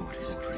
authorities.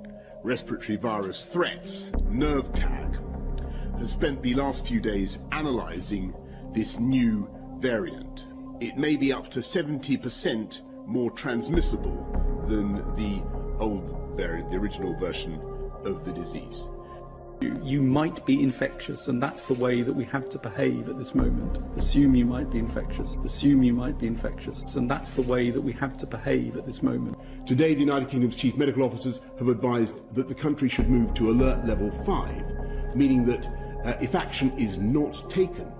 respiratory virus threats, NERVTAG, has spent the last few days analysing this new variant. It may be up to 70% more transmissible than the old variant, the original version of the disease. You might be infectious, and that's the way that we have to behave at this moment. Assume you might be infectious. Assume you might be infectious, and that's the way that we have to behave at this moment. Today, the United Kingdom's chief medical officers have advised that the country should move to alert level 5, meaning that uh, if action is not taken,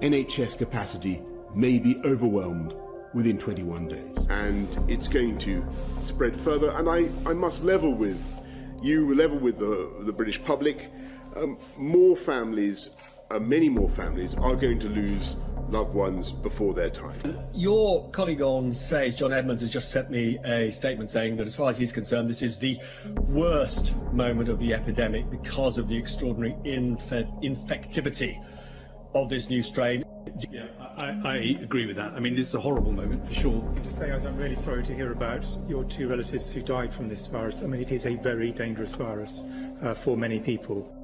NHS capacity may be overwhelmed within 21 days. And it's going to spread further, and I, I must level with you, level with the, the British public. Um, more families, uh, many more families, are going to lose loved ones before their time. Your colleague on Sage, John Edmunds, has just sent me a statement saying that, as far as he's concerned, this is the worst moment of the epidemic because of the extraordinary inf- infectivity of this new strain. Yeah, I, I, agree with that. I mean, this is a horrible moment for sure. I just say I'm really sorry to hear about your two relatives who died from this virus. I mean, it is a very dangerous virus uh, for many people.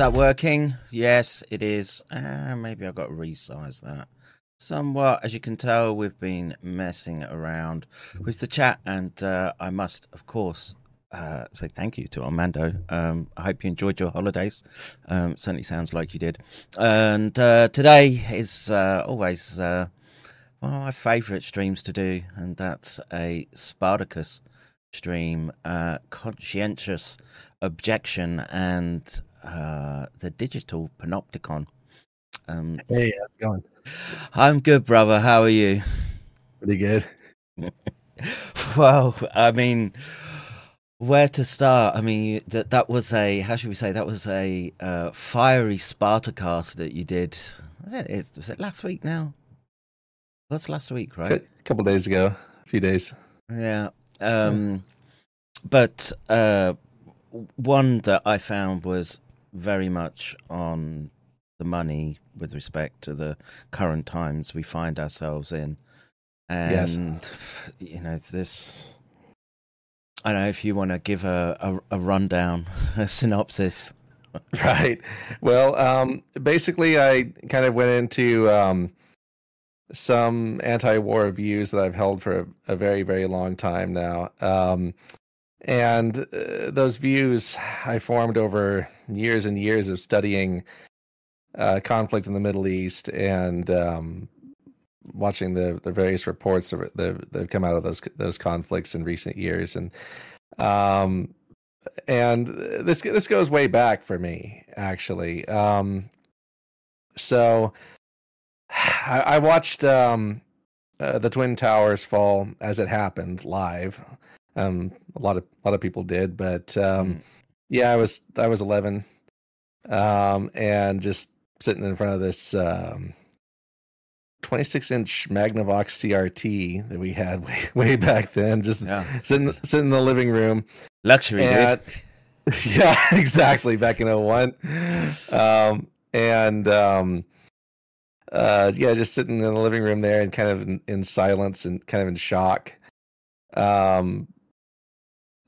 That working? Yes, it is. Uh, maybe I've got to resize that somewhat. As you can tell, we've been messing around with the chat, and uh, I must, of course, uh, say thank you to Armando. Um, I hope you enjoyed your holidays. Um, certainly sounds like you did. And uh, today is uh, always uh, one of my favourite streams to do, and that's a Spartacus stream, uh, conscientious objection, and uh, the digital panopticon. Um, Hey, how's it going? I'm good, brother. How are you? Pretty good. Well, I mean, where to start? I mean, that that was a how should we say? That was a uh, fiery Spartacast that you did. Was it? Was it last week now? What's last week, right? A couple days ago, a few days. Yeah. Um, but uh, one that I found was very much on the money with respect to the current times we find ourselves in. Yes. And, you know, this. I don't know if you want to give a, a, a rundown, a synopsis. Right. Well, um, basically, I kind of went into um, some anti-war views that I've held for a, a very, very long time now, um, and uh, those views I formed over years and years of studying uh, conflict in the Middle East and um, watching the the various reports that that have come out of those those conflicts in recent years, and um, and this this goes way back for me actually. Um, so I, I watched um, uh, the Twin Towers fall as it happened live. Um, a lot of a lot of people did, but um, Mm. Yeah, I was I was 11, um, and just sitting in front of this um, 26 inch Magnavox CRT that we had way, way back then, just Yeah. sitting sitting in the living room. Luxury, And- dude. yeah, exactly. Back in 01. Um, and um, uh, yeah, just sitting in the living room there and kind of in, in silence and kind of in shock. Um,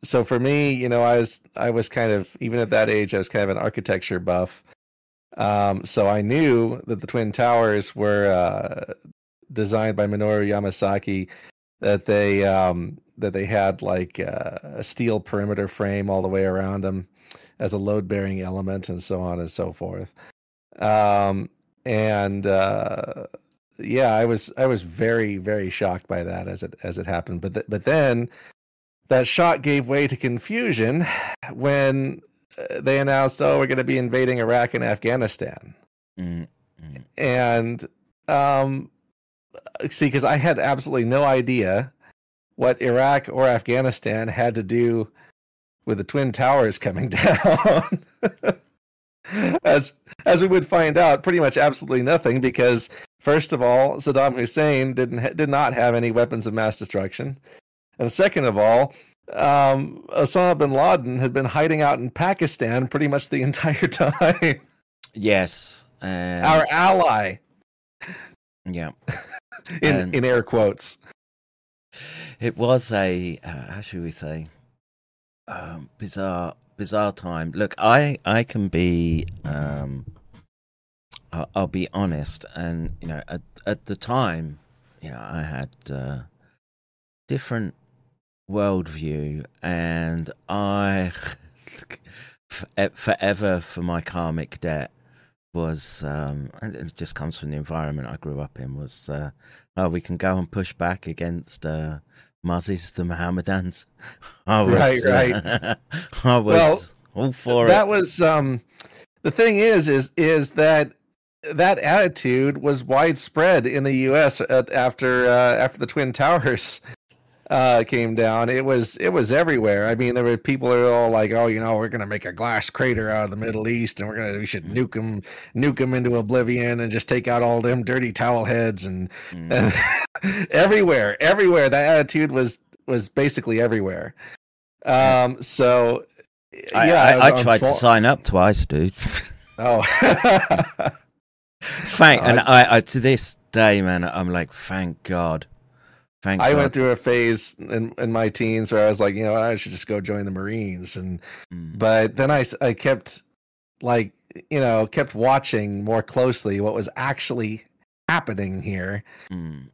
so for me, you know, I was I was kind of even at that age, I was kind of an architecture buff. Um, so I knew that the twin towers were uh, designed by Minoru Yamasaki. That they um, that they had like uh, a steel perimeter frame all the way around them as a load bearing element, and so on and so forth. Um, and uh, yeah, I was I was very very shocked by that as it as it happened. But th- but then that shock gave way to confusion when uh, they announced, "Oh, we're going to be invading Iraq and Afghanistan," Mm. and um, see, because I had absolutely no idea what Iraq or Afghanistan had to do with the twin towers coming down. as as we would find out, pretty much absolutely nothing because first of all, Saddam Hussein didn't ha- did not have any weapons of mass destruction, and second of all, um, Osama bin Laden had been hiding out in Pakistan pretty much the entire time. Yes. And, Our ally, yeah. in And- in air quotes. It was a uh, how should we say um, bizarre bizarre time. Look, I I can be um, I'll, I'll be honest, and you know at at the time, you know I had uh, different worldview, and I forever for my karmic debt was um, and it just comes from the environment I grew up in was uh, oh we can go and push back against uh, Muzzies, the Mohammedans. I was, Right, right. uh, I was Well, all for that it. was um the thing is is is that that attitude was widespread in the US at, after uh, after the twin towers uh came down it was it was everywhere. I mean there were people that were all like oh you know we're going to make a glass crater out of the middle east and we're to we should nuke them nuke them into oblivion and just take out all them dirty towel heads and Mm. everywhere everywhere. That attitude was was basically everywhere. Um so I, yeah I, was I tried to sign up twice, dude. Oh, thank, and Uh, I, I to this day, man, I'm like, thank God, thank I God. went through a phase in, in my teens where I was like, you know, I should just go join the Marines, and Mm. but then I I kept like you know kept watching more closely what was actually happening here, Mm.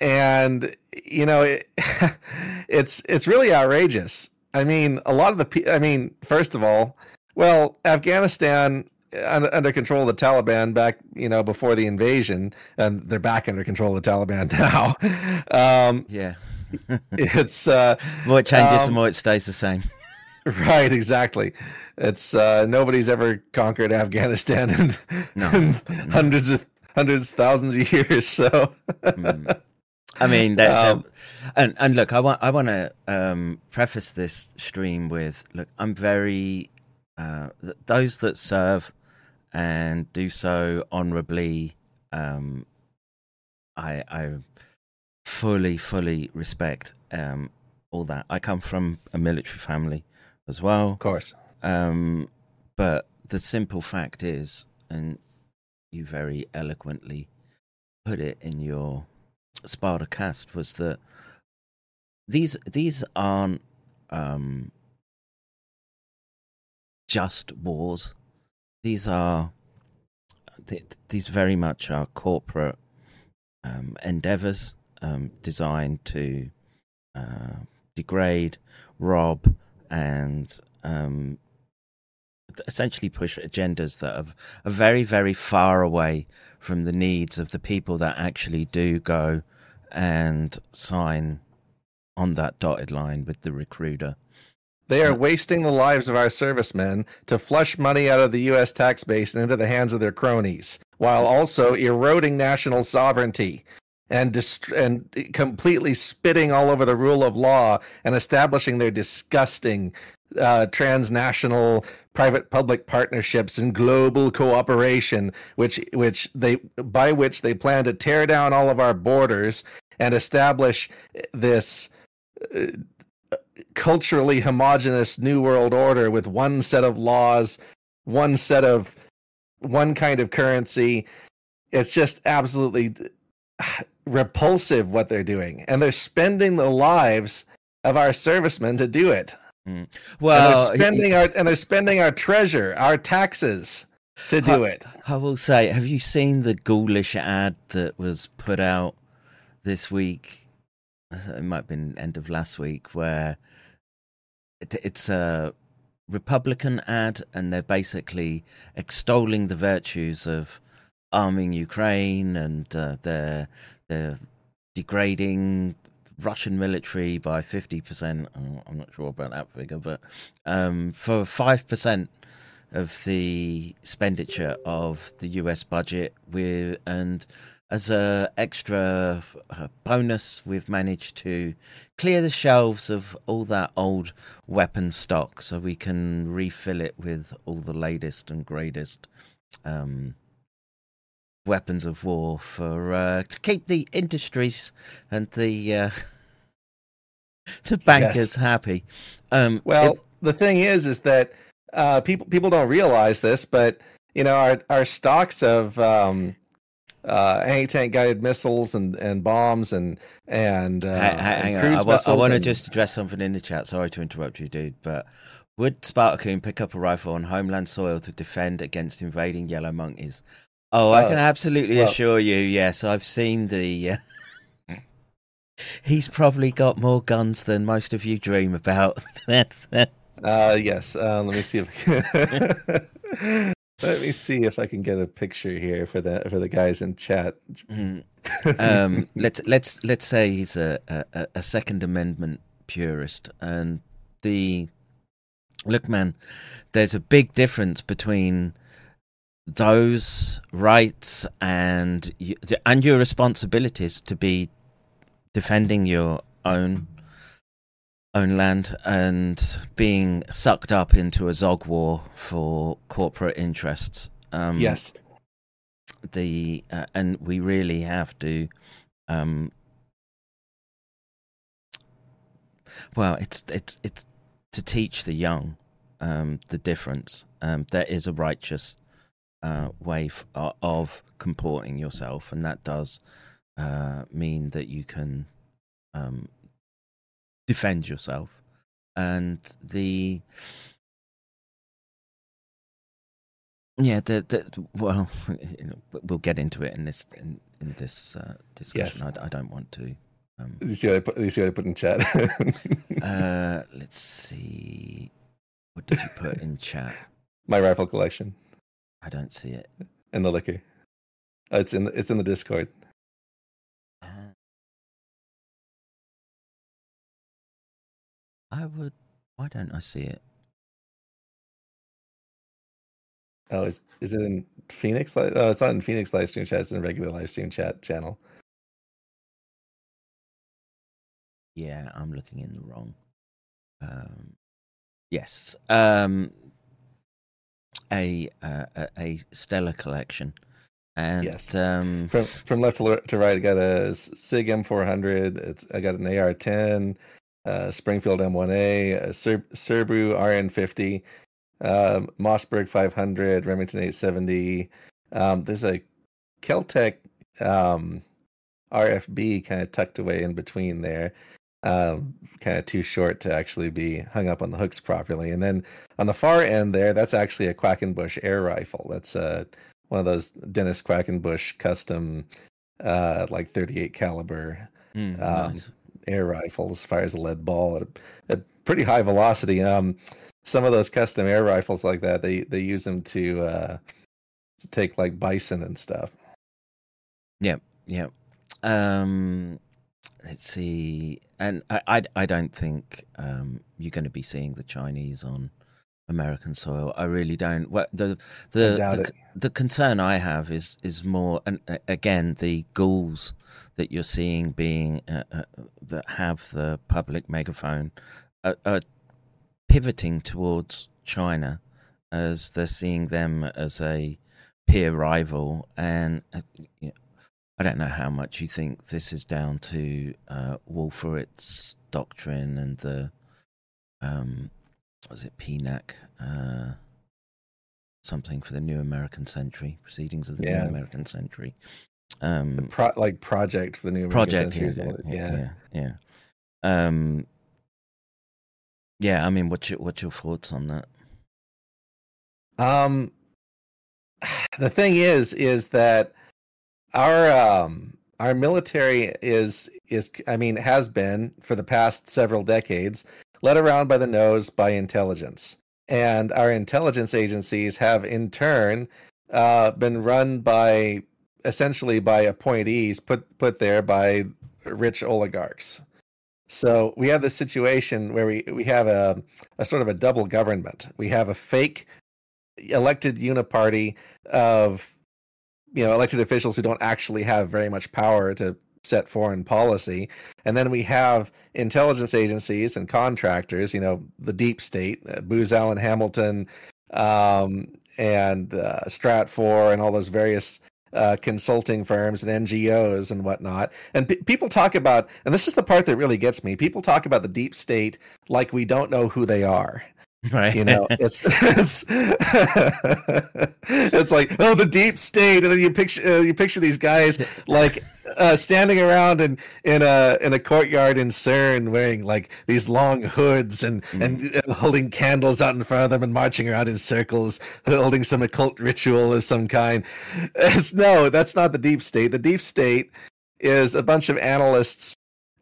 and you know it, it's it's really outrageous. I mean, a lot of the I mean, first of all, well, Afghanistan under, control of the Taliban back, you know, before the invasion, and they're back under control of the Taliban now. Um, Yeah, it's uh, the more it changes, the um, more it stays the same. right, exactly. It's uh, nobody's ever conquered Afghanistan in, No, in no. hundreds of hundreds, thousands of years. So. Mm. I mean, that, Um, and and look, I want I want to um, preface this stream with look, I'm very uh, those that serve and do so honorably. Um, I I fully fully respect um, all that. I come from a military family as well. Of course. Um, but the simple fact is, and you very eloquently put it in your Spartacast, was that these these aren't um, just wars. These are these very much are corporate um, endeavors um, designed to uh, degrade, rob, and um, essentially push agendas that are, are very, very far away from the needs of the people that actually do go and sign on that dotted line with the recruiter. They are wasting the lives of our servicemen to flush money out of the U.S. tax base and into the hands of their cronies, while also eroding national sovereignty and dist- and completely spitting all over the rule of law and establishing their disgusting uh, transnational private-public partnerships and global cooperation, which which they by which they plan to tear down all of our borders and establish this. Uh, culturally homogenous new world order with one set of laws, one set of one kind of currency. It's just absolutely repulsive what they're doing, and they're spending the lives of our servicemen to do it. Mm. Well, and they're spending our and they're spending our treasure, our taxes, to do it. I will say, have you seen the ghoulish ad that was put out this week? It might have been end of last week, where it, it's a Republican ad, and they're basically extolling the virtues of arming Ukraine and uh, they're they're degrading Russian military by fifty percent. I'm not sure about that figure, but um, for five percent of the expenditure of the US budget, we and as a extra uh, bonus, we've managed to clear the shelves of all that old weapon stock, so we can refill it with all the latest and greatest um, weapons of war for uh, to keep the industries and the uh, the bankers yes. happy. Um, well, it, the thing is, is that uh, people people don't realize this, but you know our our stocks of um, uh, anti-tank guided missiles and, and bombs and and, uh, hang, hang on. I, I want to just address something in the chat. Sorry to interrupt you, dude, but would Spartacoon pick up a rifle on homeland soil to defend against invading yellow monkeys? Oh, I can uh, absolutely well, assure you. Yes, I've seen the. Uh, he's probably got more guns than most of you dream about. That's. Uh, yes. Uh, let me see if. Let me see if I can get a picture here for the for the guys in chat. Mm. Um, let's let's let's say he's a, a, a Second Amendment purist, and the look, man, there's a big difference between those rights and and your responsibilities to be defending your own own land and being sucked up into a Zog war for corporate interests. Um, yes. The uh, and we really have to. Um, well, it's it's it's to teach the young um, the difference. Um, there is a righteous uh, way f- uh, of comporting yourself, and that does uh, mean that you can um, defend yourself. And the yeah, the, the well, we'll get into it in this in, in this uh, discussion. Yes. I, I, don't want to. Um, you see what I put? You see what I put in chat? uh, let's see. What did you put in chat? My rifle collection. I don't see it. And the liquor. Oh, it's in the, it's in the Discord. I would. Why don't I see it? Oh, is is it in Phoenix? Oh, it's not in Phoenix live stream chat. It's in regular live stream chat channel. Yeah, I'm looking in the wrong. Um, yes. Um, a, uh, a a stellar collection. And yes. um, from from left to right, I got a Sig M400. It's I got an AR10, uh, Springfield M1A, uh, Cer- Serbu RN50, um, Mossberg 500, Remington 870. Um, there's a Keltec um, RFB kind of tucked away in between there. Um, kind of too short to actually be hung up on the hooks properly. And then on the far end there, that's actually a Quackenbush air rifle. That's uh, one of those Dennis Quackenbush custom, uh, like 38 caliber. Mm, nice air rifles, fires a lead ball at a, pretty high velocity. Um, some of those custom air rifles like that, they they use them to uh, to take like bison and stuff. Yep, yeah. Um, let's see, and I I, I don't think um, you're going to be seeing the Chinese on American soil. I really don't. Well, the the the, the, concern I have is is more, and again, the ghouls that you're seeing being uh, uh, that have the public megaphone are, are, pivoting towards China as they're seeing them as a peer rival, and uh, you know, I don't know how much you think this is down to uh, doctrine and the um, was it PNAC? Uh, something for the New American Century, Proceedings of the yeah. New American Century. Um, pro- like project for the New American project, Century. Yeah, yeah, yeah, yeah. Um, yeah. I mean, what's your what's your thoughts on that? Um, the thing is, is that our um our military is is I mean has been for the past several decades led around by the nose by intelligence. And our intelligence agencies have, in turn, uh, been run by essentially by appointees put put there by rich oligarchs. So we have this situation where we, we have a, a sort of a double government. We have a fake elected uniparty of you know elected officials who don't actually have very much power to set foreign policy. And then we have intelligence agencies and contractors you know the deep state uh, booz allen hamilton um, and uh, stratfor and all those various uh, consulting firms and ngos and whatnot. And p- people talk about and this is the part that really gets me people talk about the deep state like we don't know who they are Right. you know, it's it's, it's like oh the deep state, and then you picture uh, you picture these guys like uh, standing around in in a in a courtyard in CERN wearing like these long hoods and and uh, holding candles out in front of them and marching around in circles, holding some occult ritual of some kind. It's, no, that's not the deep state. The deep state is a bunch of analysts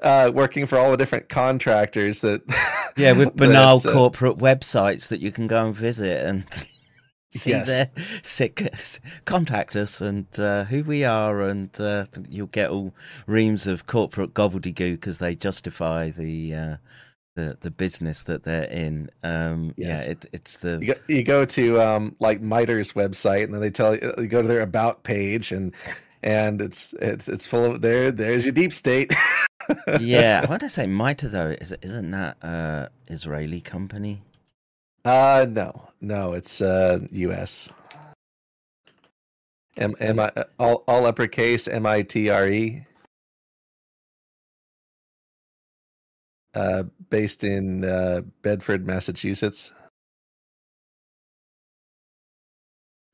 uh, working for all the different contractors that Yeah, with banal that, uh, corporate websites that you can go and visit and see Yes. their sick. Contact us and uh, who we are, and uh, you'll get all reams of corporate gobbledygook as they justify the uh, the the business that they're in. Um, Yes. Yeah, it, it's the you go, you go to um like Mitre's website and then they tell you you go to their about page and and it's it's it's full of there there's your deep state yeah. I want to say Mitre though. Is, isn't that uh Israeli company? uh no no it's uh us m m i all all uppercase m i t r e uh based in uh bedford massachusetts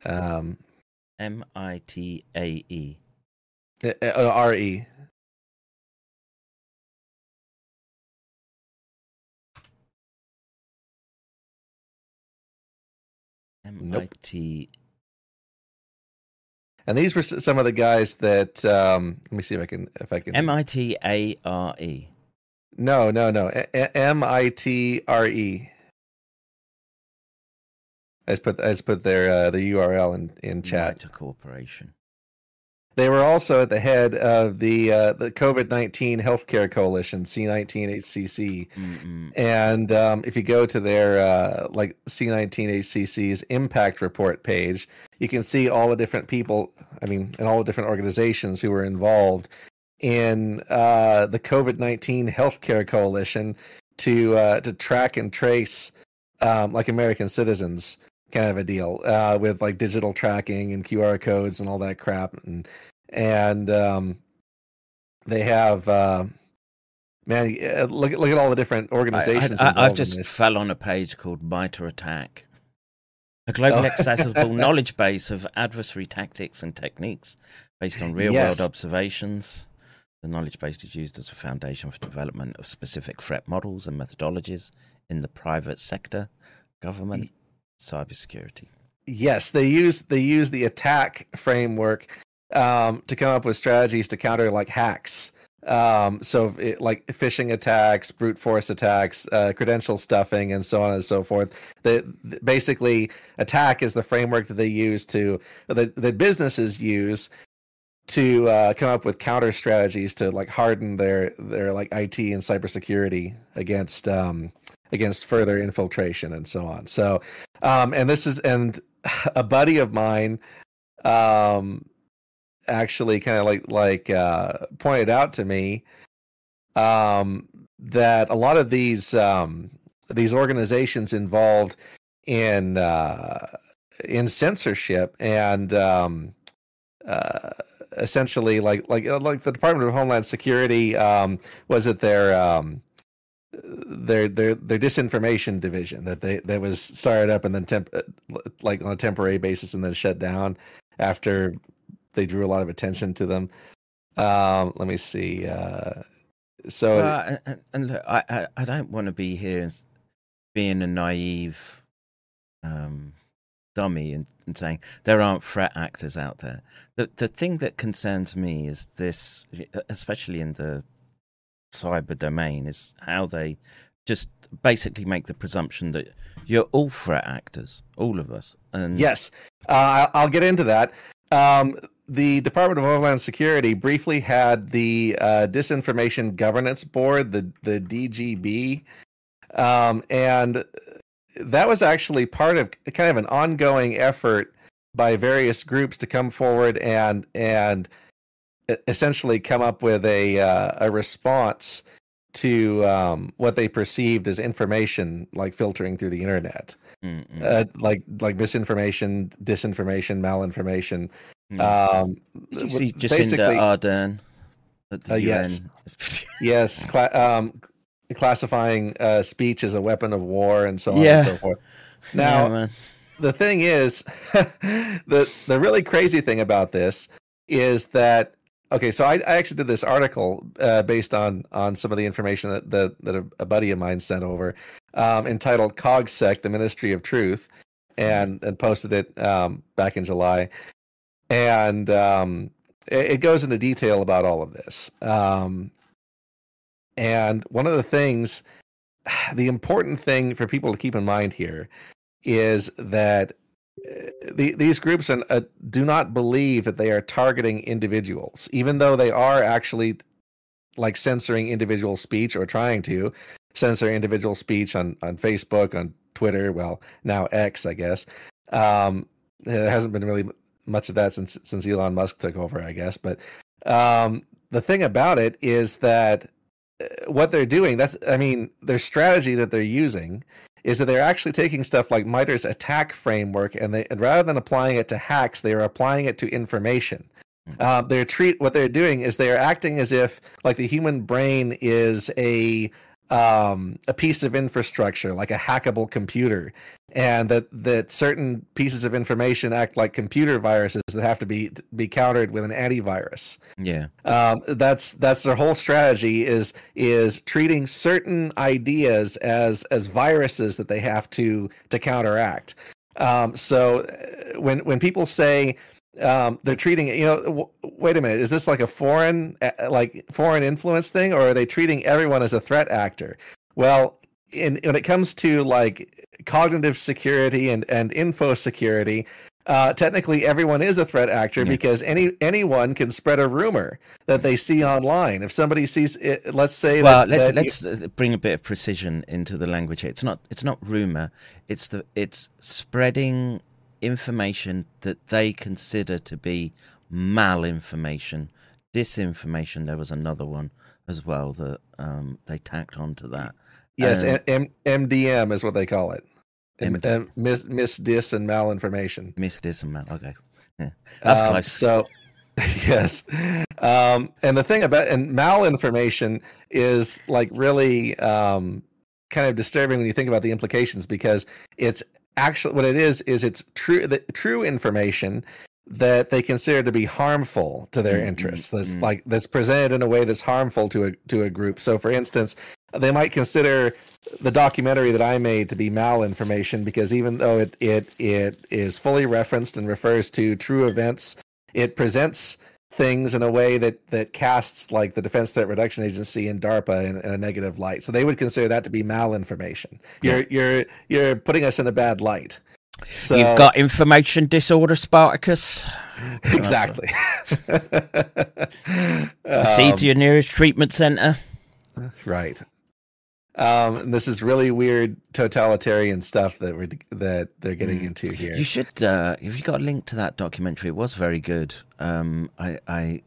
um M I T A E. uh, uh, r e M I T. and these were some of the guys that um let me see if i can if i can M I T A R E. No, no, no. M I T R E. I just put I just put their uh, the URL in in chat. Mitre Corporation. They were also at the head of the uh, the COVID nineteen healthcare coalition C nineteen HCC, Mm-mm. and um, if you go to their uh, like C nineteen HCC's impact report page, you can see all the different people. I mean, and all the different organizations who were involved in uh, the COVID nineteen healthcare coalition to uh, to track and trace um, like American citizens kind of a deal uh, with like digital tracking and QR codes and all that crap and and um, they have uh, man uh, look at look at all the different organizations. I, I, I've involved in just fell on a page called Mitre Attack, a globally Oh. accessible knowledge base of adversary tactics and techniques based on real Yes. world observations. The knowledge base is used as a foundation for development of specific threat models and methodologies in the private sector, government, cybersecurity. yes they use they use the attack framework um, to come up with strategies to counter like hacks um, so it, like phishing attacks brute force attacks uh, credential stuffing and so on and so forth the, the- basically attack is the framework that they use to that the businesses use to uh, come up with counter strategies to like harden their their like IT and cybersecurity against um, against further infiltration and so on. So, um, and this is and a buddy of mine um, actually kind of like like uh, pointed out to me um, that a lot of these um, these organizations involved in uh, in censorship and um, uh, essentially like like uh, like the Department of Homeland Security um, was it their um, their their their disinformation division that they that was started up and then temp uh, like on a temporary basis and then shut down after they drew a lot of attention to them. Um, let me see. Uh, so Well, and- and, look, I, I, I don't want to be here being a naive um, dummy and, and saying there aren't threat actors out there. The the thing that concerns me is this, especially in the cyber domain, is how they just basically make the presumption that you're all threat actors, all of us. And Yes, uh, I'll get into that. Um, the Department of Homeland Security briefly had the uh, Disinformation Governance Board, the the DGB, um, and that was actually part of kind of an ongoing effort by various groups to come forward and and essentially come up with a uh, a response to um, what they perceived as information like filtering through the internet uh, like like misinformation, disinformation, malinformation. Mm. Um, Did you see Jacinda Ardern at the Uh, UN? yes. yes, cla- um, classifying uh, speech as a weapon of war and so on Yeah. and so forth. Now, Yeah, the thing is, the the really crazy thing about this is that okay. So I, I actually did this article uh, based on on some of the information that that, that a, a buddy of mine sent over, um, entitled "CogSec: The Ministry of Truth," and and posted it um, back in July, and um, it, it goes into detail about all of this. Um, and one of the things, the important thing for people to keep in mind here is that the, these groups are, uh, do not believe that they are targeting individuals, even though they are actually like censoring individual speech or trying to censor individual speech on, on Facebook, on Twitter, well, now X, I guess. Um, there hasn't been really much of that since since Elon Musk took over, I guess. But um, the thing about it is that uh, what they're doing that's i mean their strategy that they're using is that they're actually taking stuff like MITRE's attack framework and they and rather than applying it to hacks they are applying it to information. Uh, they're treat what they're doing is they are acting as if like the human brain is a um, a piece of infrastructure like a hackable computer and that that certain pieces of information act like computer viruses that have to be be countered with an antivirus Yeah. um, that's that's their whole strategy is is treating certain ideas as as viruses that they have to to counteract. Um, so uh, when when people say um, they're treating it, you know, w- wait a minute, is this like a foreign uh, like foreign influence thing, or are they treating everyone as a threat actor? Well, in when it comes to like cognitive security and and info security, uh, technically everyone is a threat actor Yeah. because any anyone can spread a rumor that they see online. If somebody sees it, let's say Well, that, let's that you- let's uh, bring a bit of precision into the language here. It's not it's not rumor. It's the it's spreading information that they consider to be malinformation, disinformation. There was another one as well that um, they tacked onto that. yes, Um, M- MDM is what they call it. M- MDM. M- mis mis dis and malinformation. Miss dis and mal. Okay, yeah. that's Um, close. So, yes, um, and the thing about and malinformation is like really um, kind of disturbing when you think about the implications because it's actually what it is is it's true the true information that they consider to be harmful to their Mm, mm, interests that's mm. like that's presented in a way that's harmful to a to a group so for instance they might consider the documentary that I made to be malinformation because even though it it it is fully referenced and refers to true events, it presents things in a way that that casts like the Defense Threat Reduction Agency and DARPA in, in a negative light. So they would consider that to be malinformation. You're you're you're putting us in a bad light. So You've got information disorder, Spartacus. exactly. Proceed to your nearest treatment center. Right. Um, and this is really weird totalitarian stuff that we're that they're getting Mm. into here. You should, uh, if you got a link to that documentary, it was very good. Um, I, I,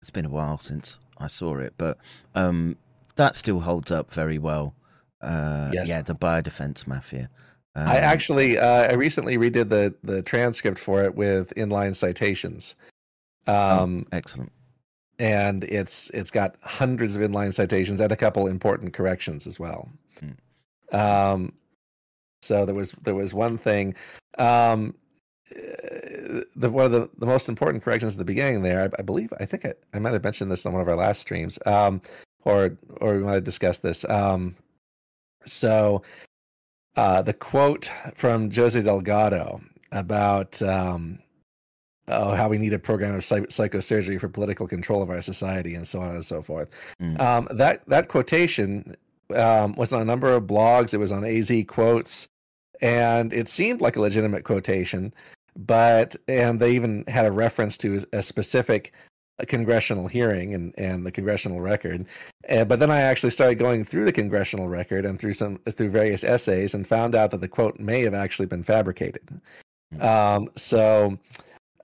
it's been a while since I saw it, but um, that still holds up very well. Uh, Yes. Yeah, the biodefense mafia. Um, I actually uh, I recently redid the the transcript for it with inline citations. oh, Um, excellent. And it's it's got hundreds of inline citations and a couple important corrections as well. Um, so there was there was one thing. Um, uh, the one of the, the most important corrections at the beginning there, I, I believe, I think I, I might have mentioned this on one of our last streams, um, or or we might have discussed this. Um, so uh, the quote from Jose Delgado about um, oh how we need a program of psych- psychosurgery for political control of our society and so on and so forth. Mm. Um, that that quotation um, was on a number of blogs. It was on AZ quotes, and it seemed like a legitimate quotation. But and they even had a reference to a specific congressional hearing and, and the congressional record. Uh, but then I actually started going through the congressional record and through some through various essays and found out that the quote may have actually been fabricated. Mm-hmm. Um, so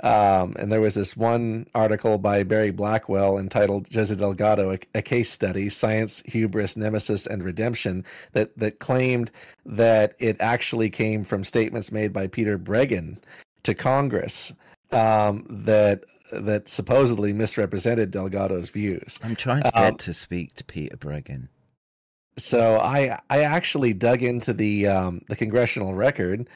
um, and there was this one article by Barry Blackwell entitled Jose Delgado, a, a, case study, Science, Hubris, Nemesis, and Redemption, that, that claimed that it actually came from statements made by Peter Breggin to Congress um, that that supposedly misrepresented Delgado's views. I'm trying to get um, to speak to Peter Breggin. So I I actually dug into the um, the congressional record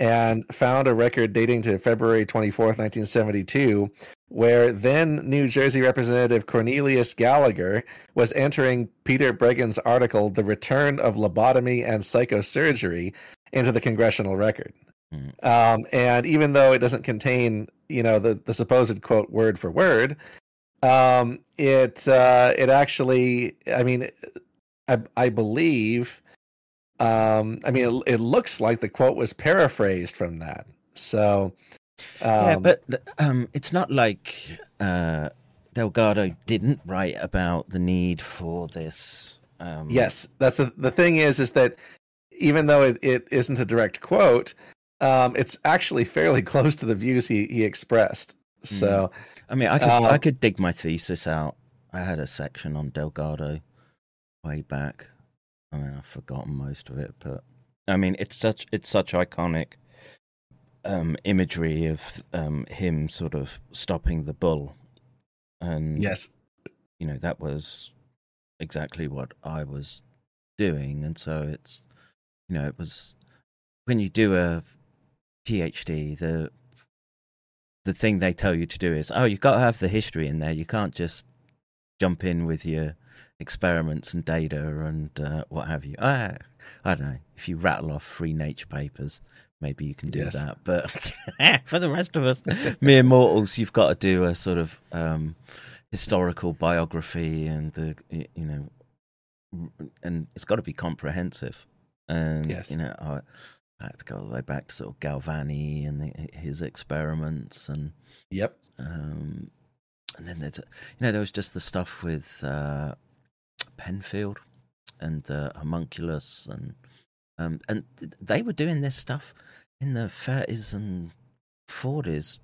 and found a record dating to February 24th, 1972, where then New Jersey Representative Cornelius Gallagher was entering Peter Breggin's article, The Return of Lobotomy and Psychosurgery, into the congressional record. Mm. Um, and even though it doesn't contain, you know, the, the supposed quote word for word, um, it uh, it actually, I mean, I, I believe um, I mean, it, it, looks like the quote was paraphrased from that. So, um, yeah, but um, it's not like uh, Delgado didn't write about the need for this. Um... Yes, that's the the thing is is that even though it, it isn't a direct quote, um, it's actually fairly close to the views he he expressed. So, mm. I mean, I could I um, could dig my thesis out. I had a section on Delgado way back. I mean, I've forgotten most of it, but I mean, it's such it's such iconic um, imagery of um, him sort of stopping the bull, and yes, you know that was exactly what I was doing, and so it's you know it was when you do a PhD, the the thing they tell you to do is, oh, you've got to have the history in there. You can't just jump in with your experiments and data and uh, what have you. I, I don't know. If you rattle off free nature papers, maybe you can do yes. that. But for the rest of us, mere mortals, you've got to do a sort of um, historical biography and the you know, and it's got to be comprehensive. And yes. you know, I, I had to go all the way back to sort of Galvani and the, his experiments and yep. Um, and then there's, you know, there was just the stuff with uh, Penfield and the homunculus, and um, and they were doing this stuff in the 30s and 40s,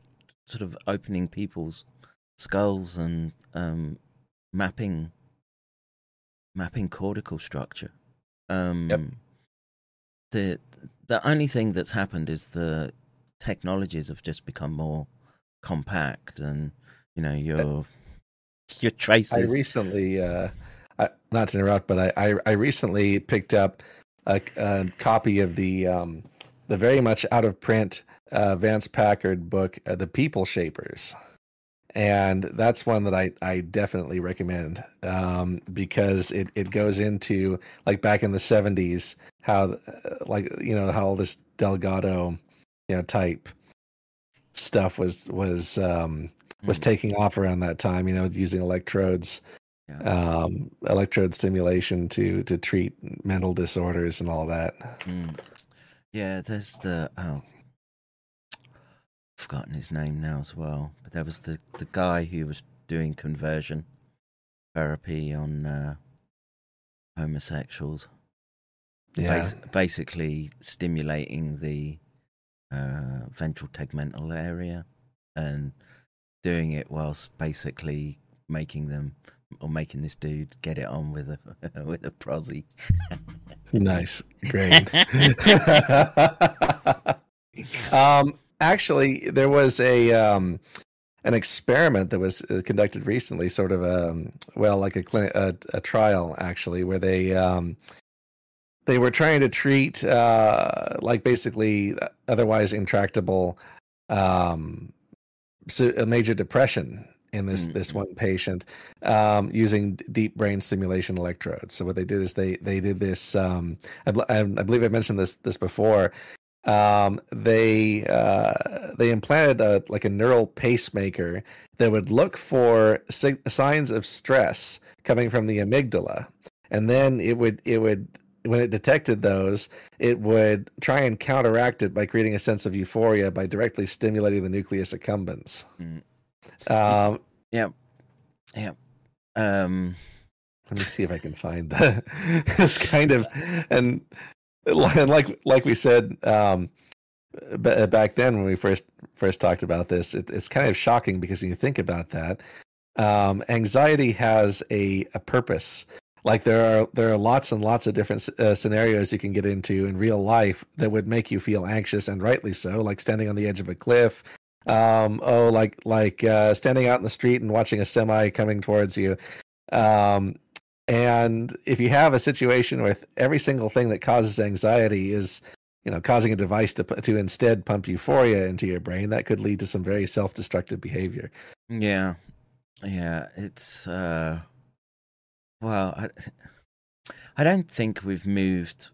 sort of opening people's skulls and um, mapping mapping cortical structure. Um, yep. The the only thing that's happened is the technologies have just become more compact, and you know your your traces. I recently uh, I, not to interrupt, but I, I, I recently picked up a, a, copy of the um, the very much out of print uh, Vance Packard book, uh, The People Shapers, and that's one that I, I definitely recommend um, because it, it goes into like back in the seventies how uh, like you know how all this Delgado you know type stuff was was um, was mm. taking off around that time. You know, using electrodes yeah. um, electrode stimulation to to treat mental disorders and all that. Mm. Yeah, there's the oh, I've forgotten his name now as well, but there was the the guy who was doing conversion therapy on uh, homosexuals. Yeah, Bas- basically stimulating the uh, ventral tegmental area and doing it whilst basically making them or making this dude get it on with a with a prosy. nice, great. um, actually, there was a um, an experiment that was uh, conducted recently, sort of a um, well, like a clinic, a, a trial actually, where they um, they were trying to treat uh, like basically otherwise intractable um, a major depression in this mm-hmm. this one patient um, using deep brain stimulation electrodes. So what they did is they they did this. Um, I, I, believe I mentioned this this before. Um, they uh, they implanted a like a neural pacemaker that would look for sig- signs of stress coming from the amygdala, and then it would it would when it detected those, it would try and counteract it by creating a sense of euphoria by directly stimulating the nucleus accumbens. Mm. Um, Yeah. Yeah. Um, let me see if I can find the. it's kind of and and like like we said um, b- back then when we first first talked about this, it, it's kind of shocking because when you think about that, um, anxiety has a a purpose. Like there are there are lots and lots of different uh, scenarios you can get into in real life that would make you feel anxious and rightly so, like standing on the edge of a cliff. Um, oh, like like uh, standing out in the street and watching a semi coming towards you. Um, and if you have a situation with every single thing that causes anxiety is, you know, causing a device to to instead pump euphoria into your brain, that could lead to some very self-destructive behavior. Yeah, yeah, it's uh, well, I, I don't think we've moved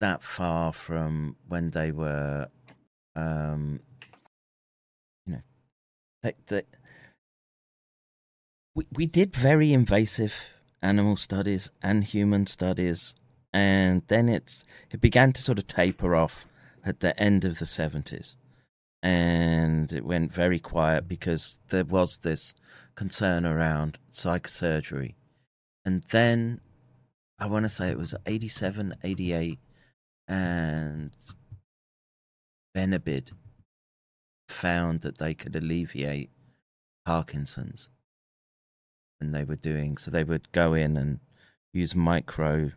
that far from when they were, um, they, they, we we did very invasive animal studies and human studies, and then it's it began to sort of taper off at the end of the seventies and it went very quiet because there was this concern around psychosurgery. And then I want to say it was 87, 88, and Benabid found that they could alleviate Parkinson's. And they were doing so, they would go in and use micro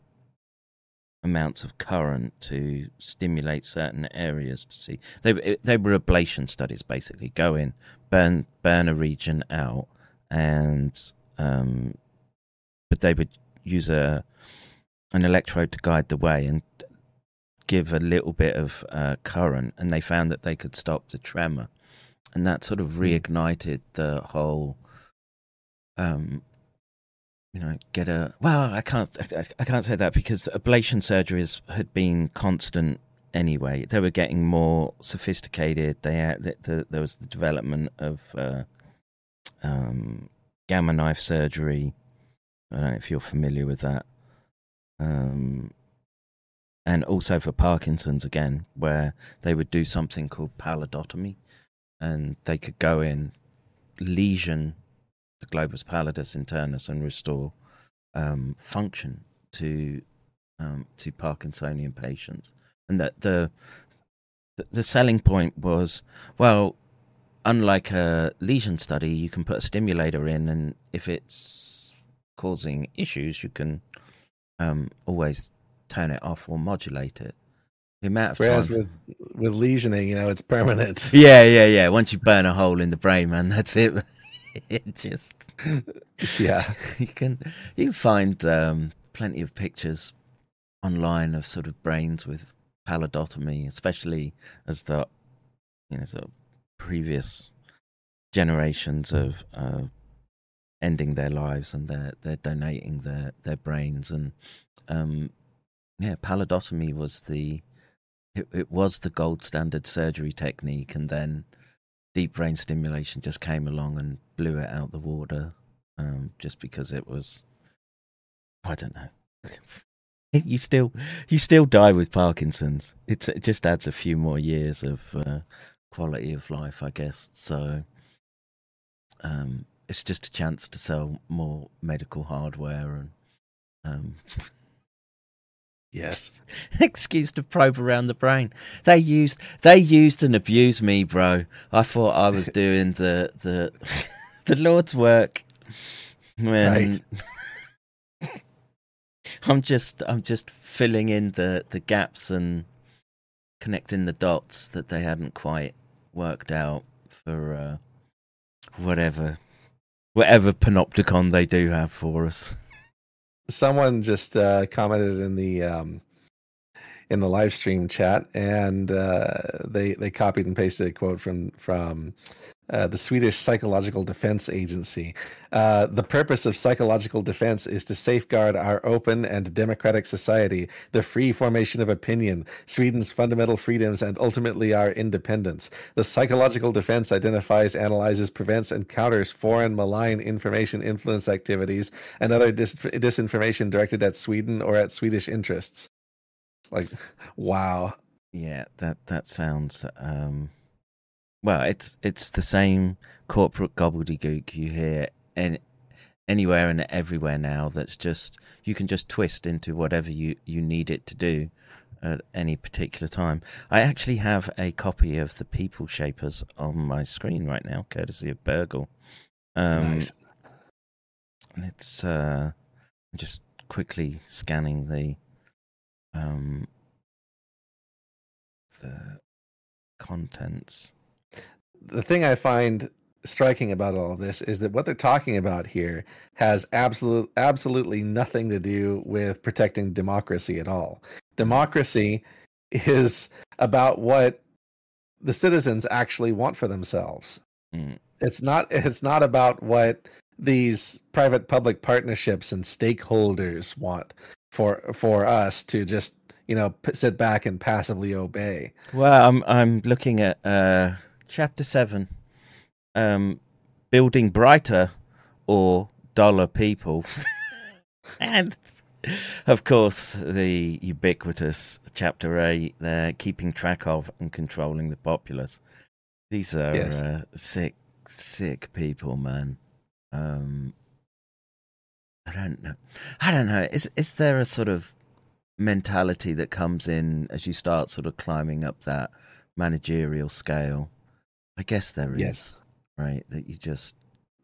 amounts of current to stimulate certain areas to see they they were ablation studies basically go in burn burn a region out and um but they would use a an electrode to guide the way and give a little bit of uh, current and they found that they could stop the tremor and that sort of reignited the whole um you know, get a well. I can't. I, I can't say that because ablation surgeries had been constant anyway. They were getting more sophisticated. They had, the, the, there was the development of uh, um, gamma knife surgery. I don't know if you're familiar with that. Um, and also for Parkinson's again, where they would do something called pallidotomy, and they could go in, lesion the globus pallidus internus and restore um, function to um, to Parkinsonian patients. And that the the- selling point was well, unlike a lesion study, you can put a stimulator in, and if it's causing issues, you can um, always turn it off or modulate it. The amount of Whereas time. with with lesioning, you know, it's permanent. Yeah, yeah, yeah. Once you burn a hole in the brain, man, that's it. it just Yeah. you can you can find um, plenty of pictures online of sort of brains with pallidotomy, especially as the you know sort of previous generations of uh, ending their lives and they're they're donating their their brains and um, yeah, pallidotomy was the it, it was the gold standard surgery technique, and then deep brain stimulation just came along and blew it out the water, um, just because it was. I don't know. you still you still die with Parkinson's. It's, it just adds a few more years of uh, quality of life, I guess. So, um, it's just a chance to sell more medical hardware and. Um, Yes. excuse to probe around the brain. They used they used and abused me, bro. I thought I was doing the the the Lord's work. When I'm just I'm just filling in the the gaps and connecting the dots that they hadn't quite worked out for uh, whatever whatever panopticon they do have for us. Someone just uh, commented in the um, in the live stream chat, and uh, they they copied and pasted a quote from from uh, the Swedish Psychological Defense Agency. Uh, the purpose of psychological defense is to safeguard our open and democratic society, the free formation of opinion, Sweden's fundamental freedoms, and ultimately our independence. The psychological defense identifies, analyzes, prevents, and counters foreign malign information influence activities and other dis- disinformation directed at Sweden or at Swedish interests. Like, wow. Yeah, that that sounds um well, it's it's the same corporate gobbledygook you hear in, anywhere and everywhere now. That's just you can just twist into whatever you you need it to do at any particular time. I actually have a copy of the People Shapers on my screen right now, courtesy of Burgle. Um, Nice. And it's uh, I'm just quickly scanning the um the contents. The thing I find striking about all of this is that what they're talking about here has absolute absolutely nothing to do with protecting democracy at all. Democracy is about what the citizens actually want for themselves. Mm. It's not it's not about what these private public partnerships and stakeholders want for for us to just, you know, p- sit back and passively obey. Well, I'm I'm looking at uh, chapter seven, um, building brighter or duller people, and of course the ubiquitous chapter eight there, keeping track of and controlling the populace. These are Yes. uh, sick, sick people, man. Um, I don't know. I don't know. Is is there a sort of mentality that comes in as you start sort of climbing up that managerial scale? I guess there is, Yes. right? That you just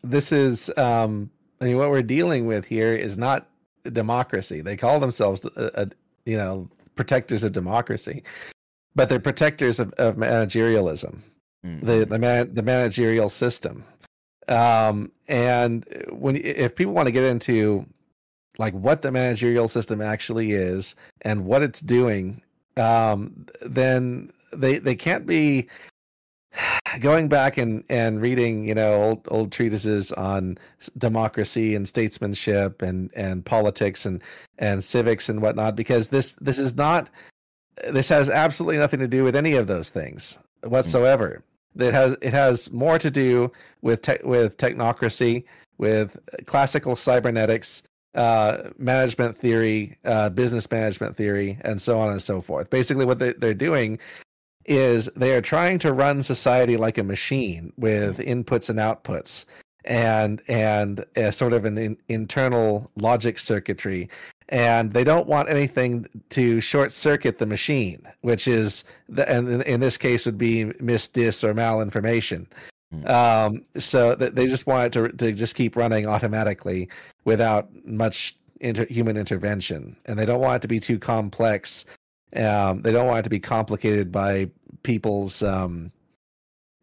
this is um i mean what we're dealing with here is not democracy they call themselves a, a, you know protectors of democracy but they're protectors of, of managerialism mm, the the man the managerial system um and when if people want to get into like what the managerial system actually is and what it's doing um then they they can't be going back and and reading you know old old treatises on democracy and statesmanship and and politics and and civics and whatnot because this this is not this has absolutely nothing to do with any of those things whatsoever. It has it has more to do with te- with technocracy with classical cybernetics uh, management theory uh, business management theory and so on and so forth. Basically what they, they're doing is they are trying to run society like a machine with inputs and outputs and and a sort of an in, internal logic circuitry. And they don't want anything to short circuit the machine which is the, and in, in this case would be misdis or malinformation. Mm. um so that they just want it to to just keep running automatically without much inter- human intervention. And they don't want it to be too complex um, they don't want it to be complicated by people's um,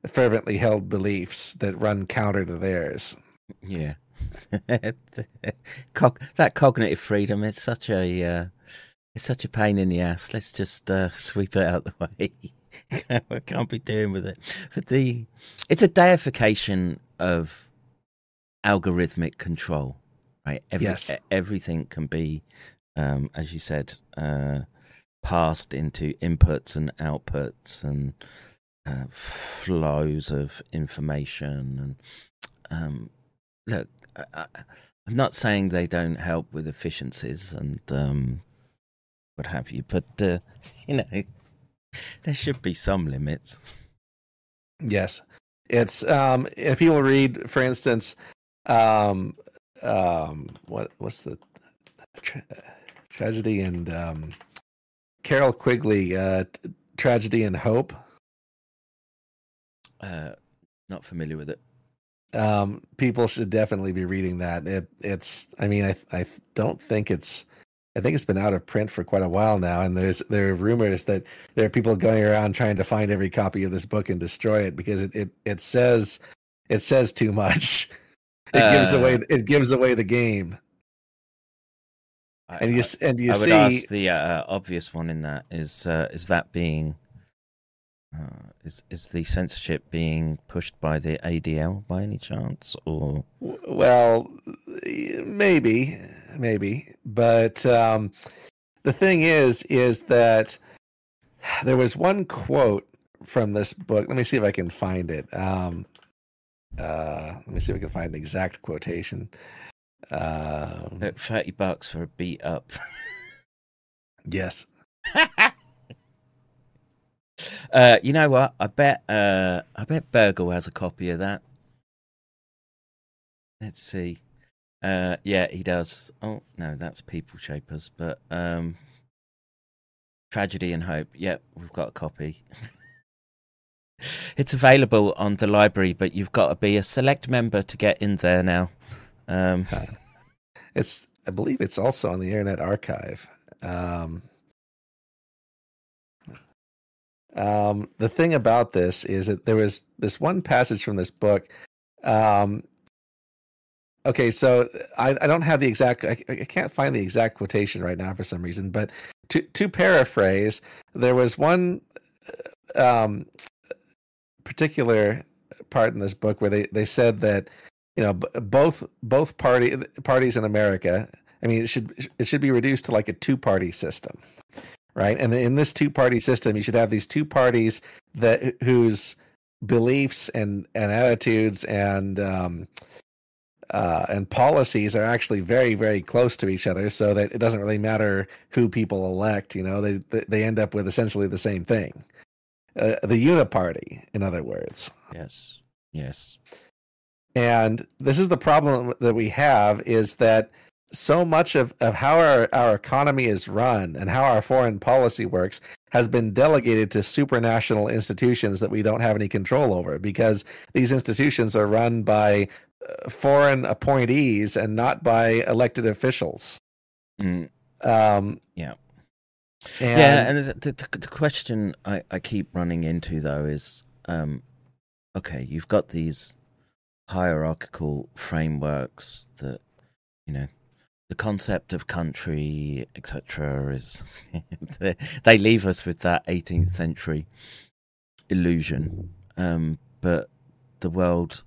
fervently held beliefs that run counter to theirs. yeah. That cognitive freedom is such a uh, it's such a pain in the ass. Let's just uh, sweep it out the way. I can't be doing with it. But the it's a deification of algorithmic control, right? Every, Yes. everything can be, um, as you said, uh, passed into inputs and outputs and uh, flows of information. And um, look, I, I'm not saying they don't help with efficiencies and um, what have you, but uh, you know, there should be some limits. Yes, it's um, if people read, for instance, um, um, what what's the tra- tragedy and um, Carroll Quigley, uh, tragedy and hope. Uh, not familiar with it. um people should definitely be reading that it it's i mean i i don't think it's i think it's been out of print for quite a while now and there's there are rumors that there are people going around trying to find every copy of this book and destroy it because it it, it says it says too much it gives Uh, away it gives away the game and you and you I would see ask the uh, obvious one in that is uh, is that being uh, is is the censorship being pushed by the ADL by any chance or Well, maybe, maybe, but um, the thing is, is that there was one quote from this book. Let me see if I can find it. Um, uh, let me see if I can find the exact quotation. Um, Look, thirty bucks for a beat up? yes. Uh, you know what? I bet uh, I bet Burgle has a copy of that. Let's see. Uh, yeah, he does. Oh no, that's People Shapers, but um, Tragedy and Hope. Yep, we've got a copy. it's available on the library, but you've got to be a select member to get in there now. Um, It's, I believe it's also on the Internet Archive. Um, um, the thing about this is that there was this one passage from this book. Um, okay, so I, I don't have the exact, I, I can't find the exact quotation right now for some reason, but to, to paraphrase, there was one um, particular part in this book where they, they said that you know both both party parties in America. I mean, it should it should be reduced to like a two party system, right? And in this two party system, you should have these two parties that whose beliefs and and attitudes and um, uh, and policies are actually very very close to each other, so that it doesn't really matter who people elect. You know, they they- end up with essentially the same thing. Uh, the uniparty, in other words. yes, yes. And this is the problem that we have is that so much of, of how our, our economy is run and how our foreign policy works has been delegated to supranational institutions that we don't have any control over because these institutions are run by uh, foreign appointees and not by elected officials. Mm, Um, yeah. and, yeah, and the, the, the question I, I keep running into though is, um, okay, you've got these hierarchical frameworks that, you know, the concept of country, etc., is they, leave us with that 18th century illusion. Um, but the world,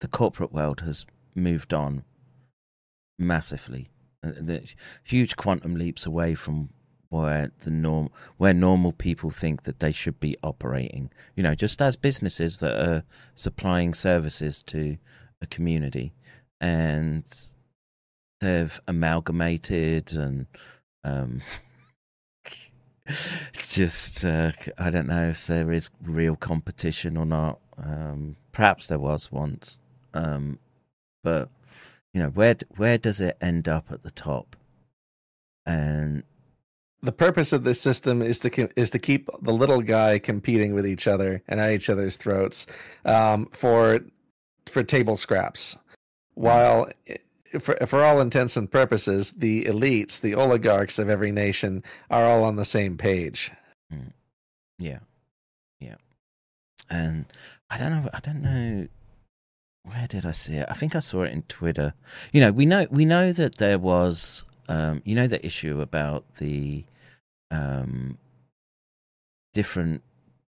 the corporate world, has moved on massively. Uh, The huge quantum leaps away from where the norm where normal people think that they should be operating. You know, just as businesses that are supplying services to a community, and they've amalgamated and um, just uh, I don't know if there is real competition or not. Um, perhaps there was once, um, but you know where where does it end up at the top? And the purpose of this system is to is to keep the little guy competing with each other and at each other's throats um, for for table scraps, while for for all intents and purposes, the elites, the oligarchs of every nation, are all on the same page. Yeah, yeah, and I don't know. I don't know. Where did I see it? I think I saw it in Twitter. You know, we know we know that there was, um, you know, the issue about the um, different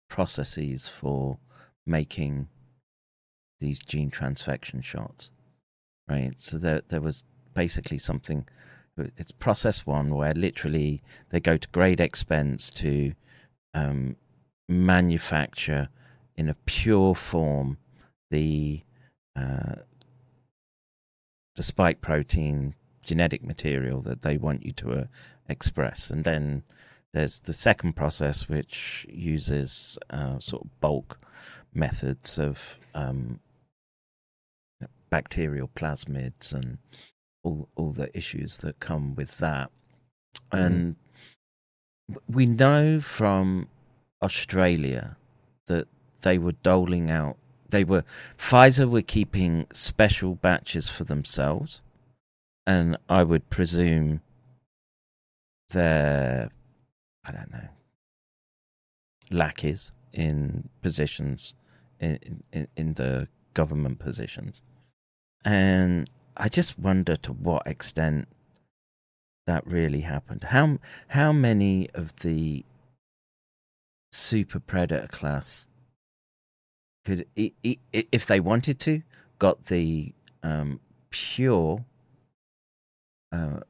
processes for making these gene transfection shots, right? So there there was basically something. It's process one where literally they go to great expense to um, manufacture in a pure form the uh, the spike protein genetic material that they want you to uh, express, and then there's the second process which uses uh, sort of bulk methods of um, bacterial plasmids and all all the issues that come with that, and we know from Australia that they were doling out. They were Pfizer were keeping special batches for themselves, and I would presume their I don't know lackeys in positions in in, in the government positions, and I just wonder to what extent that really happened. How how many of the super predator class could, if they wanted to, got the um, pure uh,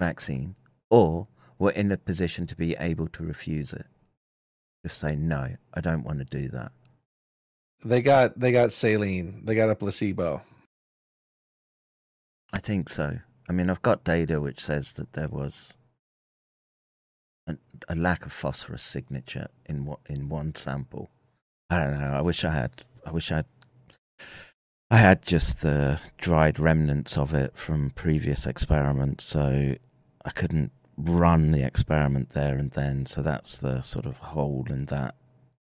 vaccine, or were in a position to be able to refuse it, just say no, I don't want to do that. They got they got saline. They got a placebo. I think so. I mean, I've got data which says that there was a, a lack of phosphorus signature in what in one sample. I don't know. I wish I had. I wish I had. I had just the dried remnants of it from previous experiments, so I couldn't run the experiment there and then. So that's the sort of hole in that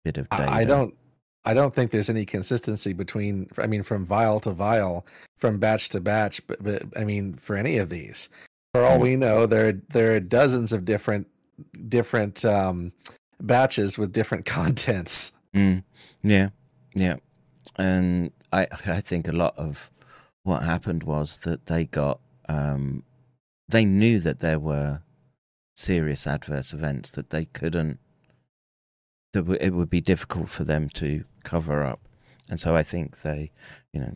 bit of data. I don't. I don't think there's any consistency between. I mean, from vial to vial, from batch to batch. But, but I mean, for any of these, for all we know, there there are dozens of different different um, batches with different contents. Mm, yeah, yeah, and I I think a lot of what happened was that they got um, they knew that there were serious adverse events that they couldn't that it would be difficult for them to cover up. And so I think they, you know,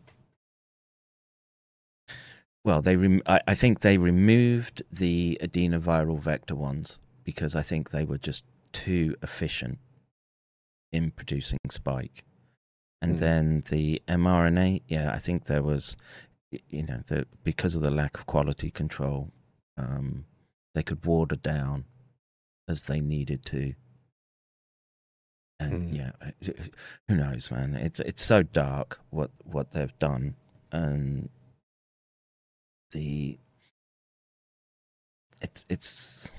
well, they rem- I, I think they removed the adenoviral vector ones because I think they were just too efficient in producing spike. And mm. then the mRNA, yeah, I think there was, you know, the, because of the lack of quality control, um, they could water down as they needed to and mm. yeah, who knows, man? It's it's so dark what what they've done, and the it's it's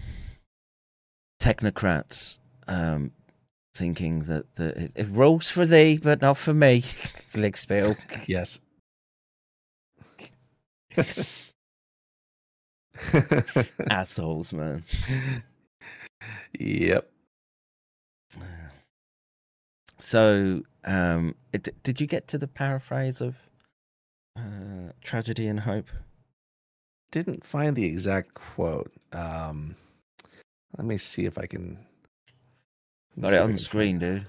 technocrats um, thinking that the it, it, rolls for thee, but not for me. Glickspiel. yes. Assholes, man. Yep. So, um, it, did you get to the paraphrase of uh, tragedy and hope? Didn't find the exact quote. Um, let me see if I can. Got it on the screen, dude.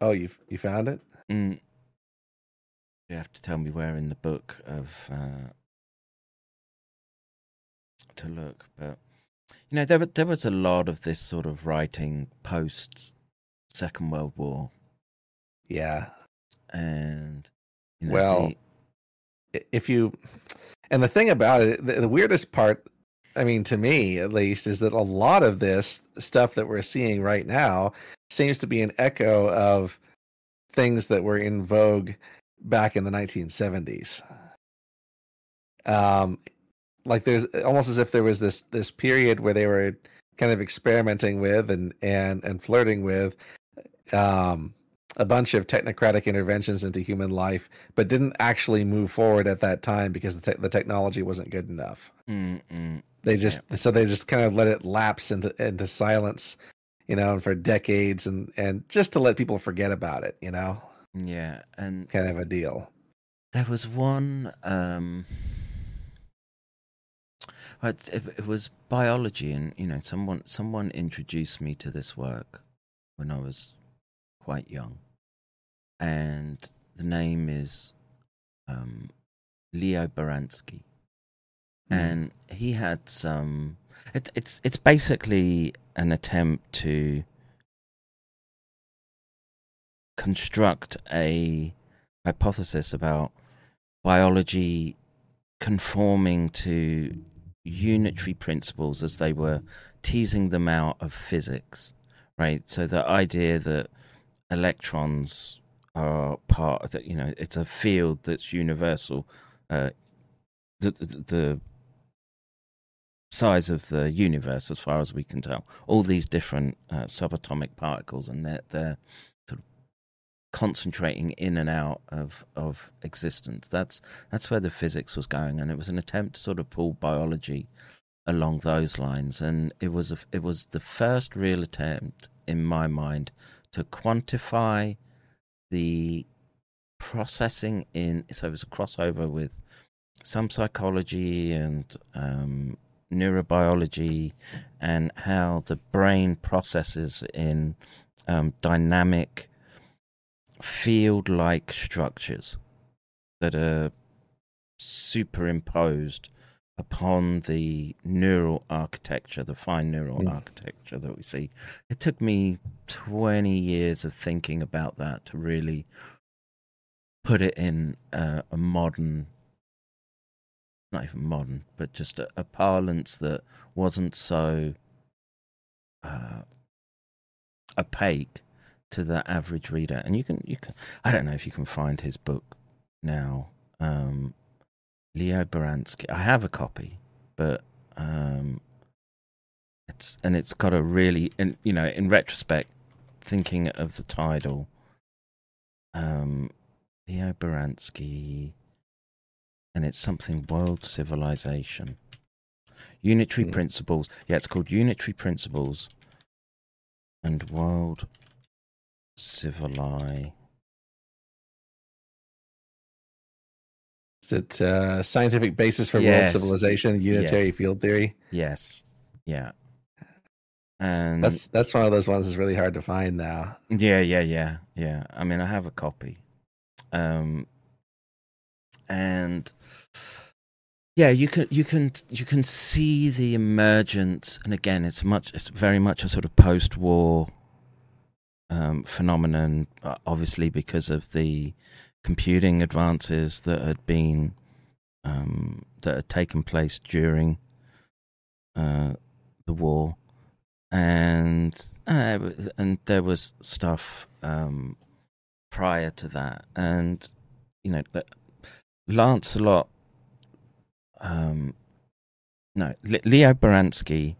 Oh, you you found it? Mm. You have to tell me where in the book of uh, to look, but you know there there was a lot of this sort of writing post Second World War. Yeah. And you know, well, the... if you and the thing about it, the, the weirdest part, I mean, to me at least, is that a lot of this stuff that we're seeing right now seems to be an echo of things that were in vogue back in the 1970s. Um, like there's almost as if there was this this period where they were kind of experimenting with and and and flirting with um, a bunch of technocratic interventions into human life, but didn't actually move forward at that time because the, te- the technology wasn't good enough. Mm-mm. They just yeah. so they just kind of let it lapse into into silence, you know, for decades, and and just to let people forget about it, you know. Yeah, and kind of a deal. There was one. um it, it was biology, and you know, someone someone introduced me to this work when I was quite young, and the name is um, Leo Baranski, mm. and he had some. It, it's it's basically an attempt to construct a hypothesis about biology conforming to unitary principles as they were teasing them out of physics, right? So the idea that electrons are part of that. You know, it's a field that's universal. Uh, the, the, the size of the universe, as far as we can tell, all these different uh, subatomic particles, and they're concentrating in and out of of existence. That's that's where the physics was going, and it was an attempt to sort of pull biology along those lines. And it was a, it was the first real attempt, in my mind, to quantify the processing in. So it was a crossover with some psychology and um, neurobiology and how the brain processes in um, dynamic field like structures that are superimposed upon the neural architecture, the fine neural Mm. architecture that we see. It took me 20 years of thinking about that to really put it in uh, a modern, not even modern, but just a, a parlance that wasn't so uh, opaque to the average reader. And you can, you can, I don't know if you can find his book now. Um, Leo Baranski. I have a copy, but um, it's and it's got a really, and you know, in retrospect, thinking of the title, um, Leo Baranski, and it's something world civilization, unitary Hmm. principles. Yeah, it's called unitary principles and world civilization. Is it uh, scientific basis for Yes. world civilization, unitary Yes. field theory? Yes, yeah, and That's that's one of those ones that's really hard to find now. Yeah, yeah, yeah, yeah. I mean, I have a copy, um, and yeah, you can you can you can see the emergence, and again, it's much it's very much a sort of post-war um, phenomenon, uh, obviously because of the computing advances that had been um, that had taken place during uh, the war. And uh, and there was stuff um, prior to that, and you know, but Lancelot, um, no, Leo Baranski,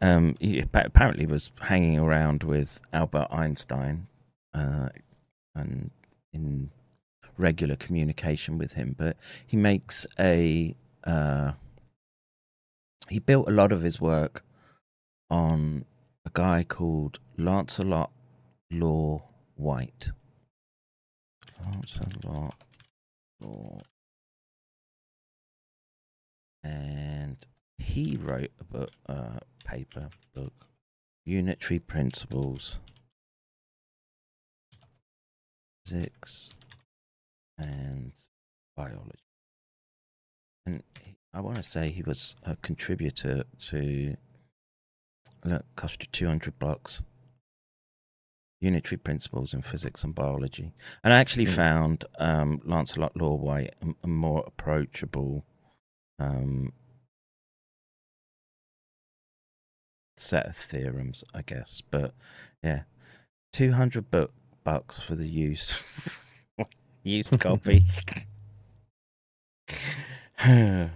um, he apparently was hanging around with Albert Einstein, uh, and in regular communication with him, but he makes a uh, he built a lot of his work on a guy called Lancelot Law Whyte. Lancelot Law. And he wrote a book, uh, paper book, Unitary Principles, Physics, and Biology. And he, I want to say he was a contributor to Look, cost you 200 bucks. Unitary principles in physics and biology. And I actually Mm. found um, Lancelot Lawway a, a more approachable um, set of theorems, I guess. But yeah, 200 bu- bucks for the used, used copy.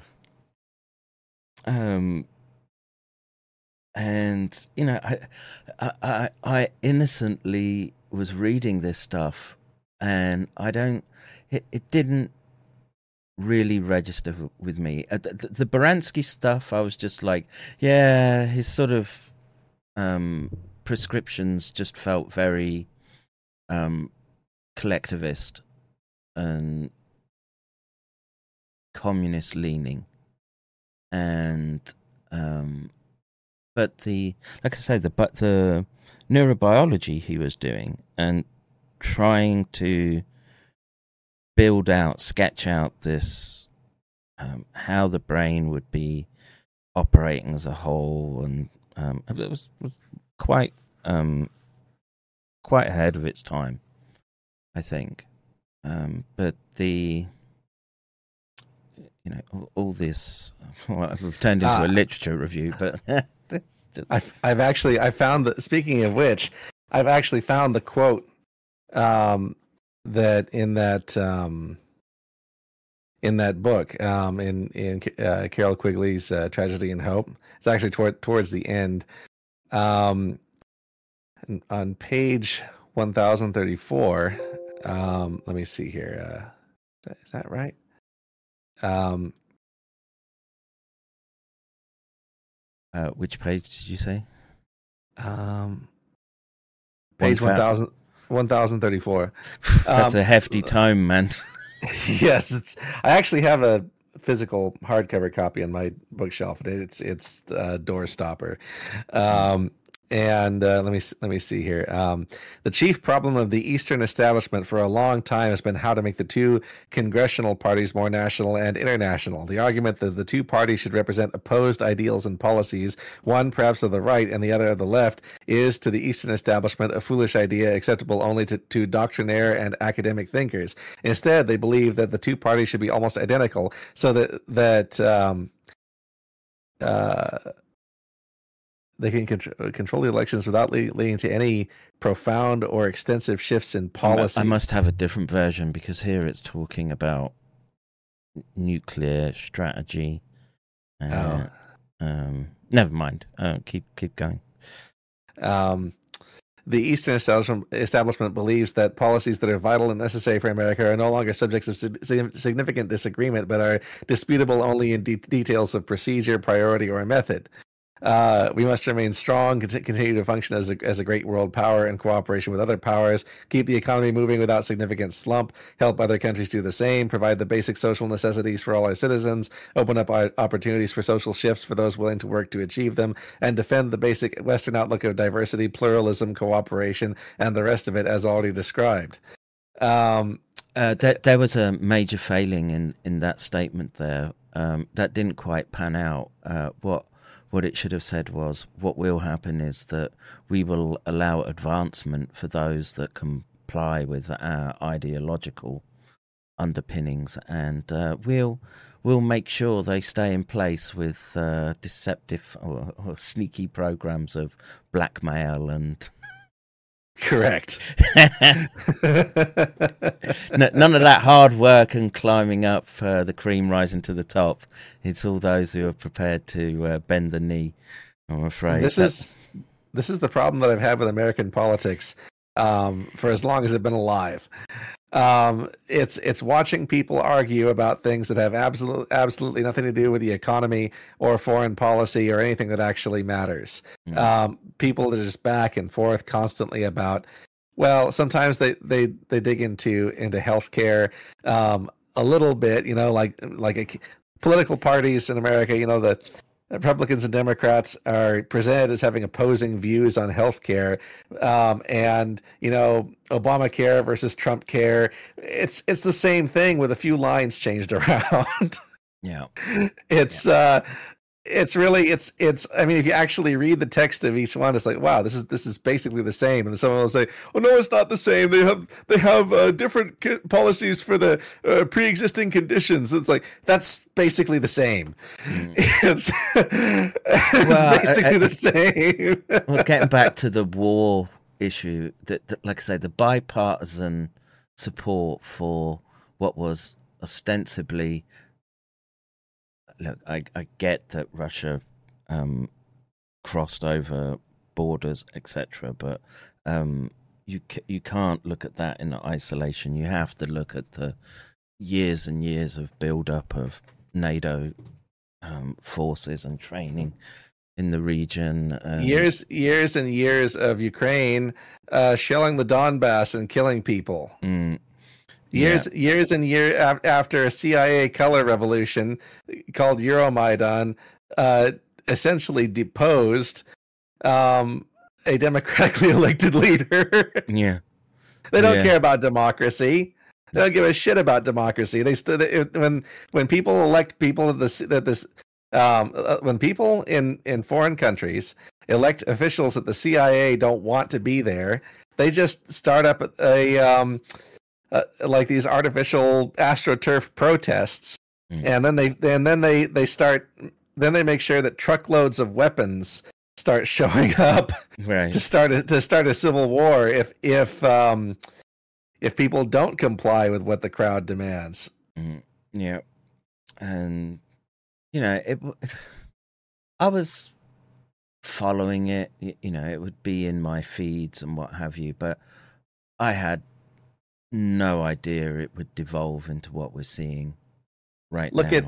um, and you know I, I i i innocently was reading this stuff and i don't it, it didn't really register with me. Uh, the, the Baranski stuff i was just like yeah his sort of um prescriptions just felt very um collectivist and communist leaning. And um but the like I say the but the neurobiology he was doing and trying to build out, sketch out this um, how the brain would be operating as a whole, and um, it was, was quite um, quite ahead of its time, I think. Um, but the you know all, all this well, we've turned into Ah. a literature review, but just I've I've actually I found that speaking of which, I've actually found the quote um that in that um in that book um in in uh, Carroll Quigley's uh, Tragedy and Hope. It's actually toward towards the end. Um on page 1034 um let me see here uh is that right? Um uh, which page did you say? um page One 1000 1034. That's Um, a hefty tome, man. yes, it's. I actually have a physical hardcover copy on my bookshelf, it's it's uh, Door Stopper. Um, and uh, let me let me see here. Um, the chief problem of the Eastern establishment for a long time has been how to make the two congressional parties more national and international. The argument that the two parties should represent opposed ideals and policies, one perhaps of the right and the other of the left, is to the Eastern establishment a foolish idea acceptable only to, to doctrinaire and academic thinkers. Instead, they believe that the two parties should be almost identical, so that that um, uh, they can contr- control the elections without le- leading to any profound or extensive shifts in policy. I must have a different version because here it's talking about nuclear strategy. Uh, um, never mind. Uh, keep keep going. Um, the Eastern establishment, establishment believes that policies that are vital and necessary for America are no longer subjects of sig- sig- significant disagreement, but are disputable only in de- details of procedure, priority, or method. Uh, we must remain strong, continue to function as a, as a great world power in cooperation with other powers, keep the economy moving without significant slump, help other countries do the same, provide the basic social necessities for all our citizens, open up opportunities for social shifts for those willing to work to achieve them, and defend the basic Western outlook of diversity, pluralism, cooperation, and the rest of it as already described. Um, Uh, there, there was a major failing in, in that statement there. Um, that didn't quite pan out. Uh, what what it should have said was, what will happen is that we will allow advancement for those that comply with our ideological underpinnings, and uh, we'll we'll make sure they stay in place with uh, deceptive or, or sneaky programs of blackmail and correct. None of that hard work and climbing up uh, the cream rising to the top. It's all those who are prepared to uh, bend the knee. I'm afraid this That's- is this is the problem that I've had with American politics um, for as long as I've been alive. Um, it's it's watching people argue about things that have absolutely absolutely nothing to do with the economy or foreign policy or anything that actually matters. Mm. Um, people that are just back and forth constantly about. Well, sometimes they they they dig into into healthcare um, a little bit, you know, like like a, political parties in America, you know, the Republicans and Democrats are presented as having opposing views on healthcare, um, and you know Obamacare versus Trump care. It's it's the same thing with a few lines changed around. yeah. it's uh, it's really it's it's. I mean, if you actually read the text of each one, it's like wow, this is this is basically the same. And someone will say, "Oh no, it's not the same. They have they have uh, different policies for the uh, pre-existing conditions." It's like that's basically the same. It's, it's Well, I- basically I- the same. well, getting back to the war issue, that, that like I say, the bipartisan support for what was ostensibly. Look, I, I get that Russia um, crossed over borders, etc., but um, you you can't look at that in isolation. You have to look at the years and years of build up of NATO um, forces and training in the region. And, years years and years of Ukraine uh, shelling the Donbass and killing people. Mm, years years and years af- after a CIA color revolution called Euromaidan uh, essentially deposed um, a democratically elected leader. yeah. they don't Yeah. care about democracy. They don't give a shit about democracy. They stood when when people elect people that this that this um, uh, when people in in foreign countries elect officials that the CIA don't want to be there, they just start up a um, uh, like these artificial astroturf protests, Mm. and then they and then they they start then they make sure that truckloads of weapons start showing up Right. to start a, to start a civil war if if um if people don't comply with what the crowd demands. Mm, yeah. And you know, it. I was following it. You know, it would be in my feeds and what have you, but I had no idea it would devolve into what we're seeing right Look now. at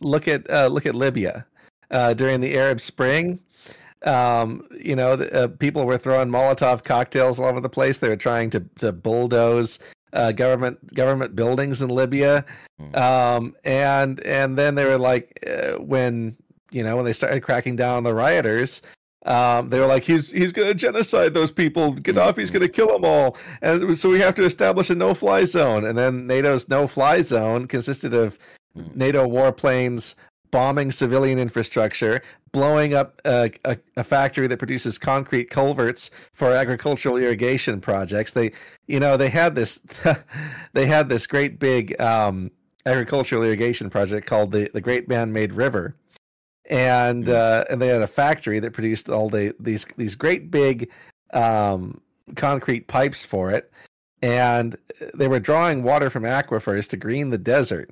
look at uh, look at Libya uh, during the Arab Spring. Um, you know, the, uh, people were throwing Molotov cocktails all over the place. They were trying to to bulldoze uh, government government buildings in Libya, um, and and then they were like uh, when you know when they started cracking down on the rioters. Um, they were like, he's he's going to genocide those people. Gaddafi's going to kill them all, and so we have to establish a no-fly zone. And then NATO's no-fly zone consisted of NATO warplanes bombing civilian infrastructure, blowing up a, a, a, factory that produces concrete culverts for agricultural irrigation projects. They, you know, they had this, they had this great big um, agricultural irrigation project called the the Great Man-Made River, and uh, and they had a factory that produced all the these these great big um, concrete pipes for it, and they were drawing water from aquifers to green the desert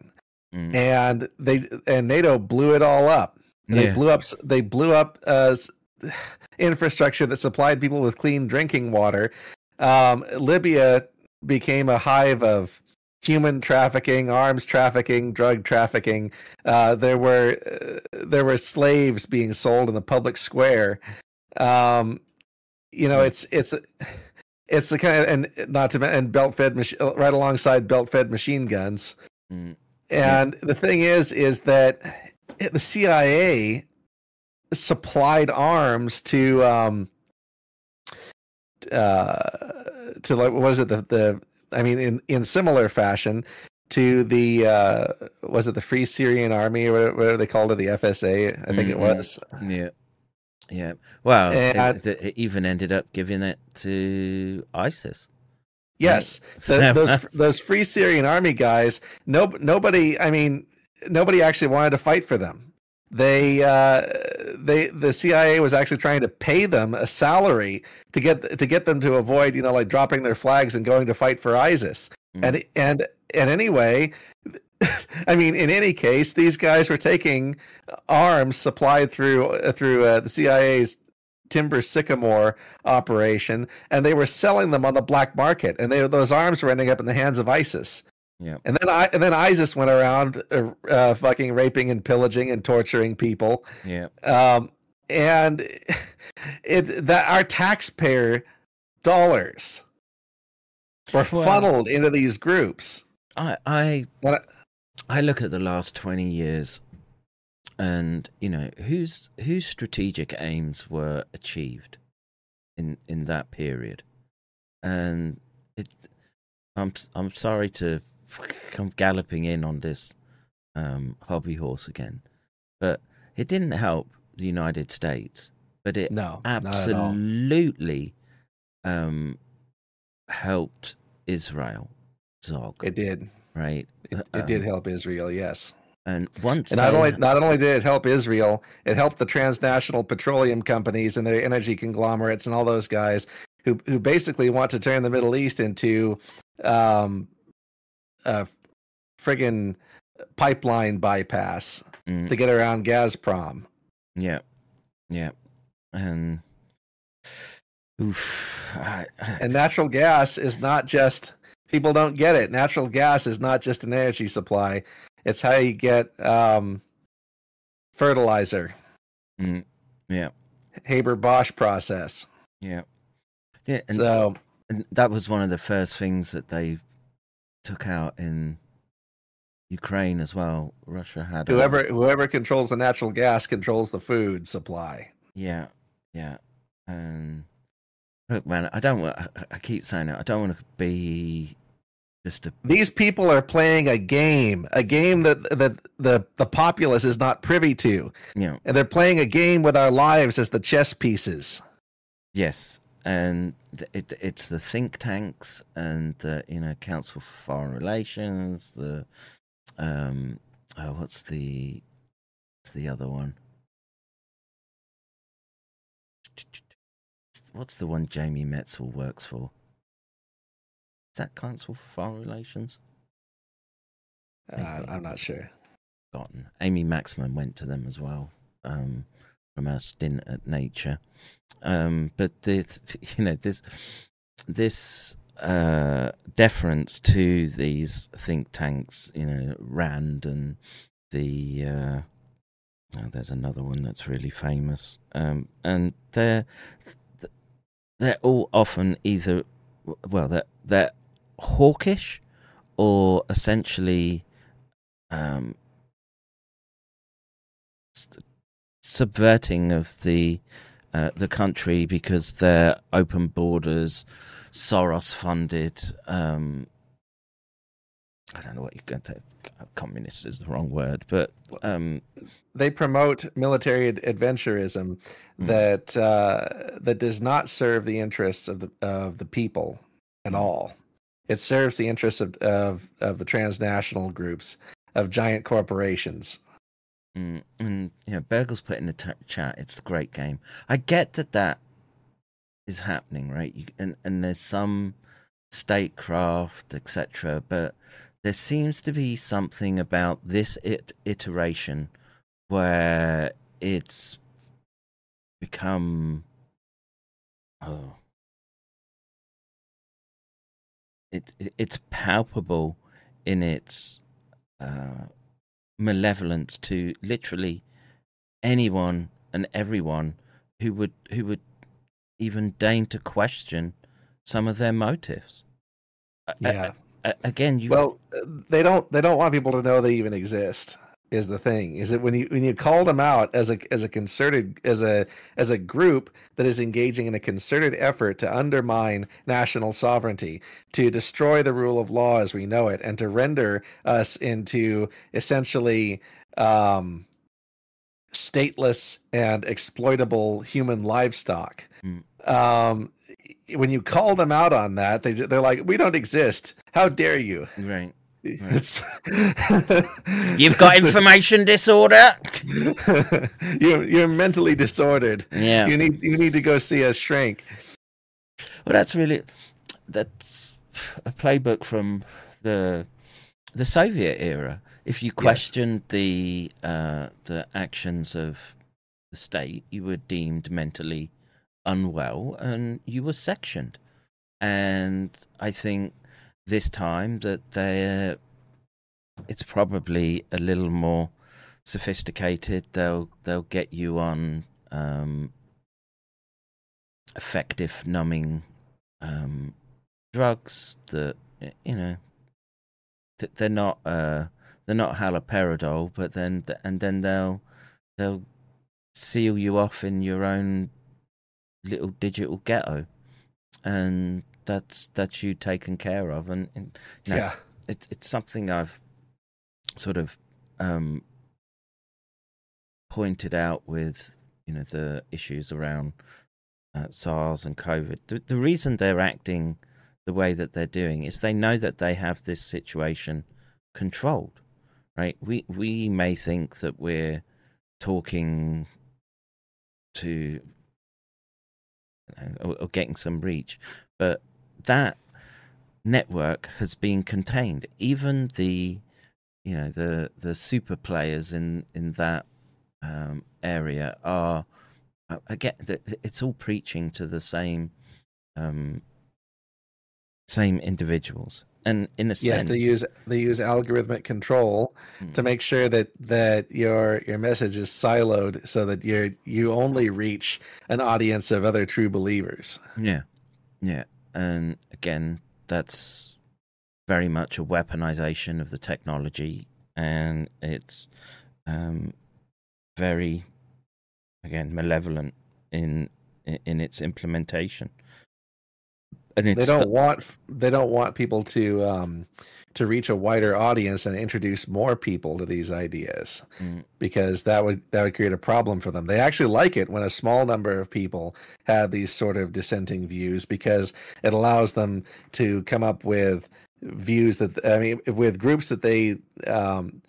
mm. and they and NATO blew it all up. Yeah. They blew up. They blew up uh, infrastructure that supplied people with clean drinking water. Um, Libya became a hive of human trafficking, arms trafficking, drug trafficking. Uh, there were uh, there were slaves being sold in the public square. Um, you know, it's it's it's the kind of and not to and belt fed right alongside belt fed machine guns. Mm. And the thing is, is that the CIA supplied arms to um uh to like what is it the the I mean in in similar fashion to the uh was it the Free Syrian Army or whatever they called it the FSA I think mm-hmm. it was yeah yeah well it, it even ended up giving it to ISIS Yes, the, those those Free Syrian Army guys. No, nobody. I mean, nobody actually wanted to fight for them. They, uh, they, the CIA was actually trying to pay them a salary to get to get them to avoid, you know, like dropping their flags and going to fight for ISIS. Mm. And and and anyway, I mean, in any case, these guys were taking arms supplied through uh, through uh, the CIA's timber sycamore operation, and they were selling them on the black market, and they those arms were ending up in the hands of ISIS. Yeah, and then I and then ISIS went around uh, uh, fucking raping and pillaging and torturing people. Yeah, um, and it that our taxpayer dollars were well, funneled into these groups. I I I look at the last twenty years and you know whose whose strategic aims were achieved in in that period and it i'm i'm sorry to come galloping in on this um, hobby horse again. But it didn't help the united states but it no, absolutely um, helped israel. Zog it did. right? It, it um, did help israel yes. And once and not they... only not only did it help Israel, it helped the transnational petroleum companies and the energy conglomerates and all those guys who who basically want to turn the Middle East into um, a friggin' pipeline bypass mm. to get around Gazprom. Yeah, yeah, and oof, I, I... and natural gas is not just people don't get it. Natural gas is not just an energy supply. It's how you get um, fertilizer. Mm, yeah. Haber Bosch process. Yeah. Yeah. And, so and that was one of the first things that they took out in Ukraine as well. Russia had whoever a, whoever controls the natural gas controls the food supply. Yeah, yeah, and look, man, I don't want. I keep saying it. I don't want to be just a. These people are playing a game, a game that that the the populace is not privy to. Yeah, and they're playing a game with our lives as the chess pieces. Yes, and it, it's the think tanks and the you know Council for Foreign Relations, the um, oh, what's the what's the other one? What's the one Jamie Metzl works for? Is that Council for Foreign Relations? Uh, I'm not sure. Forgotten. Amy Maxmen went to them as well um, from her stint at Nature. Um, but this, you know, this this uh, deference to these think tanks, you know, Rand and the uh, oh, there's another one that's really famous, um, and they're they're all often either well they're they're hawkish or essentially um, subverting of the uh, the country because they're open borders, Soros funded. Um, I don't know what you're going to. Communist is the wrong word, but um, they promote military adventurism mm. that uh, that does not serve the interests of the of the people at hmm. all. It serves the interests of, of, of the transnational groups of giant corporations. Mm, and you know, Burgle's put in the t- chat. It's a great game. I get that that is happening, right? You, and and there's some statecraft, etc. But there seems to be something about this it, iteration where it's become oh it, it it's palpable in its uh, malevolence to literally anyone and everyone who would who would even deign to question some of their motives. Yeah. again, you well, they don't they don't want people to know they even exist is the thing is that when you when you call them out as a as a concerted as a as a group that is engaging in a concerted effort to undermine national sovereignty to destroy the rule of law as we know it and to render us into essentially um stateless and exploitable human livestock. Mm. um when you call them out on that they they're like we don't exist. How dare you? Right it's You've got information disorder. you're you're mentally disordered. Yeah. You need you need to go see a shrink. Well, that's really that's a playbook from the the Soviet era. If you questioned yes. the uh, the actions of the state, you were deemed mentally unwell and you were sectioned. And I think this time that they it's probably a little more sophisticated. They'll they'll get you on um, effective numbing um, drugs that you know that they're not uh, they're not haloperidol, but then and then they'll they'll seal you off in your own little digital ghetto, and that's that's you taken care of, and, and you know, yeah. it's, it's, it's something I've sort of um, pointed out with you know the issues around uh, SARS and COVID. The, the reason they're acting the way that they're doing is they know that they have this situation controlled, right? We we may think that we're talking to or, or getting some reach, but that network has been contained. Even the you know the the super players in in that um, area are uh, again it's all preaching to the same um, same individuals and in a sense yes, sense they use they use algorithmic control mm-hmm. to make sure that that your your message is siloed so that you you only reach an audience of other true believers yeah yeah and again that's very much a weaponization of the technology, and it's um, very, again, malevolent in in its implementation. And they don't st- want they don't want people to um, to reach a wider audience and introduce more people to these ideas mm. because that would that would create a problem for them. They actually like it when a small number of people have these sort of dissenting views because it allows them to come up with views that I mean with groups that they um,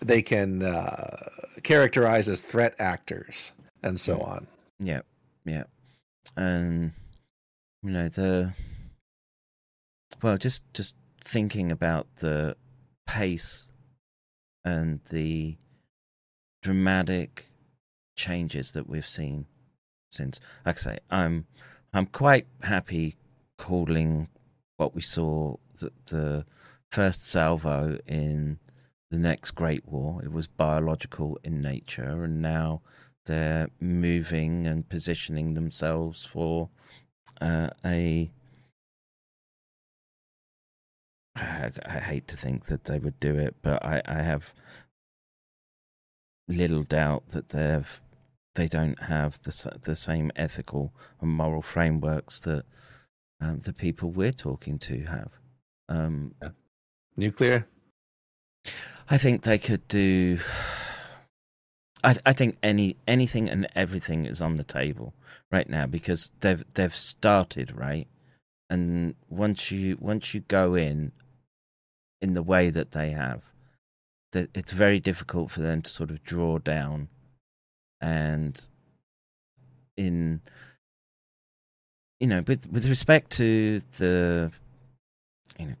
they can uh, characterize as threat actors and so on. Yeah, yeah, and you know the well, just just thinking about the pace and the dramatic changes that we've seen since. Like I say, I'm I'm quite happy calling what we saw the, the first salvo in the next Great War. It was biological in nature, and now they're moving and positioning themselves for uh, a I, I hate to think that they would do it, but I, I have little doubt that they've they don't have the the same ethical and moral frameworks that um, the people we're talking to have. Um, Nuclear. I think they could do. I I think any anything and everything is on the table right now because they've they've started right, and once you once you go in, in the way that they have, that it's very difficult for them to sort of draw down, and in you know with with respect to the you know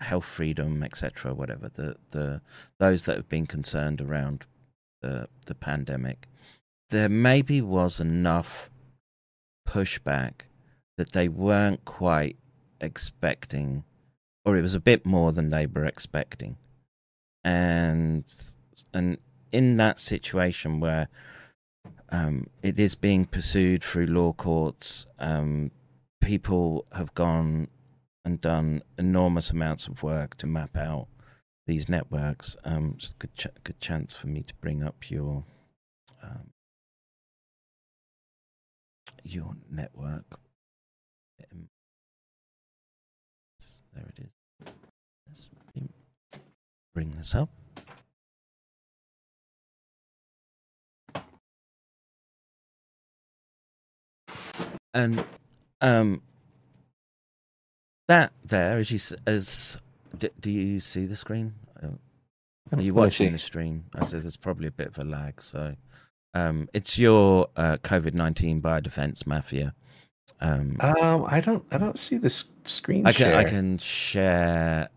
health freedom etc whatever the the those that have been concerned around the the pandemic there maybe was enough pushback that they weren't quite expecting or it was a bit more than they were expecting and and in that situation where um, it is being pursued through law courts um, people have gone and done enormous amounts of work to map out these networks. Um, just a good, ch- good chance for me to bring up your um, your network. Um, There it is. Let's bring this up. And um, that there, as you as d- do you see the screen? Uh, Are you watching the stream? Said there's probably a bit of a lag, so um, it's your uh, COVID nineteen biodefense mafia. Um, Um, I don't. I don't see this screen I can share. I can share.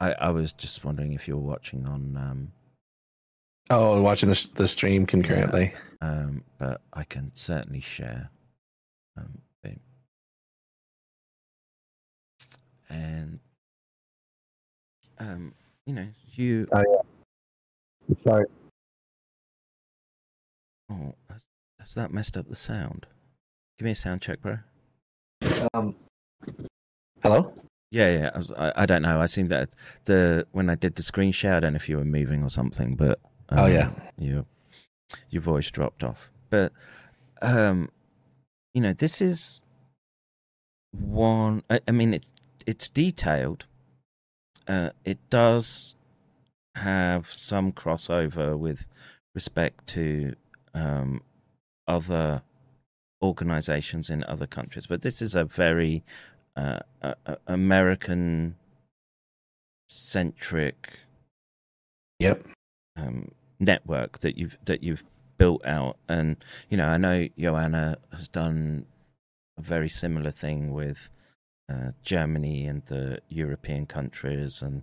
I I was just wondering if you're watching on, um, Oh, watching this the stream concurrently. um, but I can certainly share. Um, and um, you know you. Oh, yeah. Sorry. Oh, has, has that messed up the sound? Give me a sound check, bro. Um, hello. Yeah, yeah. I, was, I, I don't know. I seem that the when I did the screen share, I don't know if you were moving or something, but Oh, yeah. your your voice dropped off. But um, you know, this is one. I, I mean, it's it's detailed. Uh, it does have some crossover with respect to um, other organizations in other countries, but this is a very uh, uh, uh, American centric Yep. um, network that you've that you've built out, and you know I know Joanna has done a very similar thing with uh, Germany and the European countries and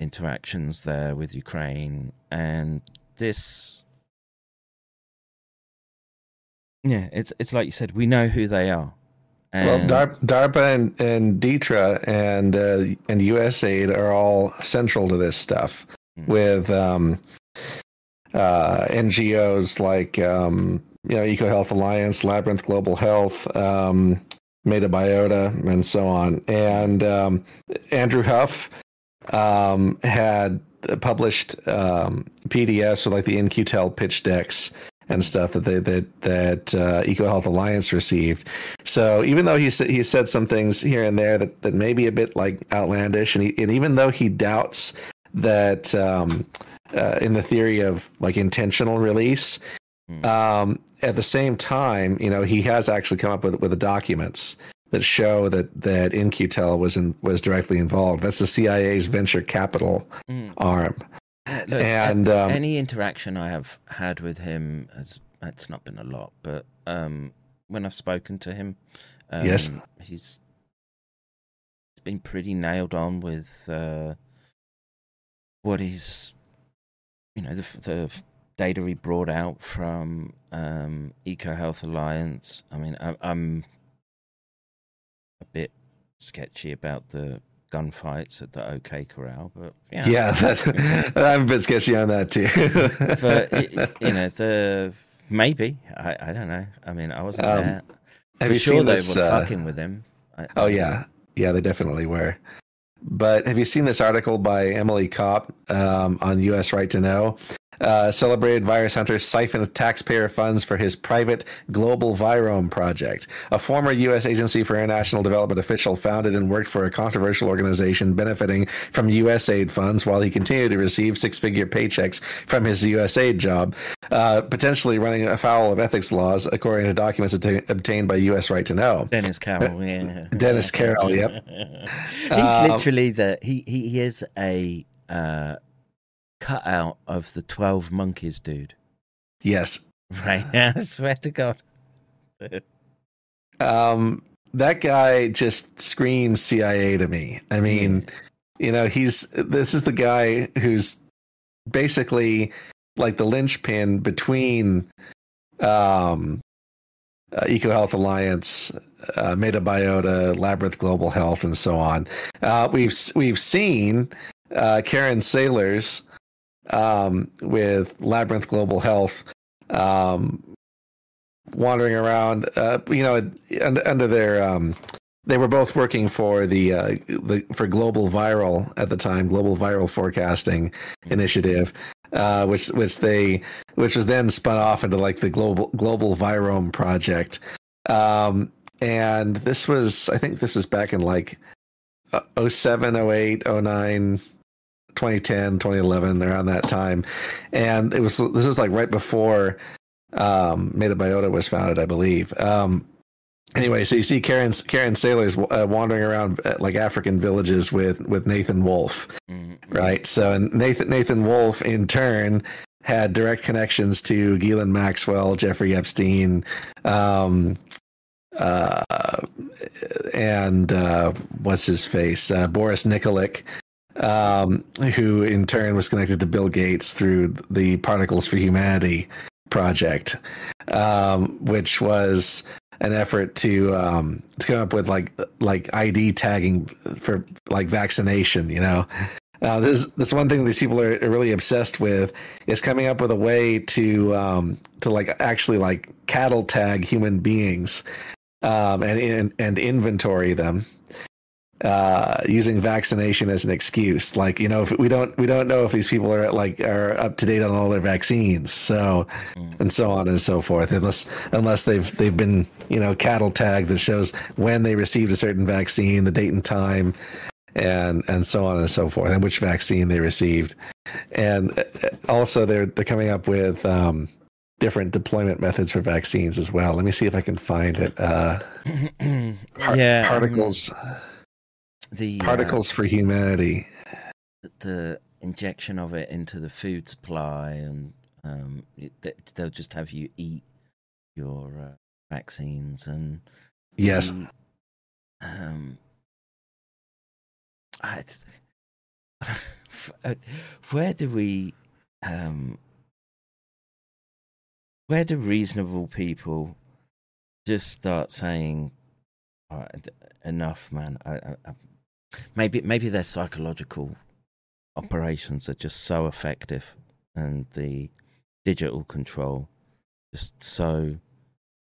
interactions there with Ukraine, and this. Yeah, it's it's like you said. We know who they are. Well, And- Dar- DARPA and, and DTRA and uh, and USAID are all central to this stuff Mm. with um, uh, NGOs like um, you know EcoHealth Alliance, Labyrinth Global Health, um, Metabiota, and so on. And um, Andrew Huff um, had published um, PDFs with like the In-Q-Tel pitch decks and stuff that they that that uh, EcoHealth Alliance received. So even though he said he said some things here and there that, that may be a bit like outlandish, and, he, and even though he doubts that um, uh, in the theory of like intentional release, Hmm. um, at the same time, you know, he has actually come up with with the documents that show that that In-Q-Tel was in, was directly involved. That's the CIA's venture capital Mm. arm. Look, And, um, any interaction I have had with him has it's not been a lot, but um, when I've spoken to him, um, Yes. he's he's been pretty nailed on with uh, what he's, you know, the the data he brought out from um, EcoHealth Alliance. I mean, I, I'm a bit sketchy about the gunfights at the OK Corral, but yeah, Yeah, that, I'm a bit sketchy on that too. but y- you know the maybe I, I don't know. I mean, I wasn't Um, there. have For you sure, seen they this, were uh, fucking with him. I, Oh I- yeah, yeah, they definitely were. but have you seen this article by Emily Kopp um, on U.S. Right to Know? Uh, celebrated virus hunter siphoned taxpayer funds for his private Global Virome project. A former U.S. Agency for International Development official founded and worked for a controversial organization benefiting from USAID funds while he continued to receive six figure paychecks from his USAID job, uh, potentially running afoul of ethics laws, according to documents att- obtained by U.S. Right to Know. Dennis Carroll, yeah. Dennis Carroll, yep. He's Um, literally the he he, he is a uh, cutout of the Twelve Monkeys dude. Yes. Right? I swear to God. um that guy just screams CIA to me. I mean, you know, he's this is the guy who's basically like the linchpin between um uh, EcoHealth Alliance, uh, Metabiota, Labyrinth Global Health, and so on. Uh, we've we've seen uh, Karen Saylors um, with Labyrinth Global Health um, wandering around. Uh, you know, under, under their um, they were both working for the uh, the for Global Viral at the time, Global Viral Forecasting Initiative, uh, which which they which was then spun off into like the Global Global Virome Project. Um, and this was, I think, this is back in like uh, 07, 08, 09, 2010, 2011, around that time. And it was this was like right before um, Metabiota was founded, I believe. Um, anyway, so you see Karen Karen Saylors uh, wandering around uh, like African villages with with Nathan Wolfe, right? So and Nathan Nathan Wolfe in turn had direct connections to Ghislaine Maxwell, Jeffrey Epstein, um, uh, and uh, what's his face, uh, Boris Nikolic. Um, who in turn was connected to Bill Gates through the Particles for Humanity project, um, which was an effort to um, to come up with like like ID tagging for like vaccination. You know, uh, this that's one thing these people are, are really obsessed with is coming up with a way to um, to like actually like cattle tag human beings um, and, and and inventory them uh, using vaccination as an excuse. Like, you know, if we don't we don't know if these people are like are up to date on all their vaccines, so and so on and so forth. Unless unless they've they've been you know cattle tagged that shows when they received a certain vaccine, the date and time. And and so on and so forth, and which vaccine they received, and uh, also they're they're coming up with um, different deployment methods for vaccines as well. Let me see if I can find it. Uh, par- Yeah, um, particles The uh, for humanity. the injection of it into the food supply, and um, it, they- they'll just have you eat your uh, vaccines and Yes. the, um, I, uh, where do we um, where do reasonable people just start saying "All right, enough man I, I, maybe maybe their psychological operations are just so effective and the digital control just so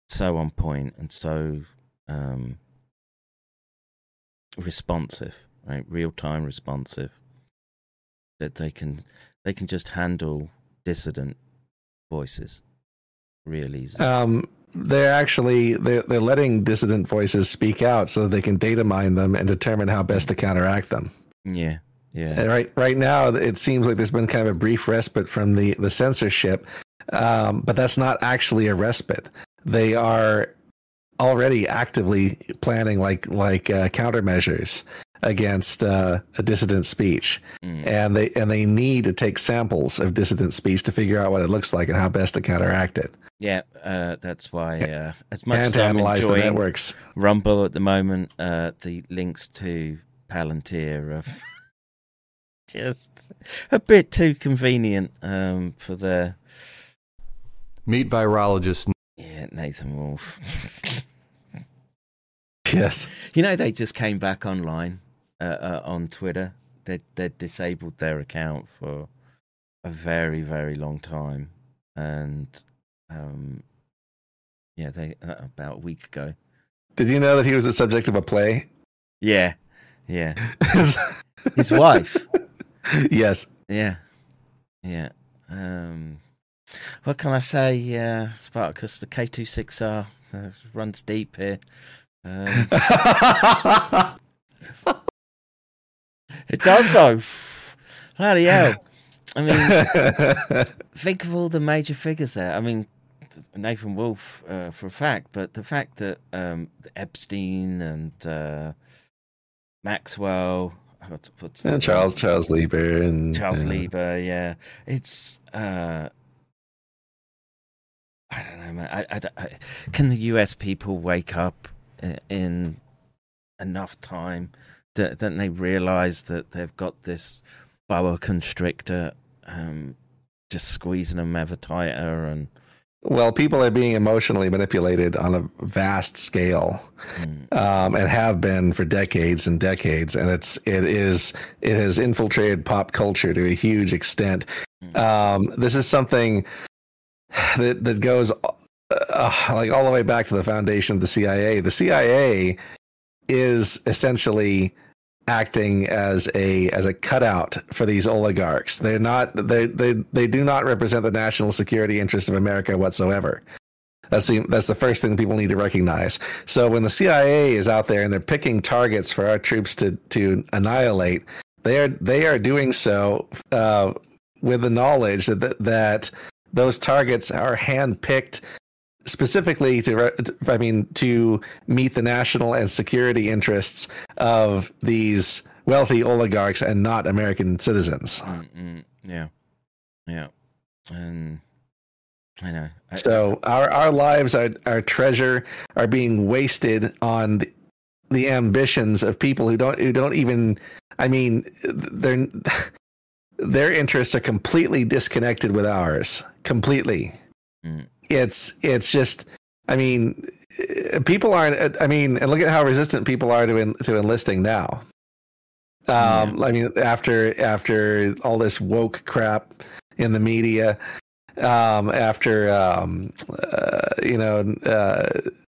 so on point and so um responsive right? Real time responsive that they can they can just handle dissident voices real easy. Um, they're actually they're, they're letting dissident voices speak out so that they can data mine them and determine how best to counteract them. yeah yeah And right right now, it seems like there's been kind of a brief respite from the the censorship, um, but that's not actually a respite. They are already actively planning like like uh, countermeasures against uh, a dissident speech, Mm. and they and they need to take samples of dissident speech to figure out what it looks like and how best to counteract it. Yeah, uh, that's why. Uh, as much and as I'm analyze the enjoying networks. Rumble at the moment, uh, the links to Palantir are just a bit too convenient um, for their Meet virologist yeah Nathan Wolfe. Yes. You know they just came back online uh, uh, on Twitter. They they disabled their account for a very very long time, and um, yeah, they uh, about a week ago. Did you know that he was the subject of a play? Yeah, Yeah. His wife. yes. Yeah. Yeah. Um, what can I say, uh, Spartacus? The K26R uh, runs deep here. Um, it does, though. Bloody hell. I mean, think of all the major figures there. I mean, Nathan Wolfe uh, for a fact, but the fact that um, Epstein and uh, Maxwell, what's, what's and Charles Charles Lieber and Charles yeah. Lieber, yeah, it's uh, I don't know, man. I, I, I, can the U.S. people wake up in, in enough time? Don't, don't they realize that they've got this boa constrictor um, just squeezing them ever tighter and Well, people are being emotionally manipulated on a vast scale, um, and have been for decades and decades. And it's it is it has infiltrated pop culture to a huge extent. Um, this is something that that goes uh, like all the way back to the foundation of the CIA. The CIA is essentially acting as a as a cutout for these oligarchs. They're not they they they do not represent the national security interest of America whatsoever. That's the that's the first thing people need to recognize. So when the CIA is out there and they're picking targets for our troops to to annihilate, they are they are doing so uh, with the knowledge that that those targets are handpicked specifically to, I mean, to meet the national and security interests of these wealthy oligarchs and not American citizens. Mm-mm. yeah, yeah, and I know. I, So our our lives, our our treasure, are being wasted on the, the ambitions of people who don't who don't even. I mean, their their interests are completely disconnected with ours. Completely. Mm. It's it's just. I mean, people aren't. I mean, and look at how resistant people are to en, to enlisting now. Um, I mean, after after all this woke crap in the media, um, after um, uh, you know uh,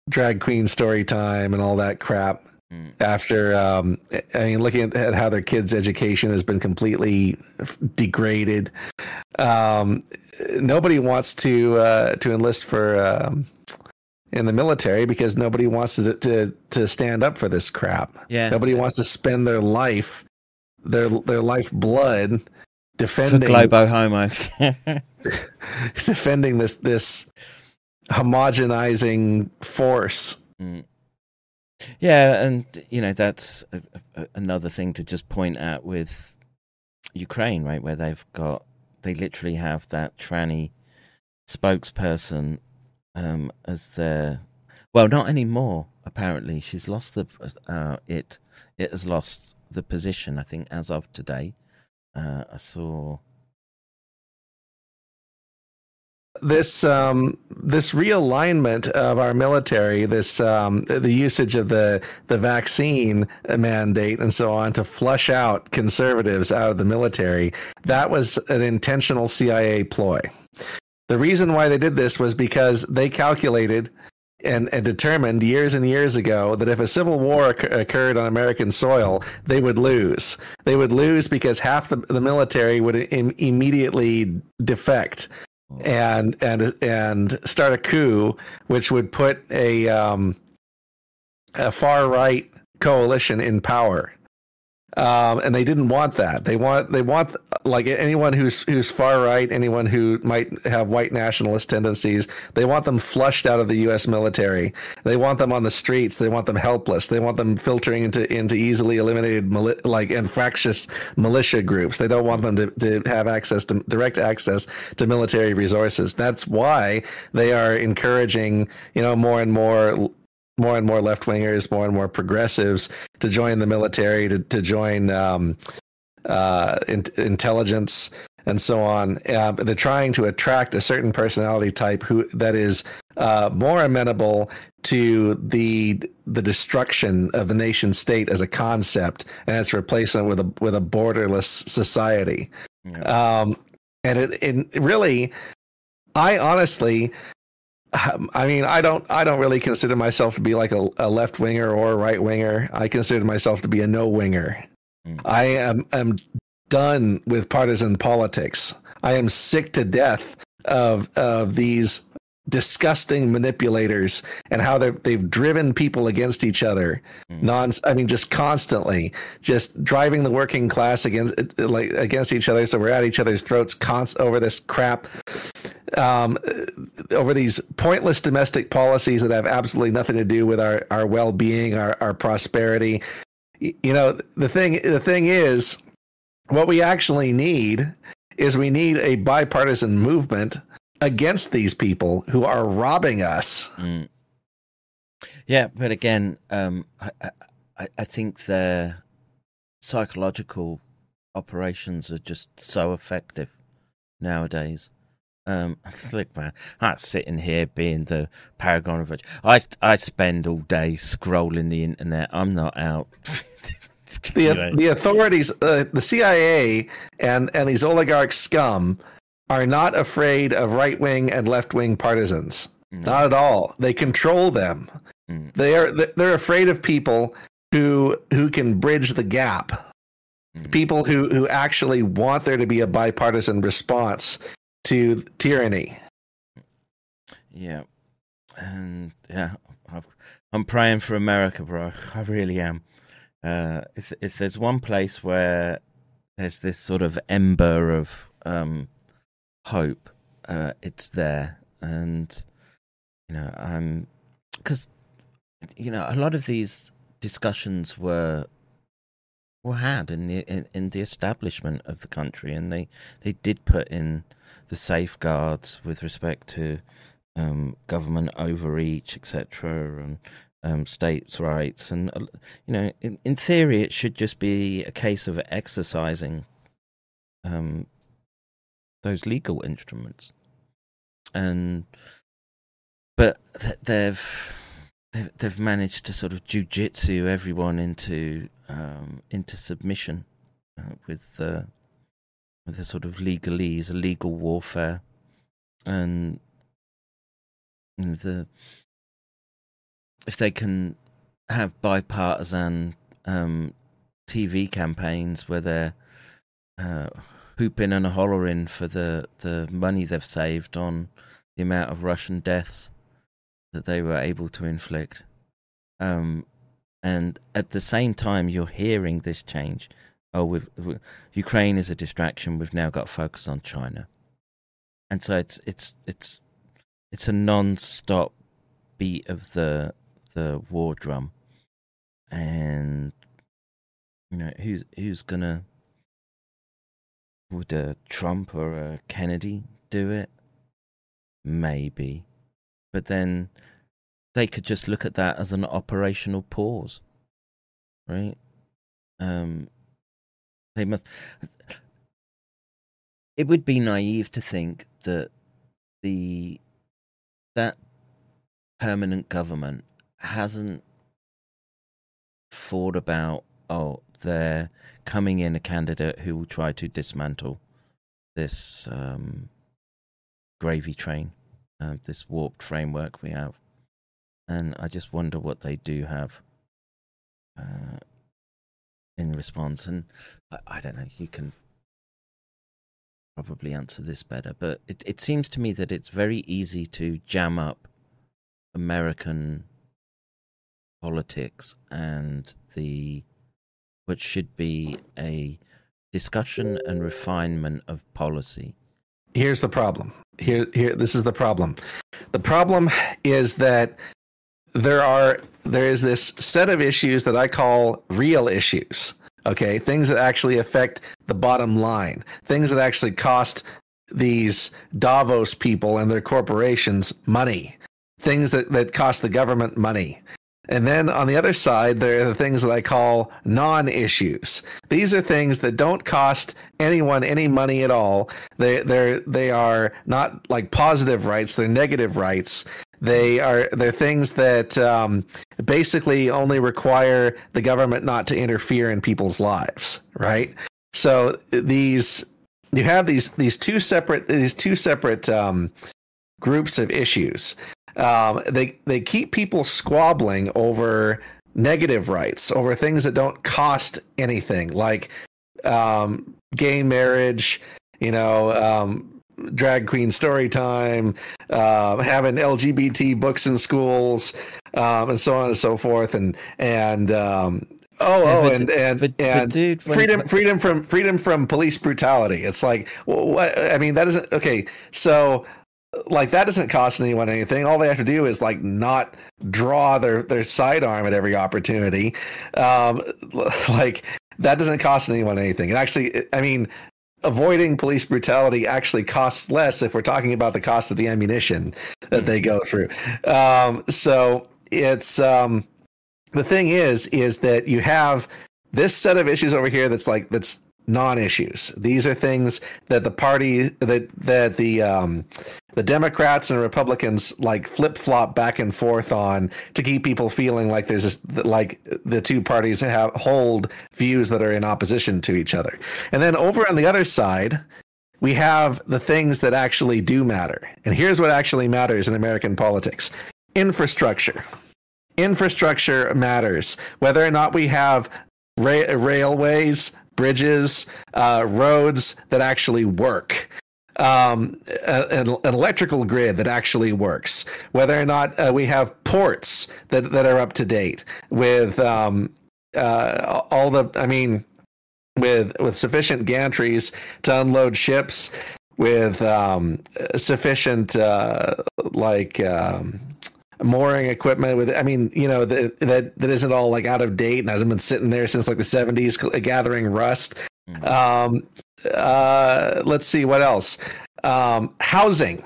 drag queen story time and all that crap. After um, I mean, looking at how their kids' education has been completely degraded, um, nobody wants to uh, to enlist for um, in the military because nobody wants to to to stand up for this crap. Yeah. nobody wants to spend their life their their life blood for defending Globo Homo. defending this this homogenizing force. Mm. Yeah, and you know that's a, a, another thing to just point out with Ukraine, right? Where they've got they literally have that tranny spokesperson um, as their well, not anymore. Apparently, she's lost the uh, it. It has lost the position. I think as of today, uh, I saw. This um, this realignment of our military, this um, the usage of the the vaccine mandate and so on to flush out conservatives out of the military, that was an intentional CIA ploy. The reason why they did this was because they calculated and, and determined years and years ago that if a civil war occur- occurred on American soil, they would lose. They would lose because half the, the military would Im- immediately defect and and and start a coup, which would put a um, a far right coalition in power. Um, and they didn't want that. They want they want like anyone who's who's far right, anyone who might have white nationalist tendencies. They want them flushed out of the U.S. military. They want them on the streets. They want them helpless. They want them filtering into into easily eliminated like and fractious militia groups. They don't want them to, to have access to direct access to military resources. That's why they are encouraging you know more and more more and more left wingers, more and more progressives to join the military, to to join um, uh, in, intelligence and so on. Uh, they're trying to attract a certain personality type who that is uh, more amenable to the the destruction of the nation state as a concept and its replacement with a with a borderless society. Um, and it, it really, I honestly I mean, I don't, I don't really consider myself to be like a, a left winger or a right winger. I consider myself to be a no winger. Mm. I am, am done with partisan politics. I am sick to death of of these disgusting manipulators and how they they've driven people against each other mm. non i mean just constantly just driving the working class against like against each other so we're at each other's throats const over this crap um, over these pointless domestic policies that have absolutely nothing to do with our our well-being our our prosperity you know the thing the thing is what we actually need is we need a bipartisan movement against these people who are robbing us. Mm. Yeah, but again, um, I, I, I think their psychological operations are just so effective nowadays. Um, slick man, I'm sitting here being the paragon of. I I spend all day scrolling the internet. I'm not out. the the authorities, uh, the CIA, and and these oligarch scum are not afraid of right wing and left wing partisans. Mm. Not at all. They control them. Mm. They are they're afraid of people who who can bridge the gap. Mm. People who who actually want there to be a bipartisan response to tyranny. Yeah. And yeah, I'm praying for America, bro. I really am. Uh, if if there's one place where there's this sort of ember of um, hope, uh, it's there, and you know, um, because you know, a lot of these discussions were were had in the in, in the establishment of the country, and they they did put in the safeguards with respect to um, government overreach, etc., and um, states' rights. And uh, you know, in, in theory, it should just be a case of exercising um, those legal instruments. And but they've they've, they've managed to sort of jujitsu everyone into um, into submission uh, with the with the sort of legalese, legal warfare, and the if they can have bipartisan um, TV campaigns where they're uh, hooping and a hollering for the, the money they've saved on the amount of Russian deaths that they were able to inflict. Um, and at the same time, you're hearing this change. Oh, with Ukraine is a distraction. We've now got to focus on China, and so it's it's it's it's a non-stop beat of the the war drum, and you know who's who's gonna would a Trump or a Kennedy do it? Maybe. But then they could just look at that as an operational pause. Right? Um they must it would be naive to think that the that permanent government hasn't thought about oh they're coming in a candidate who will try to dismantle this um, gravy train, uh, this warped framework we have. And I just wonder what they do have uh, in response. And I, I, don't know, you can probably answer this better, but it, it seems to me that it's very easy to jam up American politics and the which should be a discussion and refinement of policy. Here's the problem. Here, here. This is the problem. The problem is that there are there is this set of issues that I call real issues. Okay, things that actually affect the bottom line, things that actually cost these Davos people and their corporations money, things that, that cost the government money. And then on the other side, there are the things that I call non issues. These are things that don't cost anyone any money at all. They they're they are not like positive rights, they're negative rights. They are they're things that um, basically only require the government not to interfere in people's lives, right? So these you have these these two separate these two separate um, groups of issues Um, they they keep people squabbling over negative rights, over things that don't cost anything, like um, gay marriage, you know, um, drag queen story time, uh, having LGBT books in schools, um, and so on and so forth, and and um, oh Yeah, oh but- and and but- but and dude, when- freedom freedom from freedom from police brutality. It's like what I mean that isn't okay. So like that doesn't cost anyone anything. All they have to do is like not draw their their sidearm at every opportunity. Um, like that doesn't cost anyone anything. And actually, I mean, avoiding police brutality actually costs less if we're talking about the cost of the ammunition that they go through. Um, so it's um, the thing is, is that you have this set of issues over here that's like that's non-issues. These are things that the party that that the um, the Democrats and Republicans like flip flop back and forth on to keep people feeling like there's this like the two parties have hold views that are in opposition to each other. And then over on the other side, we have the things that actually do matter. And here's what actually matters in American politics infrastructure. Infrastructure matters. Whether or not we have ra- railways, bridges, uh, roads that actually work. Um, an, an electrical grid that actually works. Whether or not uh, we have ports that, that are up to date with um, uh, all the, I mean, with with sufficient gantries to unload ships, with um, sufficient uh, like um, mooring equipment. With I mean, you know that that that isn't all like out of date and hasn't been sitting there since like the seventies, gathering rust. Um, uh, let's see what else. Um, housing.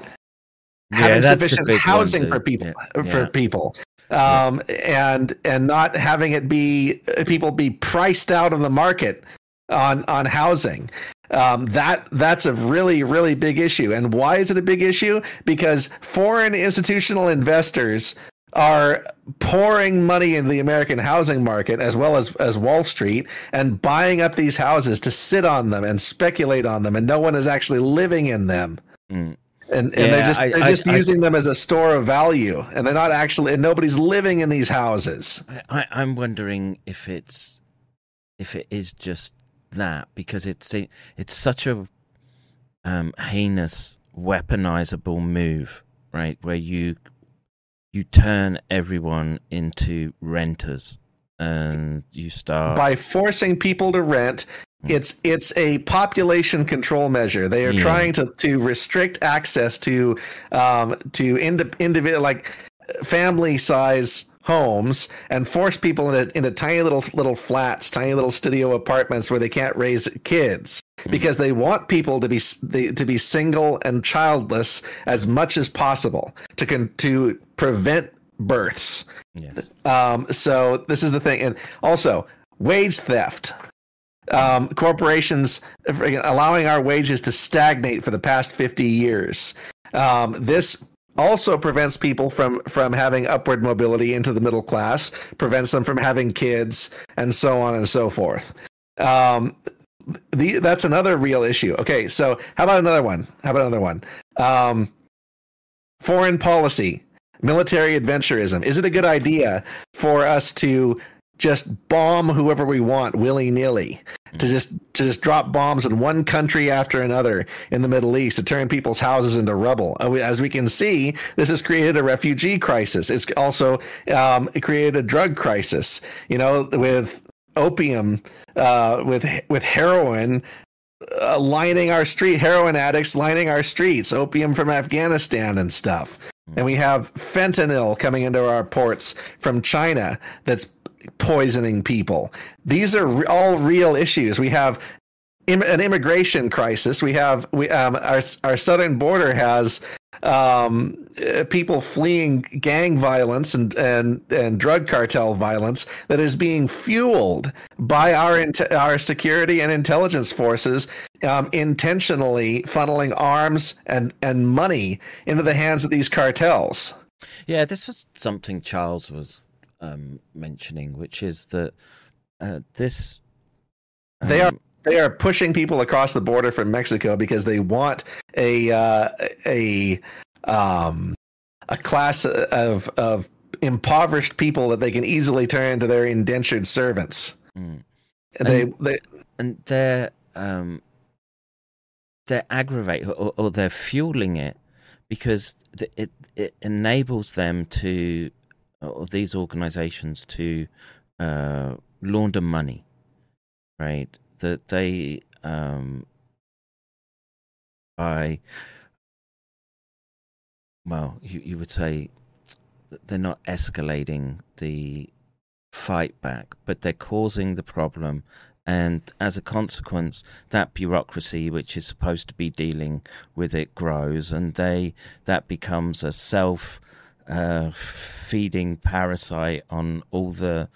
Yeah, Having that's sufficient big housing for people Yeah. for people um and and not having it be people be priced out of the market on on housing um, that that's a really really big issue and why is it a big issue because foreign institutional investors are pouring money into the American housing market as well as as Wall Street and buying up these houses to sit on them and speculate on them and no one is actually living in them Mm. and and Yeah, they're just they're I- just I- using them as a store of value and they're not actually and nobody's living in these houses I, I'm wondering if it's if it is just that because it's a, it's such a um, heinous weaponizable move, right? Where you you turn everyone into renters and you start by forcing people to rent it's it's a population control measure they are Yeah. trying to to restrict access to um to indi- individual like family size homes and force people into, into tiny little little flats tiny little studio apartments where they can't raise kids because they want people to be to be single and childless as much as possible to con- to prevent births yes. um, so this is the thing, and also wage theft. Um, corporations allowing our wages to stagnate for the past fifty years. Um, this also prevents people from from having upward mobility into the middle class, prevents them from having kids, and so on and so forth. Um, the, that's another real issue. Okay, so how about another one? How about another one? Um, foreign policy military adventurism. Is it a good idea for us to just bomb whoever we want willy nilly? To just to just drop bombs in one country after another in the Middle East to turn people's houses into rubble. As we can see, this has created a refugee crisis. It's also um, it created a drug crisis. You know, with opium, uh, with with heroin uh, lining our street, heroin addicts lining our streets, opium from Afghanistan and stuff. And we have fentanyl coming into our ports from China that's poisoning people. These are re- all real issues. We have Im- an immigration crisis. We have we um, our our southern border has um, uh, people fleeing gang violence and, and and drug cartel violence that is being fueled by our our security and intelligence forces um, intentionally funneling arms and and money into the hands of these cartels. Yeah, this was something Charles was um, mentioning, which is that uh, this They are um, they are pushing people across the border from Mexico because they want a uh, a um a class of of impoverished people that they can easily turn into their indentured servants. Mm. And they, And- they and they're um, they're aggravating or, or they're fueling it because it it enables them to or these organizations to uh, launder money, right? That they um, by well, you you would say they're not escalating the fight back, but they're causing the problem. And as a consequence, that bureaucracy, which is supposed to be dealing with it, grows, and they that becomes a self uh, feeding parasite on all the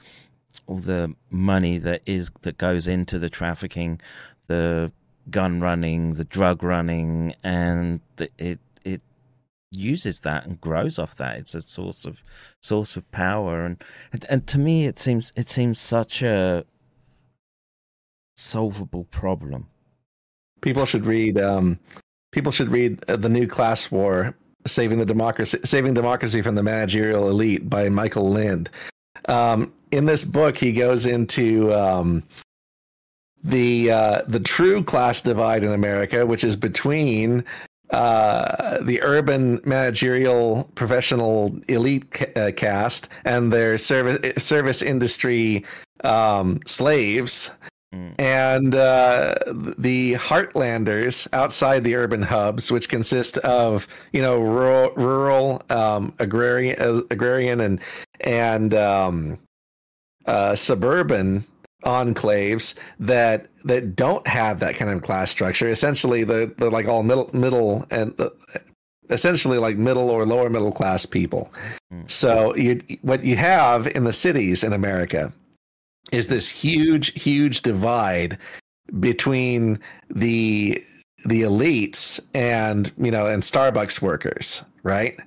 all the money that is that goes into the trafficking, the gun running, the drug running, and the, it it uses that and grows off that. It's a source of source of power, and and, and to me, it seems it seems such a solvable problem. people should read um, people should read uh, the new class war saving the democracy saving democracy from the managerial elite by michael lind. Um, in this book he goes into um, the uh, the true class divide in america which is between uh, the urban managerial professional elite ca- uh, caste and their service service industry um, slaves and uh, the heartlanders outside the urban hubs, which consist of you know rural, rural um, agrarian, uh, agrarian and and um, uh, suburban enclaves that that don't have that kind of class structure. Essentially, the the like all middle middle and uh, essentially like middle or lower middle class people. So you what you have in the cities in America is this huge huge divide between the the elites and you know and Starbucks workers, right?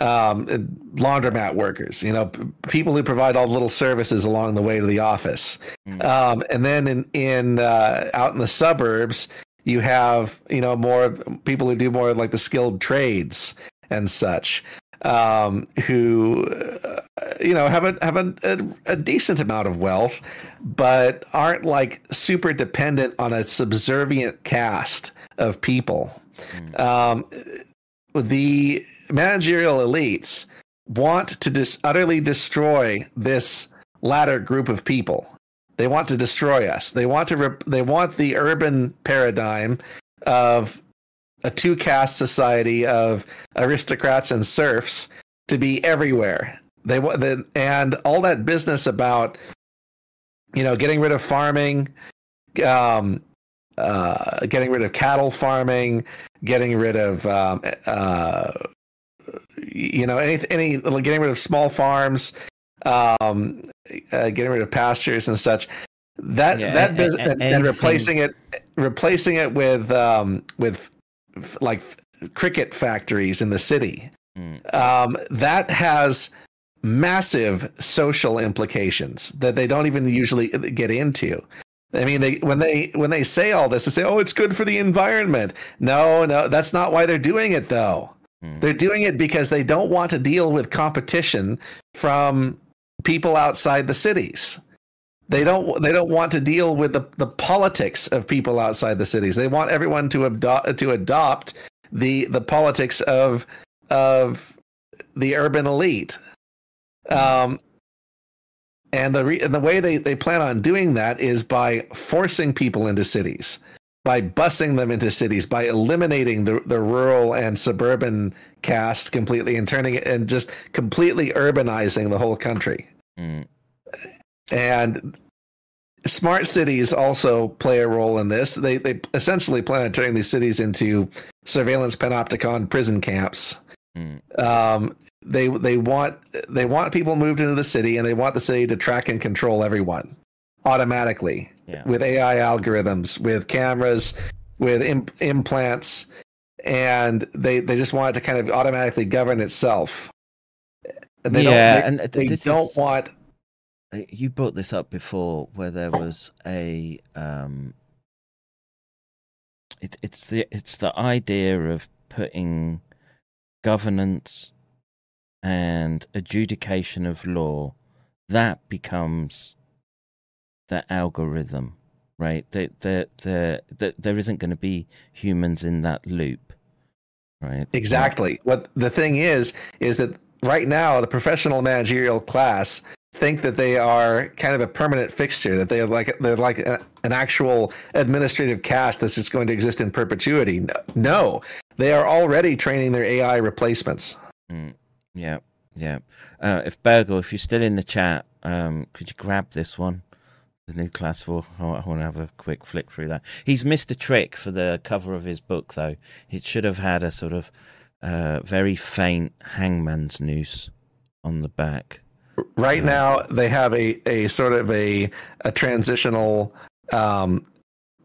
Um, laundromat workers, you know, p- people who provide all the little services along the way to the office. Um, and then in in uh, out in the suburbs, you have you know more people who do more like the skilled trades and such um, who uh, you know have a have a, a, a decent amount of wealth, but aren't like super dependent on a subservient cast of people. Um, the managerial elites want to dis- utterly destroy this latter group of people. They want to destroy us. They want to. Rep- they want the urban paradigm of a two caste society of aristocrats and serfs to be everywhere. They want the and all that business about you know getting rid of farming, um, uh, getting rid of cattle farming, getting rid of um, uh, you know any any getting rid of small farms, um, uh, getting rid of pastures and such. That Yeah, that a- a- business and, and anything- replacing it replacing it with um, with like cricket factories in the city. Mm. Um, that has massive social implications that they don't even usually uh, get into. I mean, they when they when they say all this, they say, "Oh, it's good for the environment." No, no, that's not why they're doing it, though. Mm. They're doing it because they don't want to deal with competition from people outside the cities. They don't. They don't want to deal with the, the politics of people outside the cities. They want everyone to adopt to adopt the the politics of of the urban elite. Um, and the re- and the way they, they plan on doing that is by forcing people into cities, by busing them into cities, by eliminating the, the rural and suburban caste completely and turning it and just completely urbanizing the whole country. And smart cities also play a role in this. They they essentially plan on turning these cities into surveillance panopticon prison camps. Um, they they want they want people moved into the city, and they want the city to track and control everyone automatically Yeah. with AI algorithms, with cameras, with Im- implants, and they they just want it to kind of automatically govern itself. And they Yeah, don't, and they, uh, they don't is- want You brought this up before, where there was a um, it, it's the it's the idea of putting governance and adjudication of law, that becomes the algorithm, right? The, the, the, there isn't going to be humans in that loop, right? Exactly. What the thing is is that right now the professional managerial class think that they are kind of a permanent fixture that they're like they're like a, an actual administrative cast that's just going to exist in perpetuity no they are already training their ai replacements Mm, yeah, yeah. Uh, if Burgle, if you're still in the chat, um, could you grab this one? The new class war. I want to have a quick flick through that. He's missed a trick for the cover of his book, though. It should have had a sort of uh, very faint hangman's noose on the back. Right now they have a, a sort of a a transitional um,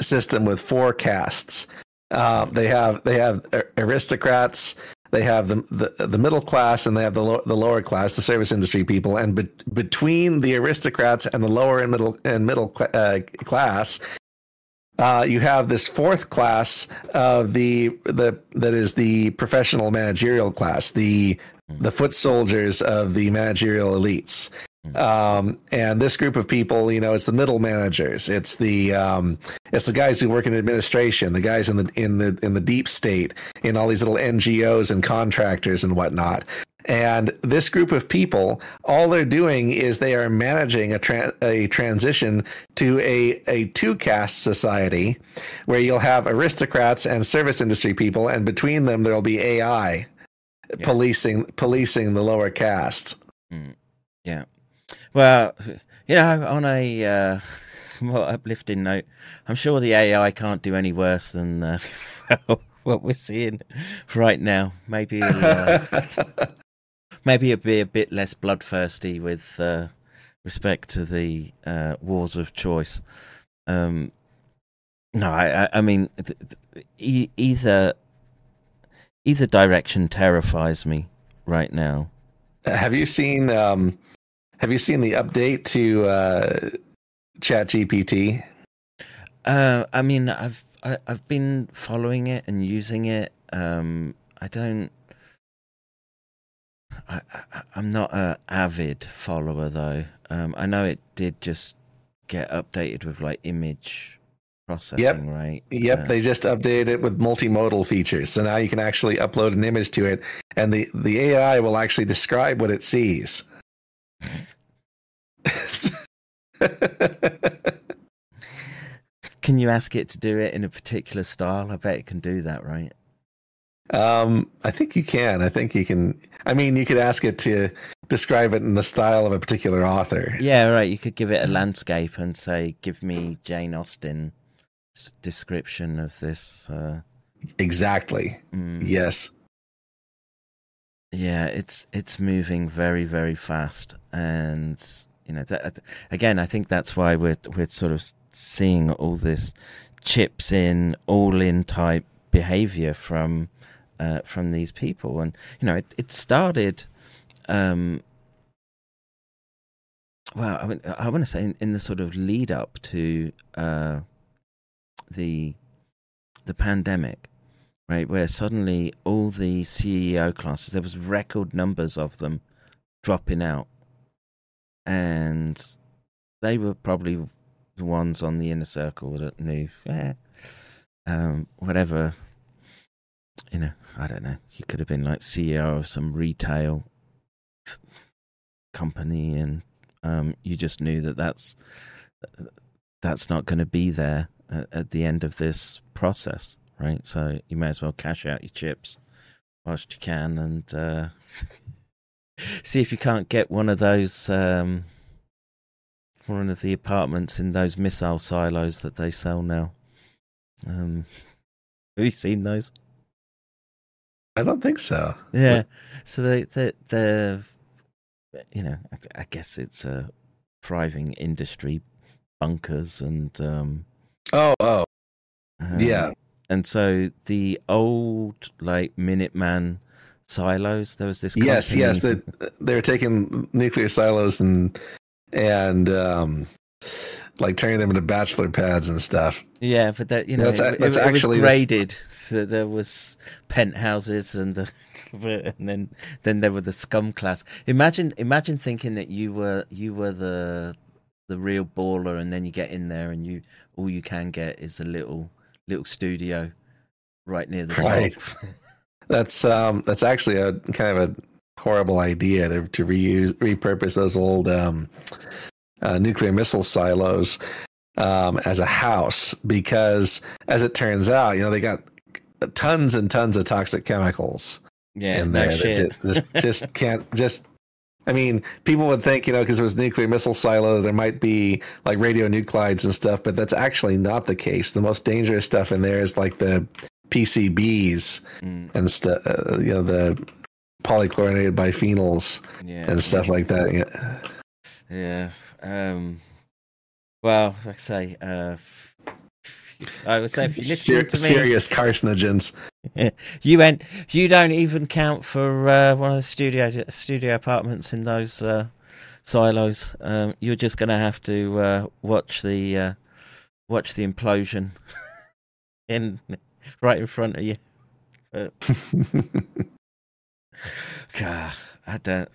system with four castes. Uh, they have they have aristocrats, they have the, the the middle class, and they have the low, the lower class, the service industry people. And be, between the aristocrats and the lower and middle and middle cl- uh, class, uh, you have this fourth class of the the that is the professional managerial class, the the foot soldiers of the managerial elites. Um, and this group of people, you know, it's the middle managers, it's the um, it's the guys who work in administration, the guys in the in the in the deep state, in all these little NGOs and contractors and whatnot. And this group of people, all they're doing is they are managing a tra- a transition to a a two caste society, where you'll have aristocrats and service industry people, and between them there'll be AI policing policing the lower castes. Yeah. Well, you know, on a uh, more uplifting note, I'm sure the AI can't do any worse than uh, what we're seeing right now. Maybe, uh, maybe it'll be a bit less bloodthirsty with uh, respect to the uh, wars of choice. Um, no, I, I, mean, th- th- either either direction terrifies me right now. Have you seen um have you seen the update to uh Chat GPT? Uh, I mean, I've I, I've been following it and using it. Um, I don't. I, I I'm not a avid follower though. Um, I know it did just get updated with like image processing, right? Yep, Uh, they just updated it with multimodal features. So now you can actually upload an image to it and the the AI will actually describe what it sees. Can you ask it to do it in a particular style? I bet it can do that, right? Um, I think you can. I think you can. I mean, you could ask it to describe it in the style of a particular author. Yeah, right. You could give it a landscape and say, "Give me Jane Austen." Description of this uh exactly. Mm. yes. Yeah it's it's moving very very fast and you know that, again i think that's why we're we're sort of seeing all this chips in all in type behavior from uh from these people. And you know it, it started um well i, mean, I want to say in, in the sort of lead up to uh the the pandemic, right, where suddenly all the CEO classes there was record numbers of them dropping out, and they were probably the ones on the inner circle that knew, yeah, um, whatever, you know, I don't know. You could have been like CEO of some retail company, and um, you just knew that that's that's not going to be there at, at the end of this process, right? So you may as well cash out your chips whilst you can and uh, see if you can't get one of those, um, one of the apartments in those missile silos that they sell now. Um, have you seen those? I don't think so. Yeah. So they they they're you know I, I guess it's a thriving industry, bunkers and um, oh oh um, yeah. And so the old like Minuteman silos, there was this. Yes, company- yes. They they're taking nuclear silos and and um, like turning them into bachelor pads and stuff. Yeah, but that you know, That's it, that's it, actually- it was graded. So there was penthouses and the, and then then there were the scum class. Imagine imagine thinking that you were you were the the real baller, and then you get in there and you all you can get is a little little studio right near the Right. top. That's um that's actually a kind of a horrible idea to, to reuse repurpose those old um uh, nuclear missile silos um as a house because as it turns out, you know, they got tons and tons of toxic chemicals Yeah, in no that shit. just just can't just I mean, people would think, you know, because it was a nuclear missile silo, there might be like radionuclides and stuff, but that's actually not the case. The most dangerous stuff in there is like the PCBs Mm. and stuff, uh, you know, the polychlorinated biphenyls Yeah, and stuff like that. Yeah. Yeah. Um, well, like I say, uh, I would say if you listen Ser- to me, serious carcinogens. you went. You don't even count for uh, one of the studio studio apartments in those uh, silos. Um, you're just going to have to uh, watch the uh, watch the implosion in right in front of you. But, God, I don't.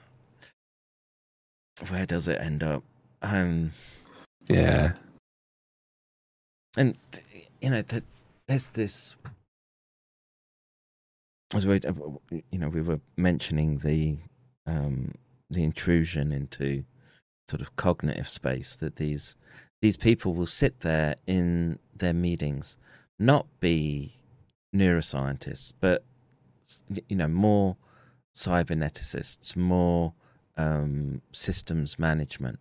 Where does it end up? Um, Yeah. and you know, th- there's this. As we, uh, you know, we were mentioning the um, the intrusion into sort of cognitive space that these these people will sit there in their meetings, not be neuroscientists, but you know, more cyberneticists, more um, systems management.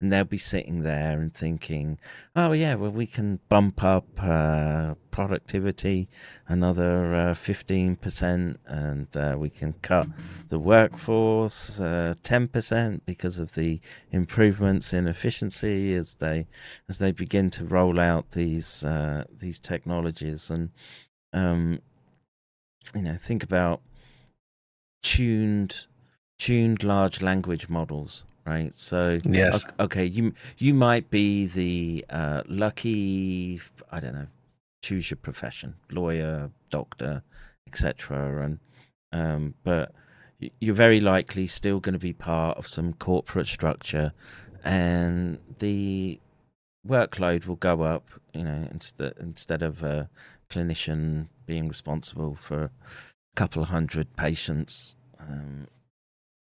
And they'll be sitting there and thinking, oh, yeah, well, we can bump up uh, productivity another uh, 15%, and uh, we can cut the workforce uh, 10% because of the improvements in efficiency as they as they begin to roll out these uh, these technologies. And, um, you know, think about tuned tuned large language models right so Yes. okay you you might be the uh, lucky i don't know choose your profession lawyer doctor etc and um but you're very likely still going to be part of some corporate structure and the workload will go up you know instead instead of a clinician being responsible for a couple of hundred patients um,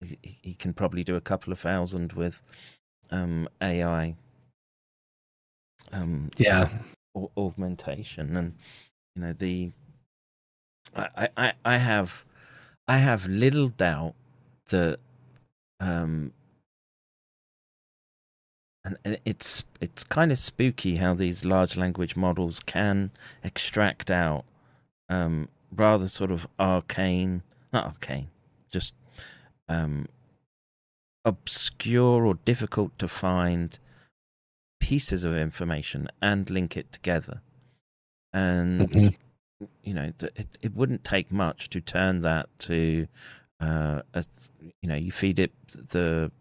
he, can probably do a couple of thousand with um, AI. Um, Yeah. au- augmentation, and you know the. I, I- I I have, I have little doubt that, um, and, and it's it's kind of spooky how these large language models can extract out um, rather sort of arcane, not arcane, just um, obscure or difficult to find pieces of information and link it together. And Mhm. you know, it it wouldn't take much to turn that to, uh, a, you know, you feed it the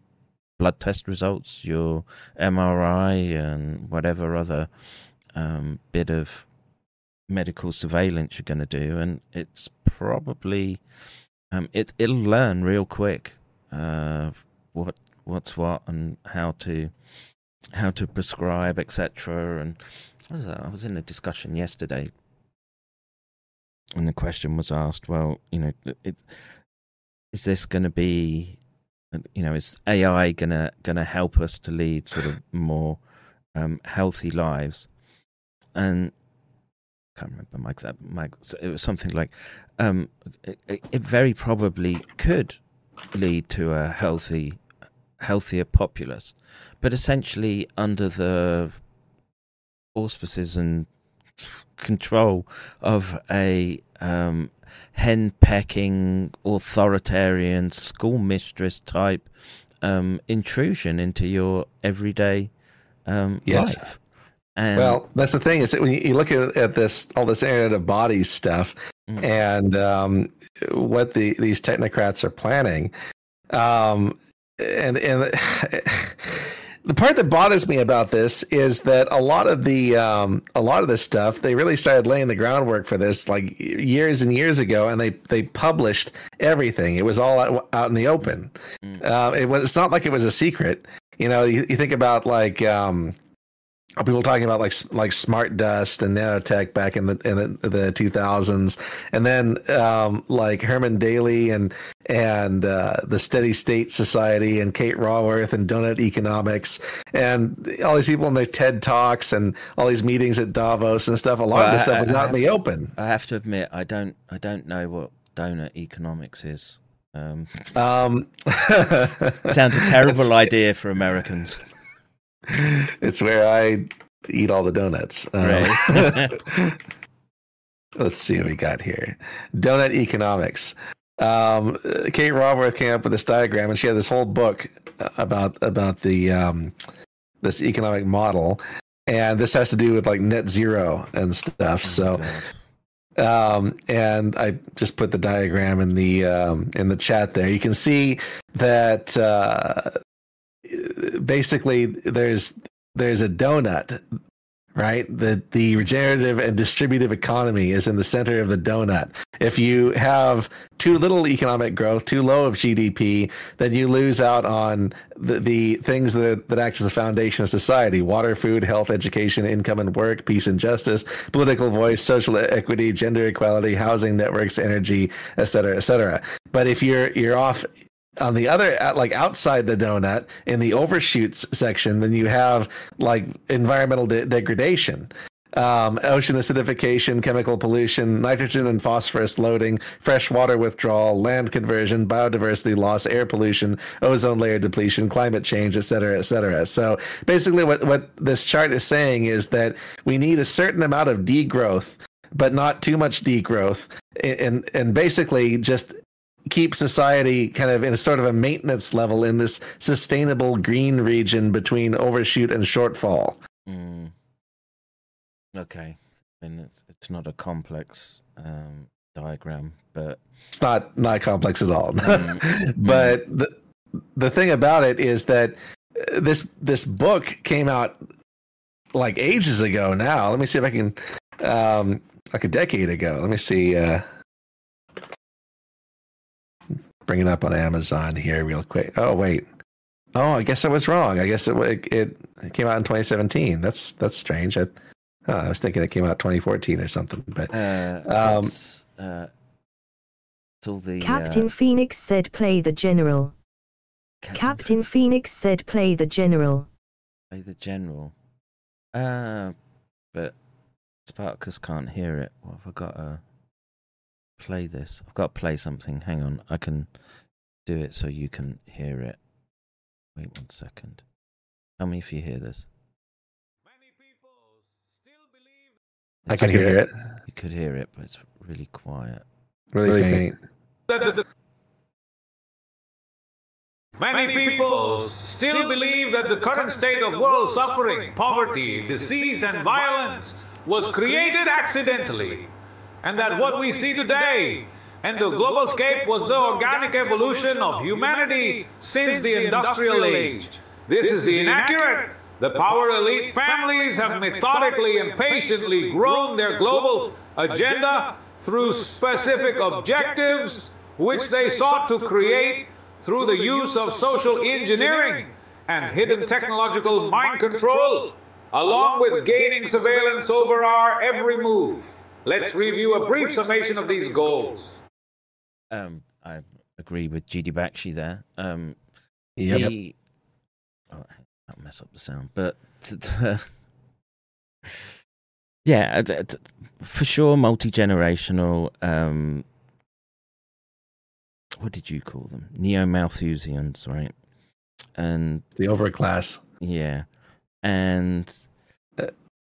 blood test results, your MRI, and whatever other um, bit of medical surveillance you're going to do, and it's probably um, it it'll learn real quick uh, what what's what and how to how to prescribe, etc. And I was, uh, I was in a discussion yesterday, and the question was asked, well, you know, it, is this going to be, you know, is AI gonna gonna help us to lead sort of more um, healthy lives? And can't remember my exact, my, it was something like, um, it, it- very probably could lead to a healthy, healthier populace, but essentially under the auspices and control of a um, hen pecking authoritarian schoolmistress type um, intrusion into your everyday um, Yes. life. And well, that's the thing is that when you, look at, at this all this Internet of Bodies stuff Mm. and um, what the these technocrats are planning, um, and and the part that bothers me about this is that a lot of the um, a lot of this stuff they really started laying the groundwork for this like years and years ago, and they they published everything. It was all out, out in the open. Mm. Uh, it was. It's not like it was a secret. You know, you, you think about like. Um, people talking about like like smart dust and nanotech back in the in the, the 2000s and then um, like herman daly and and uh, the steady state society and kate raworth and donut economics and all these people in their ted talks and all these meetings at davos and stuff. A lot well, of this I, stuff was I out in the to, open. I have to admit i don't i don't know what donut economics is. Um, um sounds a terrible idea for americans it's where I eat all the donuts. Um, right. let's see what we got here. Donut economics. Um, Kate Raworth came up with this diagram, and she had this whole book about about the um, this economic model, and this has to do with like net zero and stuff. Oh, so, um, and I just put the diagram in the um, in the chat there. You can see that uh, basically there's there's a donut right? The the regenerative and distributive economy is in the center of the donut. If you have too little economic growth too low of gdp then you lose out on the, the things that, that act as the foundation of society water food health education income and work peace and justice political voice social equity gender equality housing networks energy et cetera et cetera. But if you're you're off on the other like outside the donut in the overshoots section then you have like environmental de- degradation. Um, ocean acidification chemical pollution nitrogen and phosphorus loading freshwater withdrawal land conversion biodiversity loss air pollution ozone layer depletion climate change et cetera et cetera. So basically what, what this chart is saying is that we need a certain amount of degrowth but not too much degrowth and and basically just keep society kind of in a sort of a maintenance level in this sustainable green region between overshoot and shortfall. Mm. Okay, and it's it's not a complex um, diagram, but it's not not complex at all. Mm. but the the thing about it is that uh, this this book came out like ages ago. Now, let me see if I can, um, like a decade ago. Let me see. Uh, bring it up on Amazon here real quick. Oh wait. Oh, I guess I was wrong. I guess it it, it came out in 2017. That's that's strange. I, oh, I was thinking it came out 2014 or something. But uh, um, uh, the, Captain uh, Phoenix said, "Play the general." Captain, Captain Phoenix said, "Play the general." Play the general. Uh, but Spartacus can't hear it. What have I got? Uh, play this. I've got to play something. Hang on. I can do it so you can hear it. Wait one second. Tell me if you hear this. I can hear it. You could hear it, but it's really quiet. Really, really faint. faint. Many people still believe that the current state of world suffering, poverty, disease, and violence was created accidentally and that what we see today and the global scape was the organic evolution of humanity since the industrial age. This is inaccurate. The power elite families have methodically and patiently grown their global agenda through specific objectives which they sought to create through the use of social engineering and hidden technological mind control, along with gaining surveillance over our every move. Let's review a brief summation of these goals. Um, I agree with GD Bakshi there. Um, yep. He, oh, I'll mess up the sound, but yeah, for sure, multi generational. Um, what did you call them? Neo Malthusians, right? And the overclass. Yeah, and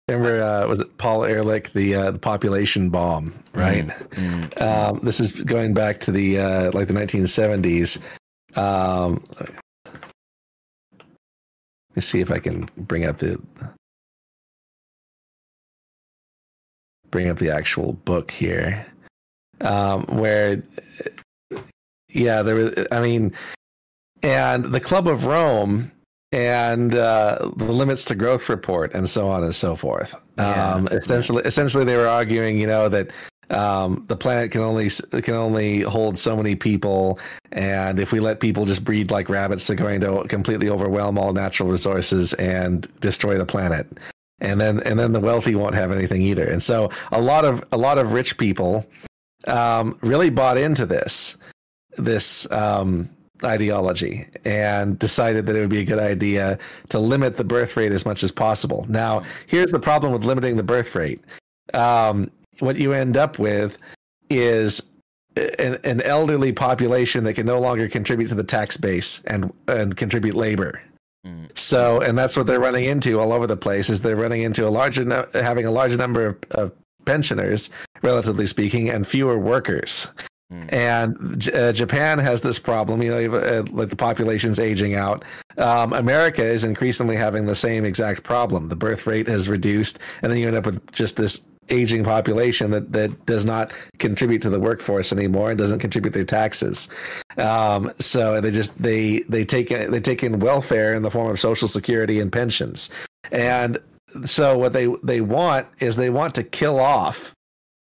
Remember, uh, was it Paul Ehrlich, the uh, the population bomb, right? Mm, mm, um, this is going back to the uh, like the 1970s. Um, let me see if I can bring up the bring up the actual book here, um, where yeah, there was. I mean, and the Club of Rome and uh, the limits to growth report, and so on and so forth. Yeah. Um, essentially, essentially, they were arguing, you know, that um, the planet can only can only hold so many people, and if we let people just breed like rabbits, they're going to completely overwhelm all natural resources and destroy the planet. And then and then the wealthy won't have anything either. And so a lot of a lot of rich people um, really bought into this this um, ideology and decided that it would be a good idea to limit the birth rate as much as possible. Now, here's the problem with limiting the birth rate. Um, what you end up with is an, an, elderly population that can no longer contribute to the tax base and and contribute labor. Mm. So, and that's what they're running into all over the place. Is they're running into a larger no- having a larger number of, of pensioners, relatively speaking, and fewer workers. Mm. And uh, Japan has this problem, you know, uh, like the population's aging out. Um, America is increasingly having the same exact problem. The birth rate has reduced, and then you end up with just this aging population that, that does not contribute to the workforce anymore and doesn't contribute their taxes. Um, so they just they they take they take in welfare in the form of social security and pensions, and so what they they want is they want to kill off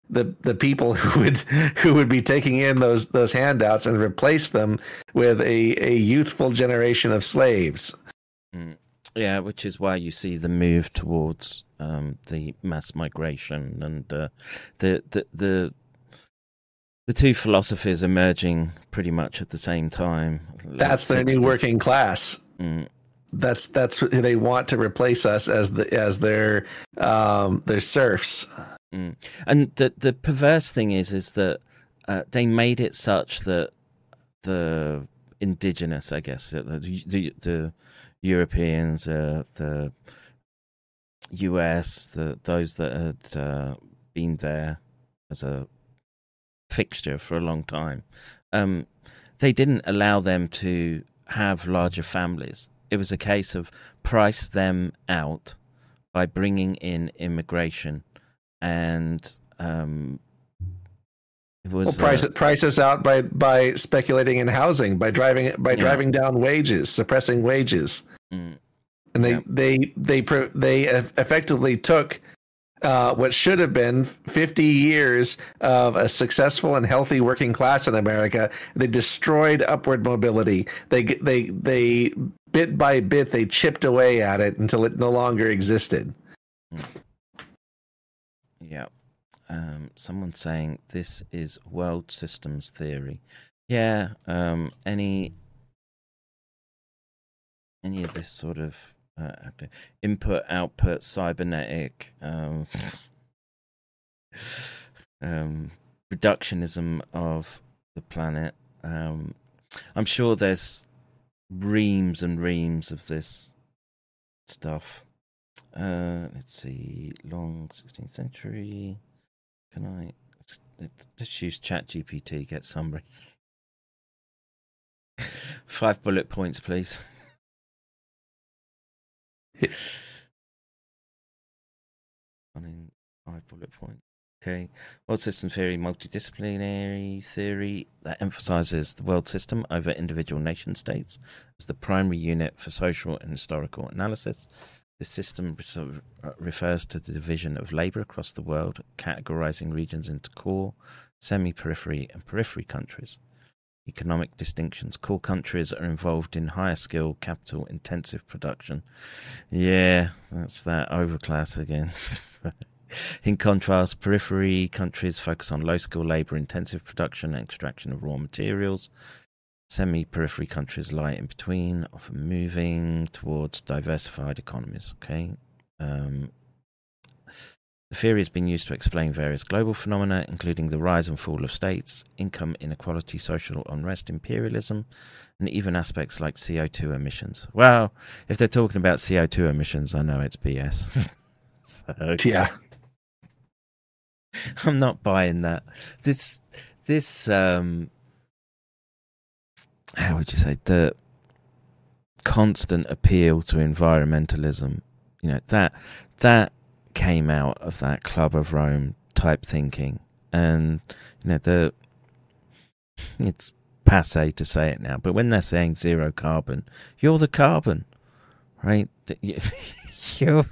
the the people who would who would be taking in those those handouts and replace them with a a youthful generation of slaves. Mm. Yeah, which is why you see the move towards um, the mass migration and uh, the, the the the two philosophies emerging pretty much at the same time. That's their 60s. new working class. Mm. That's that's they want to replace us as the as their um, their serfs. Mm. And the the perverse thing is is that uh, they made it such that the indigenous, I guess, the the, the Europeans, uh, the US, the those that had uh, been there as a fixture for a long time, um, they didn't allow them to have larger families. It was a case of price them out by bringing in immigration, and um, it was well, price uh, price us out by by speculating in housing, by driving by yeah. driving down wages, suppressing wages. Mm and they yeah. they they they effectively took uh, what should have been 50 years of a successful and healthy working class in America. They destroyed upward mobility. They they they bit by bit they chipped away at it until it no longer existed. Yeah. Um, someone saying this is world systems theory. Yeah. Um, any any of this sort of uh, input output cybernetic um, um, reductionism of the planet. Um, I'm sure there's reams and reams of this stuff. Uh, let's see, long 16th century. Can I? Let's, let's use Chat GPT. Get summary. Five bullet points, please. I Running five bullet points. Okay. World system theory, multidisciplinary theory that emphasizes the world system over individual nation states as the primary unit for social and historical analysis. This system uh, refers to the division of labor across the world, categorizing regions into core, semi periphery, and periphery countries economic distinctions. Core countries are involved in higher skill, capital intensive production. Yeah, that's that overclass again. in contrast, periphery countries focus on low skill labor intensive production and extraction of raw materials. Semi periphery countries lie in between, often moving towards diversified economies. Okay. Um, the theory has been used to explain various global phenomena, including the rise and fall of states, income inequality, social unrest, imperialism, and even aspects like CO2 emissions. Well, if they're talking about CO2 emissions, I know it's BS. so, yeah. I'm not buying that. This, this, um, how would you say, the constant appeal to environmentalism, you know, that, that came out of that Club of Rome type thinking, and you know the it's passe to say it now, but when they're saying zero carbon, you're the carbon. right? You, you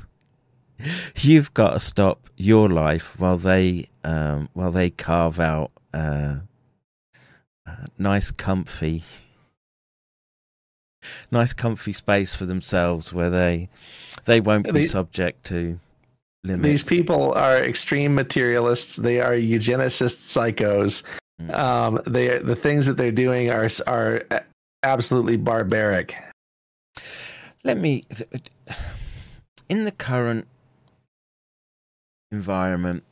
you've got to stop your life while they um, while they carve out uh, a nice, comfy, nice, comfy space for themselves where they they won't be These- subject to limits. These people are extreme materialists. They are eugenicist psychos. Mm. Um, they the things that they're doing are are absolutely barbaric. Let me, in the current environment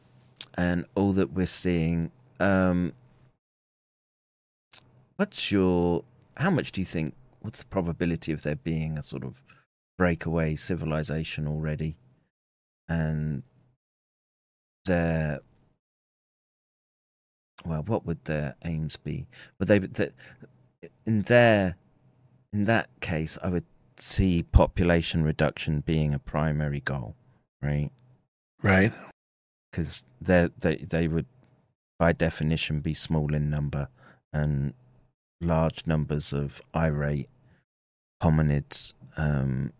and all that we're seeing, um, what's your, how much do you think, what's the probability of there being a sort of breakaway civilization already? And their, well, what would their aims be? Would they, that in their, in that case, I would see population reduction being a primary goal, right? Right. Because they they they would, by definition, be small in number, and large numbers of irate hominids um,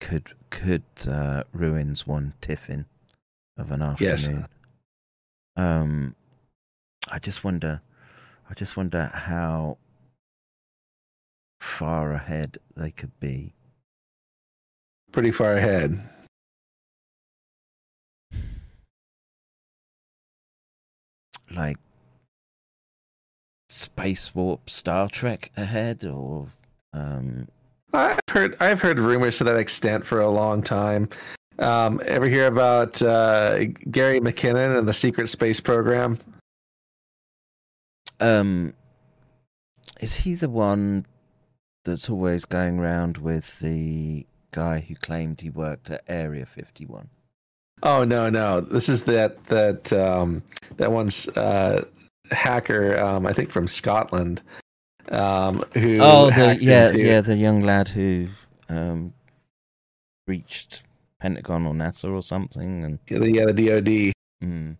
could could uh, ruins one tiffin of an afternoon. Yes. afternoon. Um, I just wonder, I just wonder how far ahead they could be. Pretty far ahead. Like space warp Star Trek ahead or um I've heard I've heard rumors to that extent for a long time. Um, ever hear about uh, Gary McKinnon and the secret space program? um is he the one that's always going around with the guy who claimed he worked at Area 51? Oh no, no. This is that that um, that one's uh, hacker. Um, I think from Scotland. Um, who? Oh, the, yeah, into- yeah, the young lad who um reached Pentagon or NASA or something and yeah, the, yeah, the DoD. mm,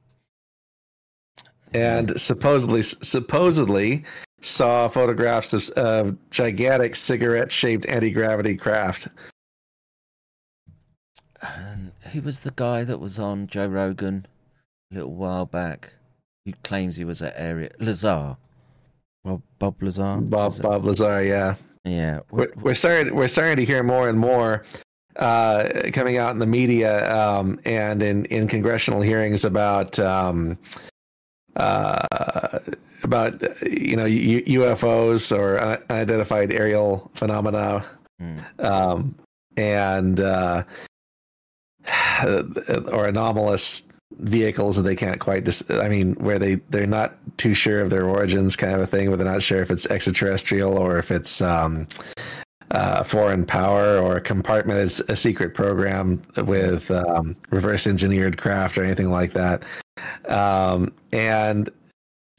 and supposedly supposedly saw photographs of, of gigantic cigarette-shaped anti-gravity craft. And who was the guy that was on Joe Rogan a little while back? Who claims he was at Area Lazar? Bob Bob Lazar. Bob it- Bob Lazar, yeah. Yeah. We're, we're starting we're starting to hear more and more uh, coming out in the media um, and in, in congressional hearings about um, uh, about you know U- UFOs or unidentified aerial phenomena Mm. um, and uh, or anomalous vehicles that they can't quite dis- I mean where they they're not too sure of their origins kind of a thing where they're not sure if it's extraterrestrial or if it's um uh, foreign power or a compartment is a secret program with um, reverse engineered craft or anything like that um, and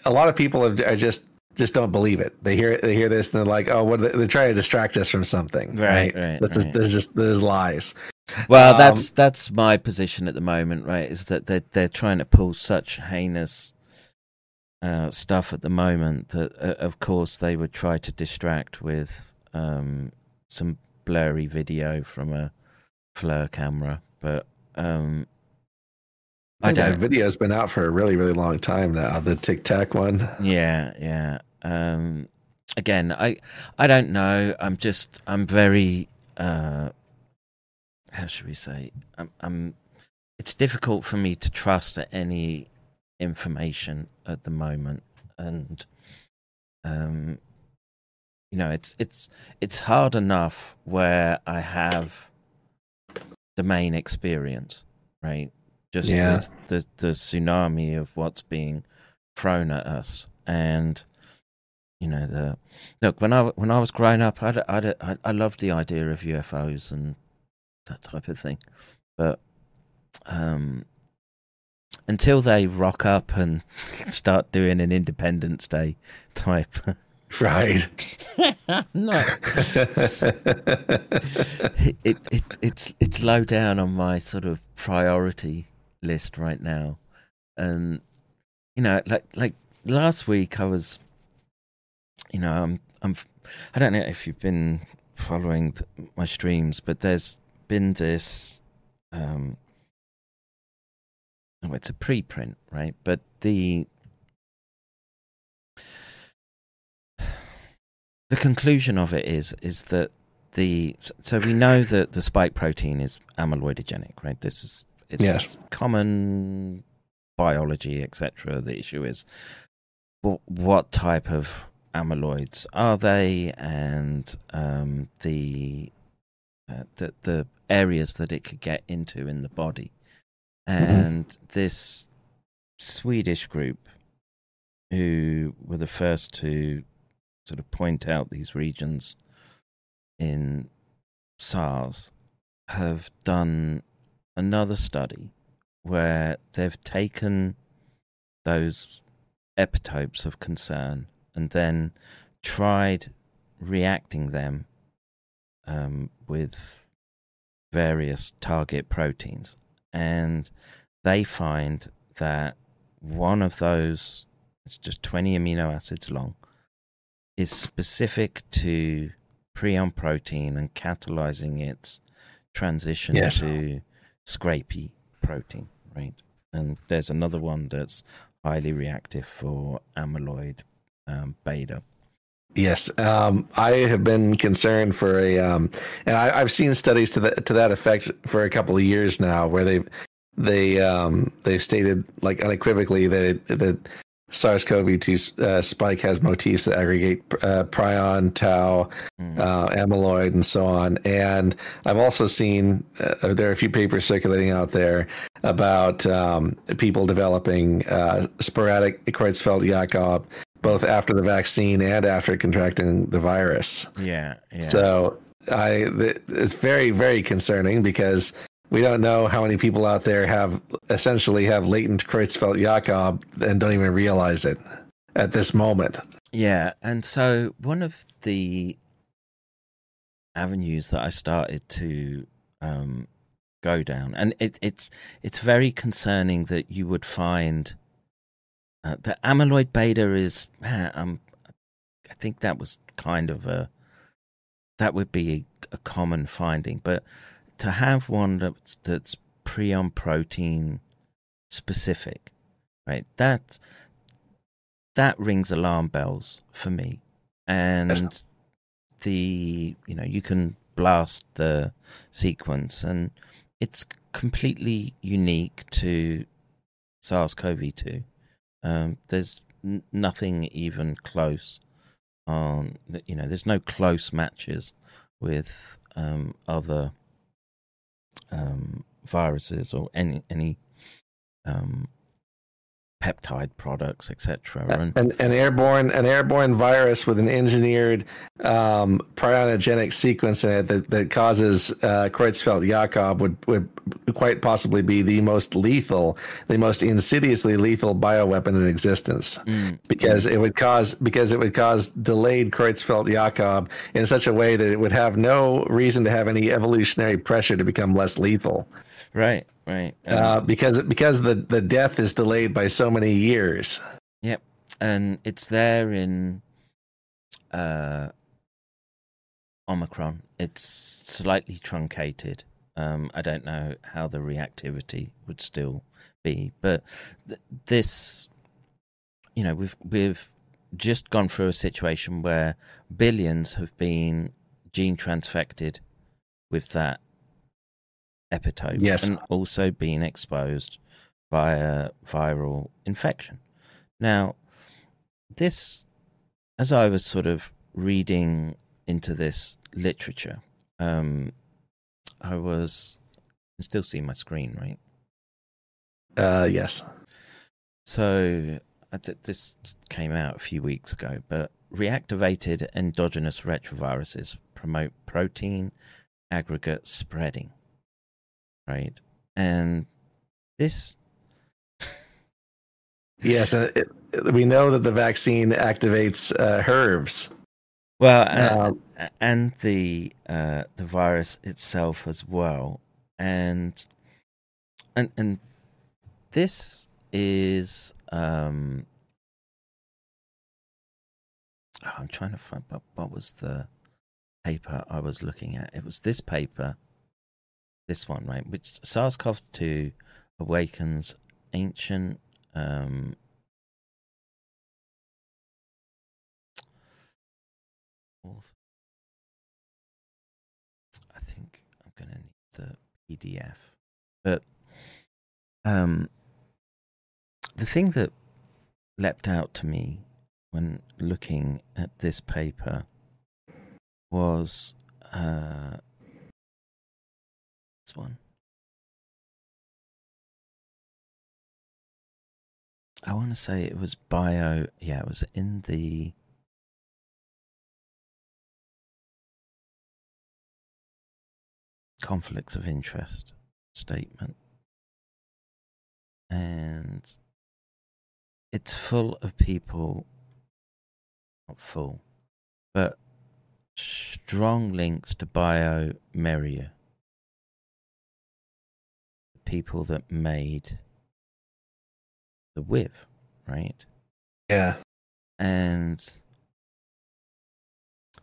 a lot of people have, are just just don't believe it. They hear they hear this and they're like, "Oh, what?" They, they're trying to distract us from something, Right, right? right, This is right. this is just this is lies. Well, Um, that's that's my position at the moment, right? Is that they're they're trying to pull such heinous uh, stuff at the moment that, uh, of course, they would try to distract with um, some blurry video from a FLIR camera, but um, I think that don't. video's been out for a really really long time now. The Tic Tac one. Yeah, yeah. Um, again, I I don't know. I'm just I'm very uh, how should we say? I'm I'm. It's difficult for me to trust any information at the moment, and um, you know, it's it's it's hard enough where I have domain experience, right? Just Yeah. with the the tsunami of what's being thrown at us, and you know the look when I when I was growing up, I I, I loved the idea of UFOs and that type of thing, but um, until they rock up and start doing an Independence Day type. Right. no. it, it, it it's it's low down on my sort of priority list right now, and you know, like like last week I was, you know, I'm I'm I don't know if you've been following th- my streams, but there's been this. Um, oh, it's a preprint, right? But the the conclusion of it is is that the so we know that the spike protein is amyloidogenic, right? This is it's Yes. common biology, etc. The issue is wh- what type of amyloids are they, and um, the, uh, the the areas that it could get into in the body. And this Swedish group, who were the first to sort of point out these regions in SARS, have done another study where they've taken those epitopes of concern and then tried reacting them um, with various target proteins. And they find that one of those, it's just 20 amino acids long, is specific to prion protein and catalyzing its transition Yes. to scrapey protein, right? And there's another one that's highly reactive for amyloid um, beta. Yes, um, I have been concerned for a, um, and I, I've seen studies to that to that effect for a couple of years now, where they they um, they've stated like unequivocally that it, that SARS-CoV-2 uh, spike has motifs that aggregate uh, prion, tau, uh, amyloid, and so on. And I've also seen uh, there are a few papers circulating out there about um, people developing uh, sporadic Creutzfeldt-Jakob both after the vaccine and after contracting the virus. Yeah, yeah. So I th- it's very very concerning because we don't know how many people out there have essentially have latent Creutzfeldt-Jakob and don't even realize it at this moment. Yeah, and so one of the avenues that I started to um, go down, and it, it's it's very concerning that you would find uh, the amyloid beta is. man, Um, I think that was kind of a that would be a, a common finding, but to have one that's that's prion protein specific, right? That that rings alarm bells for me. And the you know you can blast the sequence, and it's completely unique to SARS-CoV-2. Um, there's n- nothing even close on you know there's no close matches with um, other um, viruses or any any um, peptide products, etc. And An, an airborne an airborne virus with an engineered um, prionogenic sequence in it that, that causes uh, Creutzfeldt-Jakob would, would quite possibly be the most lethal, the most insidiously lethal bioweapon in existence, Mm. because it would cause because it would cause delayed Creutzfeldt-Jakob in such a way that it would have no reason to have any evolutionary pressure to become less lethal. right, right. Um, Uh, because because the, the death is delayed by so many years. Yep, and it's there in uh, Omicron. It's slightly truncated. Um, I don't know how the reactivity would still be, but th- this, you know, we've we've just gone through a situation where billions have been gene transfected with that epitope, Yes. and also being exposed by a viral infection. Now, this, as I was sort of reading into this literature, um, I was I still see my screen, right? Uh, yes. So th- this came out a few weeks ago, but reactivated endogenous retroviruses promote protein aggregate spreading, right? And this, Yes, and it, we know that the vaccine activates uh, HERVs. well, uh, Um, and the uh, the virus itself as well, and and and this is um oh, I'm trying to find what, what was the paper I was looking at. It was this paper, this one, right? Which SARS-CoV-2 awakens ancient um, I think I'm gonna need the PDF, but um, the thing that leapt out to me when looking at this paper was uh, one. I want to say it was bio. Yeah, it was in the. conflicts of interest statement. And it's full of people, not full, but strong links to bioMérieux. People that made the WIV, right? Yeah. And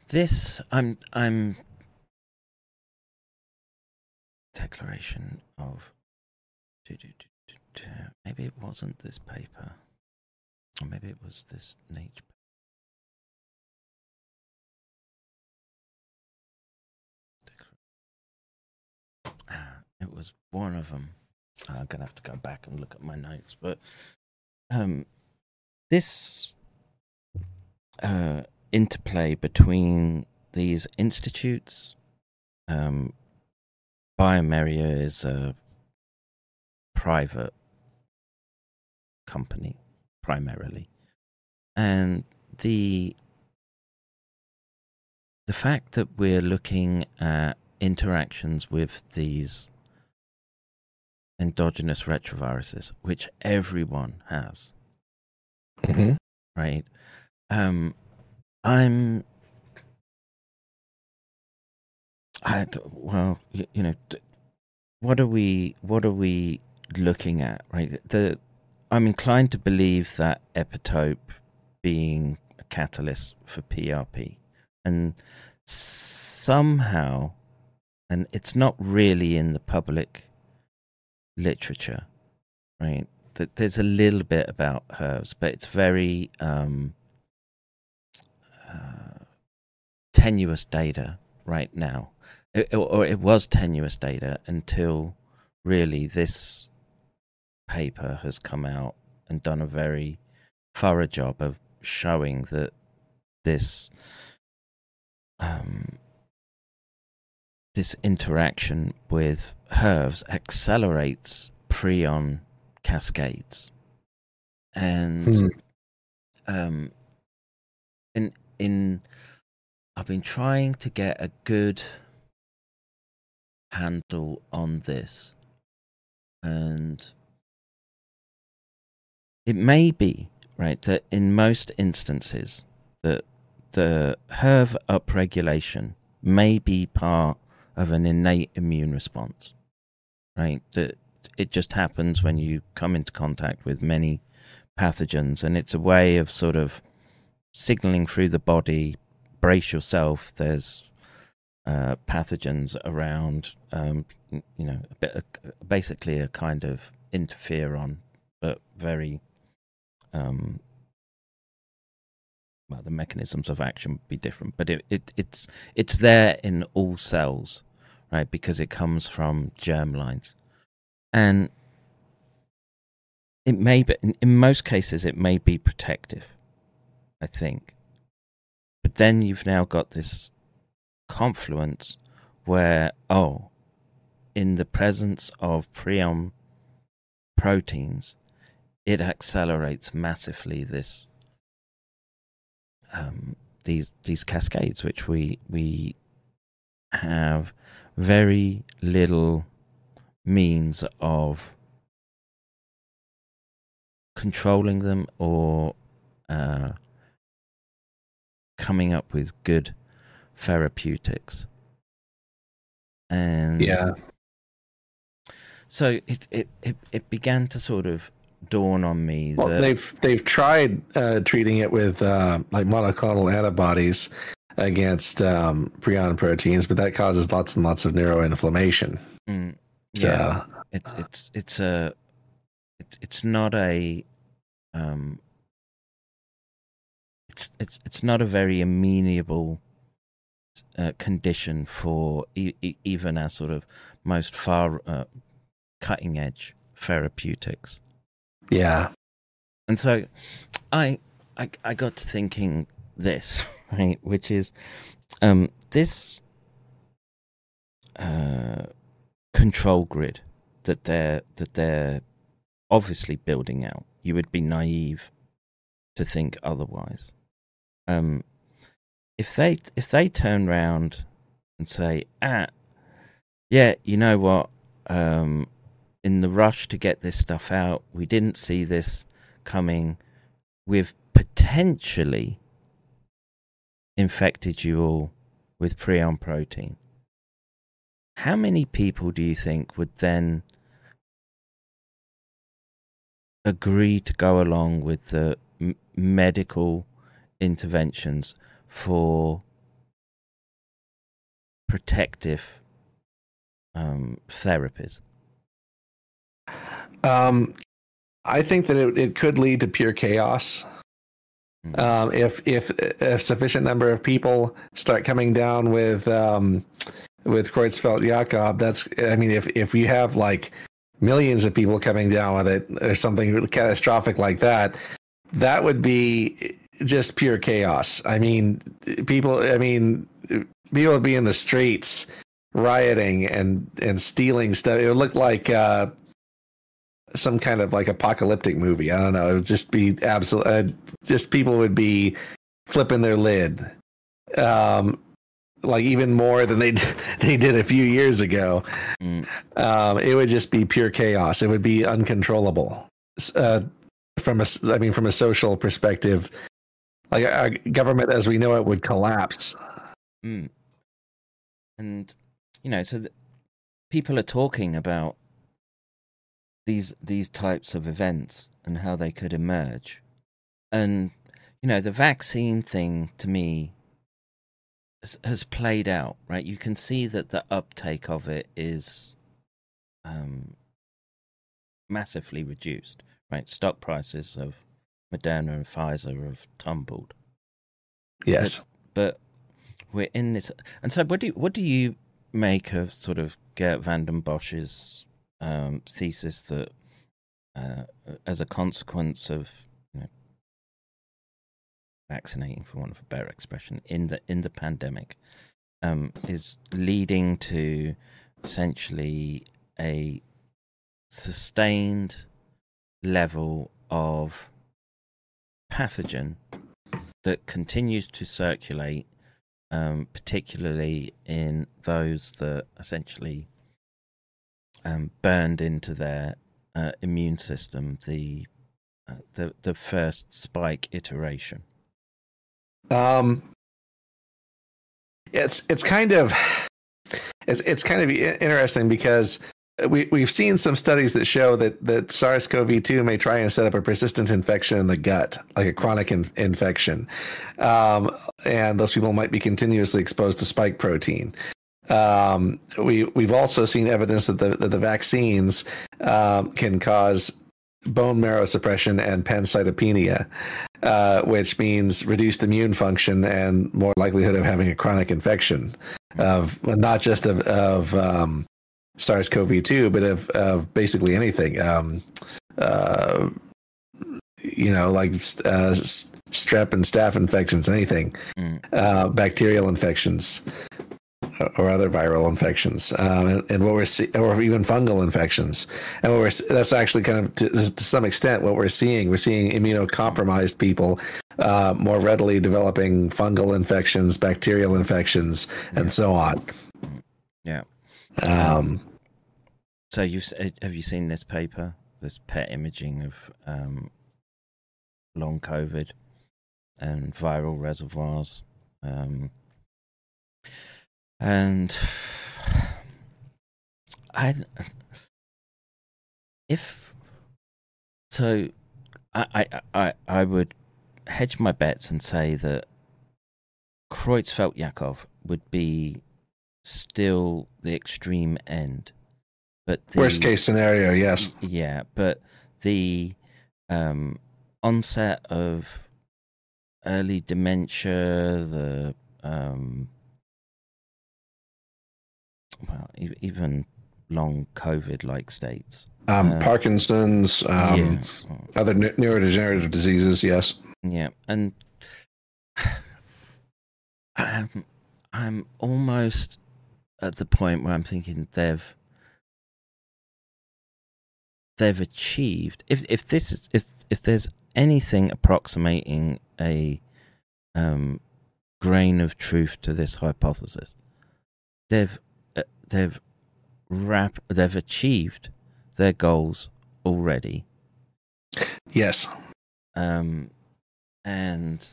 this, I'm, I'm declaration of maybe it wasn't this paper or maybe it was this nature it was one of them i'm gonna have to go back and look at my notes but um this uh interplay between these institutes um bioMérieux is a private company primarily, and the the fact that we're looking at interactions with these endogenous retroviruses, which everyone has, mm-hmm. right? Um, I'm I well, you, you know, what are we what are we looking at, right? The I'm inclined to believe that epitope being a catalyst for PRP, and somehow, and it's not really in the public literature, right? That there's a little bit about herbs, but it's very um, uh, tenuous data right now it, or it was tenuous data until really this paper has come out and done a very thorough job of showing that this um, this interaction with herbs accelerates prion cascades and hmm. um, in in I've been trying to get a good handle on this. And it may be, right, that in most instances that the HERV upregulation may be part of an innate immune response, right? That it just happens when you come into contact with many pathogens, and it's a way of sort of signaling through the body, brace yourself. There's uh, pathogens around, um, you know, a bit, basically a kind of interferon, but very, um, well, the mechanisms of action would be different, but it, it it's it's there in all cells, right? Because it comes from germ lines, and it may be in, most cases it may be protective, I think, but then you've now got this confluence where, oh, in the presence of prion proteins, it accelerates massively this um, these these cascades, which we we have very little means of controlling them or uh, coming up with good therapeutics. And yeah. So it, it, it, it began to sort of dawn on me well, that they've they've tried uh, treating it with uh, like monoclonal antibodies, against um, prion proteins, but that causes lots and lots of neuroinflammation. Mm, So- yeah, it, it's it's a it, it's not a um it's it's it's not a very amenable uh, condition for e- e- even our sort of most far uh, cutting edge therapeutics. Yeah. And so I I I got to thinking this, right, which is um this uh control grid that they're that they're obviously building out. You would be naive to think otherwise. Um if they if they turn round and say, ah, yeah, you know what, um, in the rush to get this stuff out, we didn't see this coming. We've potentially infected you all with prion protein. How many people do you think would then agree to go along with the m- medical interventions for protective um, therapies? Um, I think that it, it could lead to pure chaos. Um, if if a sufficient number of people start coming down with um, with Creutzfeldt-Jakob, that's I mean, if if you have like millions of people coming down with it or something catastrophic like that, that would be just pure chaos. I mean, people. I mean, people would be in the streets rioting and and stealing stuff. It would look like uh, some kind of like apocalyptic movie. I don't know. It would just be absolute. Uh, just people would be flipping their lid, um, like even more than they they did a few years ago. Um, it would just be pure chaos. It would be uncontrollable. Uh, from a, I mean, from a social perspective, like our government as we know it would collapse. Mm. And you know, so th- people are talking about these these types of events and how they could emerge, and you know, the vaccine thing to me has, has played out. Right, you can see that the uptake of it is um, massively reduced. Right, stock prices of Moderna and Pfizer have tumbled. Yes. But, but we're in this, and so what do what do you make of sort of Gert van den Bosch's um, thesis that, uh, as a consequence of you know, vaccinating, for want of a better expression, in the in the pandemic, um, is leading to essentially a sustained level of pathogen that continues to circulate, um, particularly in those that essentially um, burned into their uh, immune system the uh, the the first spike iteration. Um, it's it's kind of it's it's kind of interesting because we we've seen some studies that show that that SARS-CoV-2 may try and set up a persistent infection in the gut, like a chronic in, infection, um, and those people might be continuously exposed to spike protein. Um, we we've also seen evidence that the that the vaccines um, can cause bone marrow suppression and pancytopenia, uh, which means reduced immune function and more likelihood of having a chronic infection of not just of, of um, SARS-CoV-2, but of, of basically anything. Um, uh, you know, like uh, strep and staph infections, anything, uh, bacterial infections or other viral infections, um, and, and what we're see- or even fungal infections, and what we're that's actually kind of to, to some extent what we're seeing. We're seeing immunocompromised people uh, more readily developing fungal infections, bacterial infections, and so on. Yeah. Um, So you have you seen this paper, this PET imaging of um, long COVID and viral reservoirs, um, and I, if so, I, I I would hedge my bets and say that Kreutzfeldt-Yakov would be still the extreme end. But the, worst case scenario, yes. Yeah, but the um, onset of early dementia, the um, well, even long COVID-like states, Um, Uh, Parkinson's, um, other ne- neurodegenerative diseases, yes. Yeah, and I'm, I'm almost at the point where I'm thinking they've they've achieved if if this is if if there's anything approximating a um, grain of truth to this hypothesis, they've they've rap they've achieved their goals already. Yes. Um, and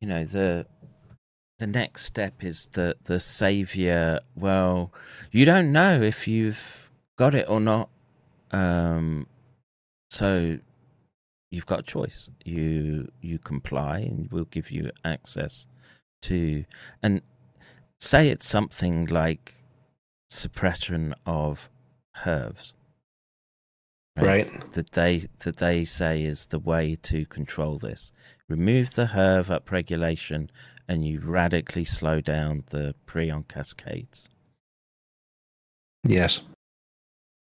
you know the the next step is the the savior. Well, you don't know if you've got it or not. Um, so you've got a choice. You you comply, and we'll give you access to and say it's something like suppression of herbs Right. that they that they say is the way to control this remove the herb upregulation and you radically slow down the prion cascades Yes.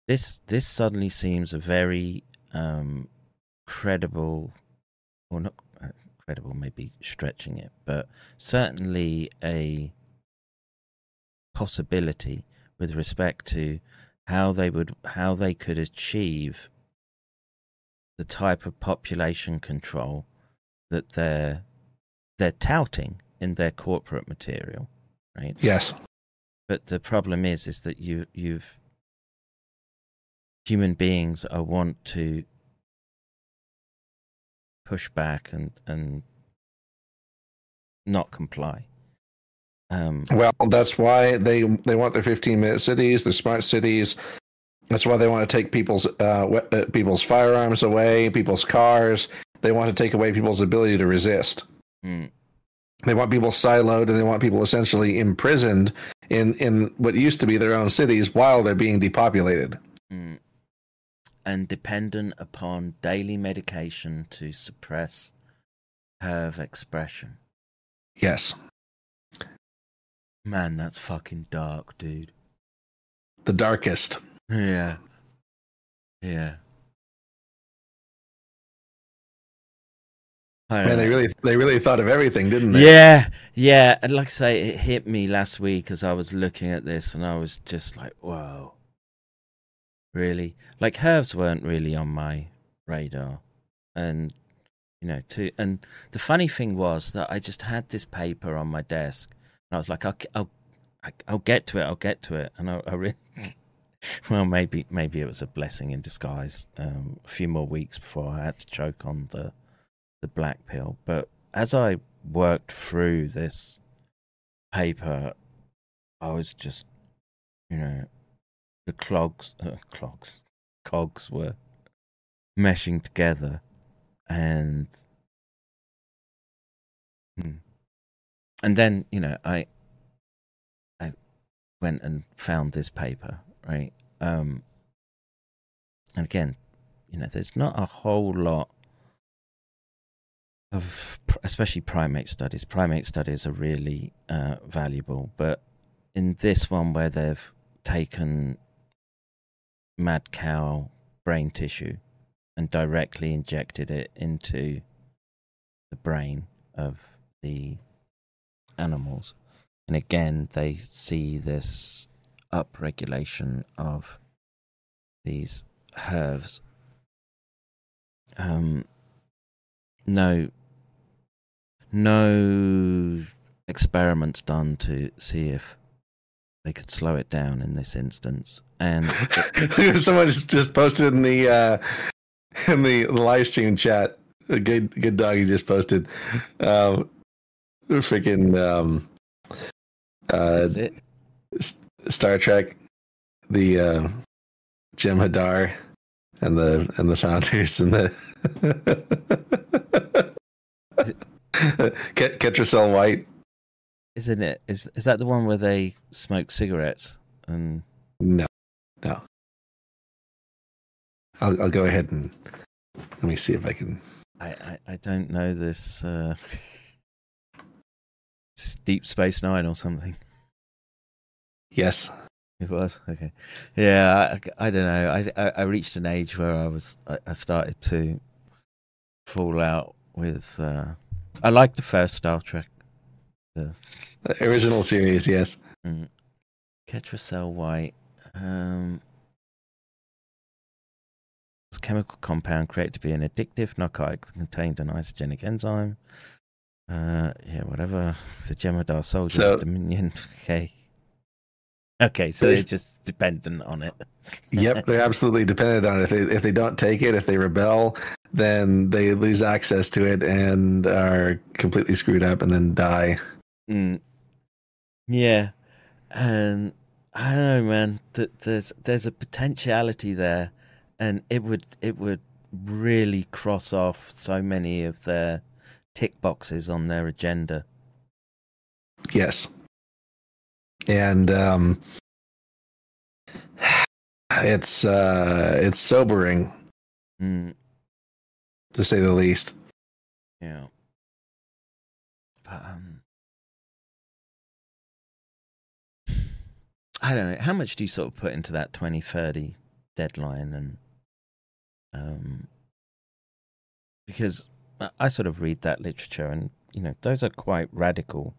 this this suddenly seems a very um credible or not uh, credible maybe stretching it but certainly a possibility with respect to how they would how they could achieve the type of population control that they're they're touting in their corporate material right Yes. but the problem is is that you you've human beings are want to push back and and not comply um Well, that's why they they want their 15 minute cities, their smart cities. That's why they want to take people's uh, uh, people's firearms away, people's cars. They want to take away people's ability to resist. mm, They want people siloed, and they want people essentially imprisoned in in what used to be their own cities while they're being depopulated. mm, and dependent upon daily medication to suppress herb expression Yes, man that's fucking dark dude the darkest. yeah yeah Man, they really they really thought of everything, didn't they? Yeah, yeah. And like I say, it hit me last week as I was looking at this, and I was just like, "Whoa, really?" Like herbs weren't really on my radar, and you know, to and the funny thing was that I just had this paper on my desk, I was like, "I'll, I'll, I'll get to it. I'll get to it," and I, I really. Well, maybe maybe it was a blessing in disguise. Um, a few more weeks before I had to choke on the the black pill. But as I worked through this paper, I was just, you know, the clogs, uh, clogs, cogs were meshing together, and and then you know I I went and found this paper, right? Um, and again, you know, there's not a whole lot of especially primate studies. Primate studies are really uh, valuable, but in this one where they've taken mad cow brain tissue and directly injected it into the brain of the animals, and again they see this upregulation of these herbs. Um, no no experiments done to see if they could slow it down in this instance. And Someone just posted in the uh, in the, the live stream chat. A good good dog he just posted. Um, freaking um, uh, S- Star Trek, the uh, Jim Hadar, and the and the founders and the Ket- Ketracel White isn't it? Is is that the one where they smoke cigarettes and? No, no. I'll I'll go ahead and let me see if I can. I I, I don't know this. Uh, it's Deep Space Nine or something. Yes, it was okay. Yeah, I, I don't know. I, I, I reached an age where I was I, I started to fall out with. Uh, I liked the first Star Trek, the original series. Yes, mm. Ketracel White. Um, was chemical compound created to be an addictive narcotic that contained an isogenic enzyme. Uh, yeah, whatever. The Jem'Hadar soldiers, so, Dominion. Okay. Okay, so they're just dependent on it. yep, they're absolutely dependent on it. If they, if they don't take it, if they rebel, then they lose access to it and are completely screwed up and then die. Mm. Yeah, and I don't know, man. That there's there's a potentiality there, and it would it would really cross off so many of their tick boxes on their agenda. Yes, and um, it's uh, it's sobering, mm. to say the least. Yeah, but um, I don't know. How much do you sort of put into that twenty thirty deadline, and um, because I sort of read that literature, and you know, those are quite radical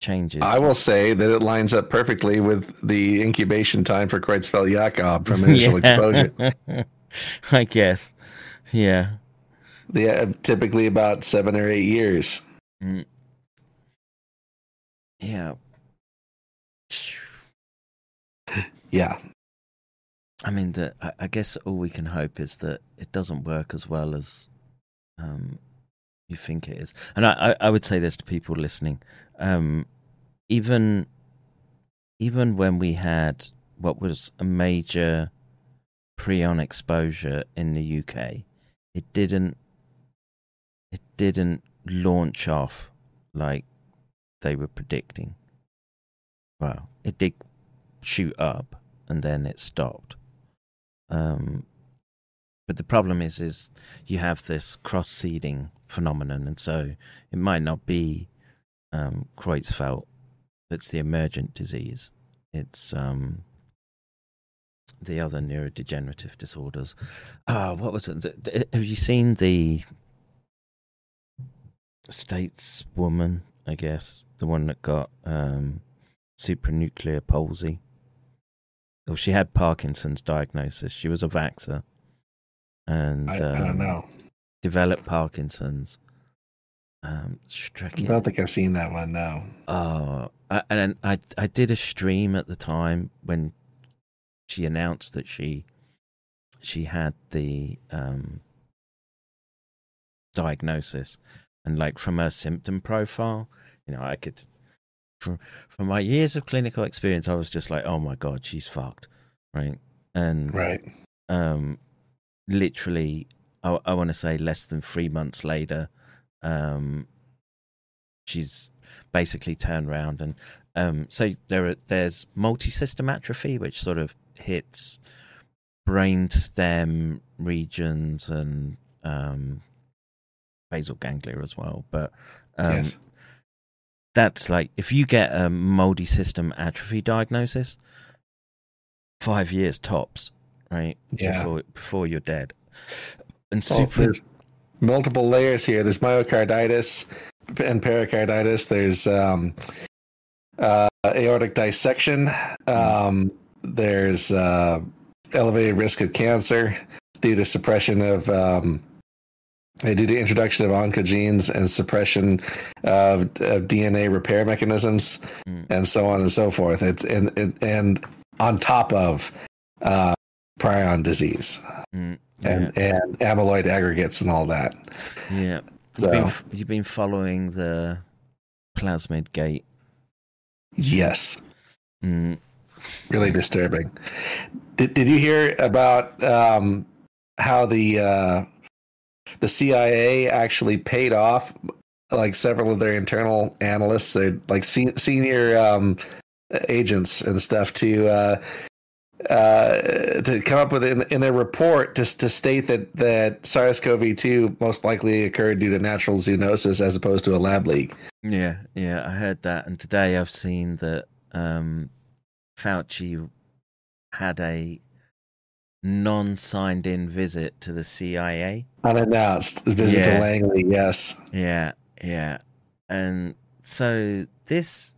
changes. I will say that it lines up perfectly with the incubation time for Creutzfeldt Jakob from initial exposure. I guess. Yeah. Yeah, typically about seven or eight years. Mm. Yeah. yeah. I mean, the, I, I, guess all we can hope is that it doesn't work as well as um, you think it is. And I, I, I would say this to people listening. Um, even even when we had what was a major prion exposure in the UK, it didn't it didn't launch off like they were predicting. Well, it did shoot up and then it stopped. Um, but the problem is, is you have this cross seeding phenomenon, and so it might not be um, Creutzfeldt it's the emergent disease. It's um, the other neurodegenerative disorders. Ah, what was it? Have you seen the stateswoman? I guess the one that got um, supranuclear palsy. Well, she had Parkinson's diagnosis. She was a vaxxer, and I, um, I don't um, know. Developed Parkinson's, um, I don't think I've seen that one. No. Oh, and I I did a stream at the time when she announced that she she had the um, diagnosis, and like from her symptom profile, you know, I could from from my years of clinical experience, I was just like, oh my god, she's fucked, right? And right, um, literally, I, I want to say less than three months later um, she's basically turned around and um, so there are, there's multi-system atrophy which sort of hits brain stem regions and um, basal ganglia as well but um, yes. that's like if you get a multi-system atrophy diagnosis five years tops right yeah. before, before you're dead and well, super multiple layers here. There's myocarditis and pericarditis. There's um, uh, aortic dissection. Um, there's uh, elevated risk of cancer due to suppression of um, due to introduction of oncogenes and suppression of, of DNA repair mechanisms, mm. and so on and so forth. It's and and, and on top of uh, prion disease. Mm and yeah. and amyloid aggregates and all that. Yeah. So, you've, been, you've been following the plasmid gate. Yes. Mm. Really disturbing. Did Did you hear about um, how the uh, the CIA actually paid off like several of their internal analysts, they're like se- senior um, agents and stuff to uh, uh, to come up with in, in their report just to state that that SARS-CoV-2 most likely occurred due to natural zoonosis as opposed to a lab leak. Yeah, yeah, I heard that, and today I've seen that um, Fauci had a non-signed-in visit to the CIA. Unannounced visit Yeah. to Langley, yes. Yeah, yeah, and so this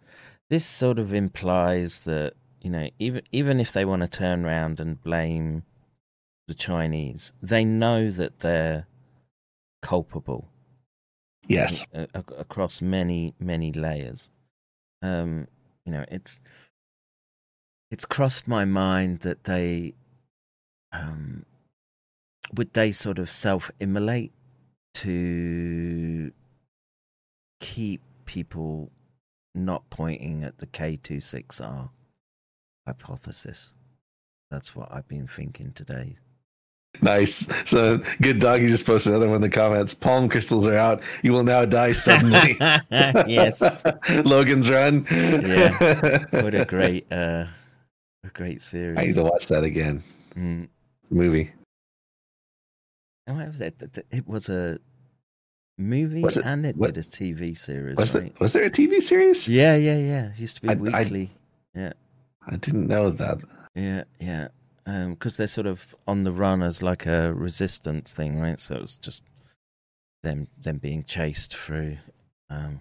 this sort of implies that you know even even if they want to turn around and blame the Chinese, they know that they're culpable. Yes. a- a- across many many layers. Um, you know, it's it's crossed my mind that they um, would they sort of self-immolate to keep people not pointing at the K26R hypothesis. That's what I've been thinking today. Nice. So good dog. You just posted another one in the comments. Palm crystals are out. You will now die suddenly. Yes. Logan's Run. Yeah. What a great uh a great series. I need to watch that again. Mm. Movie. Oh, what was it? It was a movie it- and it what- did a TV series, Was right? it? Was there a TV series? Yeah, yeah, yeah. It used to be I- I- weekly. yeah, I didn't know that. yeah, yeah. Because they're sort of on the run as like a resistance thing, right? So it was just them them being chased through. Um,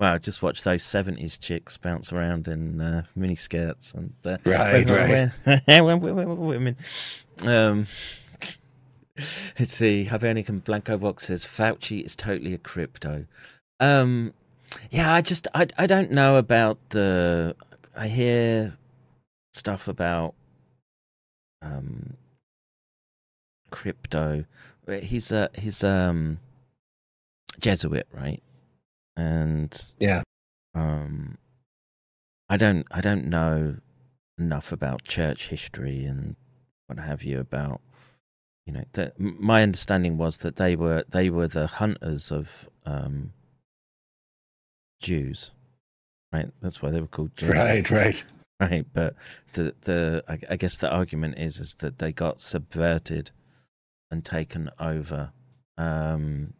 well, I just watched those seventies chicks bounce around in uh, mini skirts and uh, Right, when- when- when women. Um, let's see. Hibernican Blanco Box says Fauci is totally a crypto. Um, yeah, I just I I don't know about the. I hear stuff about um crypto. He's a he's um Jesuit, right? And Yeah. um I don't I don't know enough about church history and what have you about you know that my understanding was that they were they were the hunters of um Jews right that's why they were called Jews Right, right. Right? But the the I, I guess the argument is is that they got subverted and taken over. Um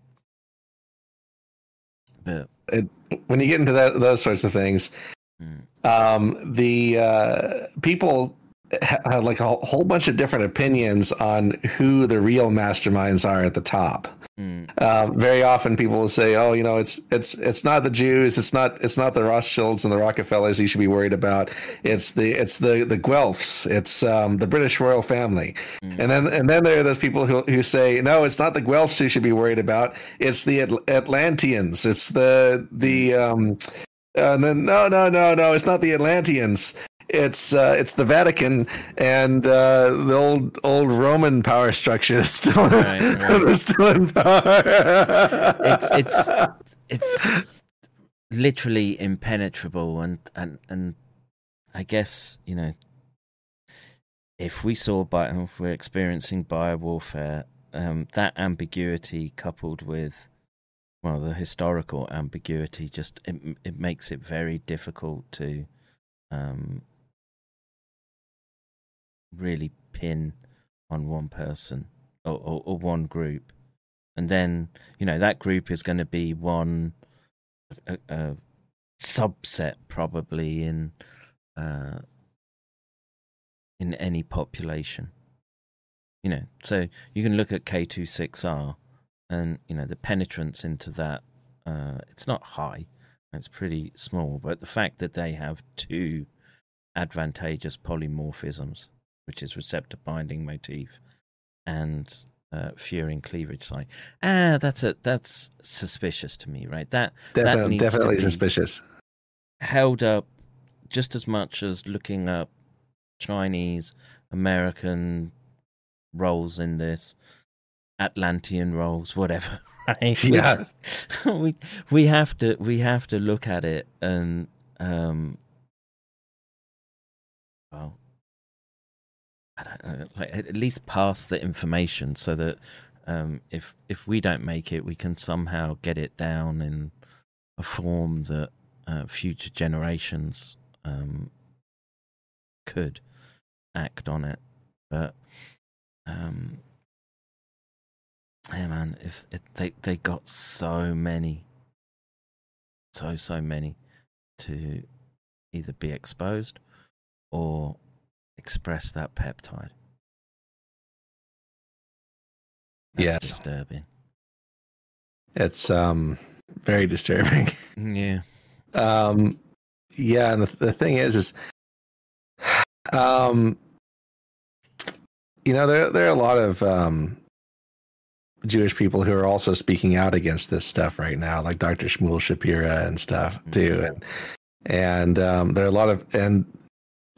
but It, when you get into that, those sorts of things, um, the uh, people like a whole- bunch of different opinions on who the real masterminds are at the top. Um, very often, people will say, "Oh, you know, it's it's it's not the Jews, it's not it's not the Rothschilds and the Rockefellers you should be worried about. It's the it's the the Guelphs, it's um, the British royal family." And then and then there are those people who who say, "No, it's not the Guelphs you should be worried about. It's the Atl- Atlanteans. It's the the um, and then no no no no, it's not the Atlanteans." It's uh, it's the Vatican and uh, the old old Roman power structure that's still, that's still in power. it's it's it's literally impenetrable and and and I guess you know if we saw bio if we're experiencing bio warfare um that ambiguity coupled with well the historical ambiguity just it, it makes it very difficult to um really pin on one person or, or, or one group. And then you know that group is going to be one a, a subset probably in uh, in any population. You know so you can look at k26r and you know the penetrance into that uh, it's not high it's pretty small but the fact that they have two advantageous polymorphisms which is receptor binding motif and uh, furin cleavage site. Ah, that's a that's suspicious to me, right? That that Definitely, to definitely suspicious. Held up just as much as looking up Chinese, American roles in this, Atlantean roles, whatever. Right? Yeah. we we have to we have to look at it and um well I don't know, like at least pass the information so that um, if if we don't make it, we can somehow get it down in a form that uh, future generations um, could act on it. But um, yeah, man, if it, they they got so many, so so many to either be exposed or express that peptide. That's Yes. disturbing. It's um very disturbing. Yeah. Um, yeah, and the, the thing is, is um, you know, there there are a lot of um Jewish people who are also speaking out against this stuff right now, like Dr. Shmuel Shapira and stuff too, and and um, there are a lot of and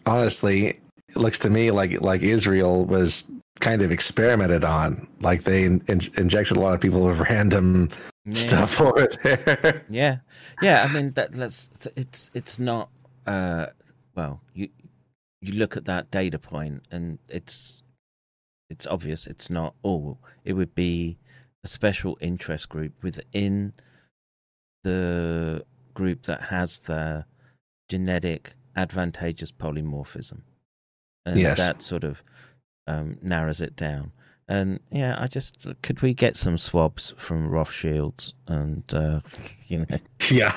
honestly, it looks to me like like Israel was kind of experimented on, like they in, injected a lot of people with random Yeah. stuff over there. Yeah, yeah. I mean, that let's. It's it's, it's not. Uh, well, you you look at that data point, and it's it's obvious. It's not all. It would be a special interest group within the group that has the genetic advantageous polymorphism, and Yes. that sort of um, narrows it down. And yeah, I just could we get some swabs from Rothschilds and uh, you know, Yeah.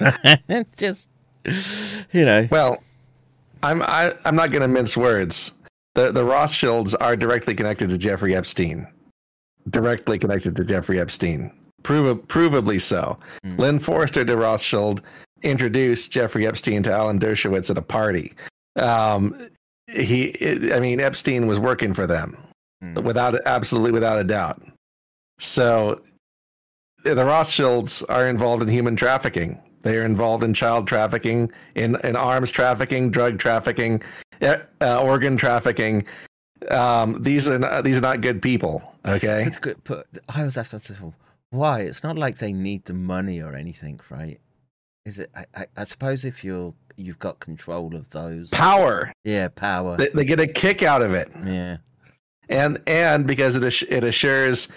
just you know, Well, I'm I, I'm not going to mince words. The the Rothschilds are directly connected to Jeffrey Epstein. Directly connected to Jeffrey Epstein. Prov- provably so. Lynn Forrester de Rothschild introduced Jeffrey Epstein to Alan Dershowitz at a party. Um, he, I mean, Epstein was working for them, without absolutely without a doubt. So, the Rothschilds are involved in human trafficking. They are involved in child trafficking, in, in arms trafficking, drug trafficking, uh, uh, organ trafficking. Um, these are not, these are not good people. Okay. It's good, but I was after why? It's not like they need the money or anything, right? Is it? I, I, I suppose if you're you've got control of those Power. yeah, power, They, they get a kick out of it. yeah, and and because it ass- it assures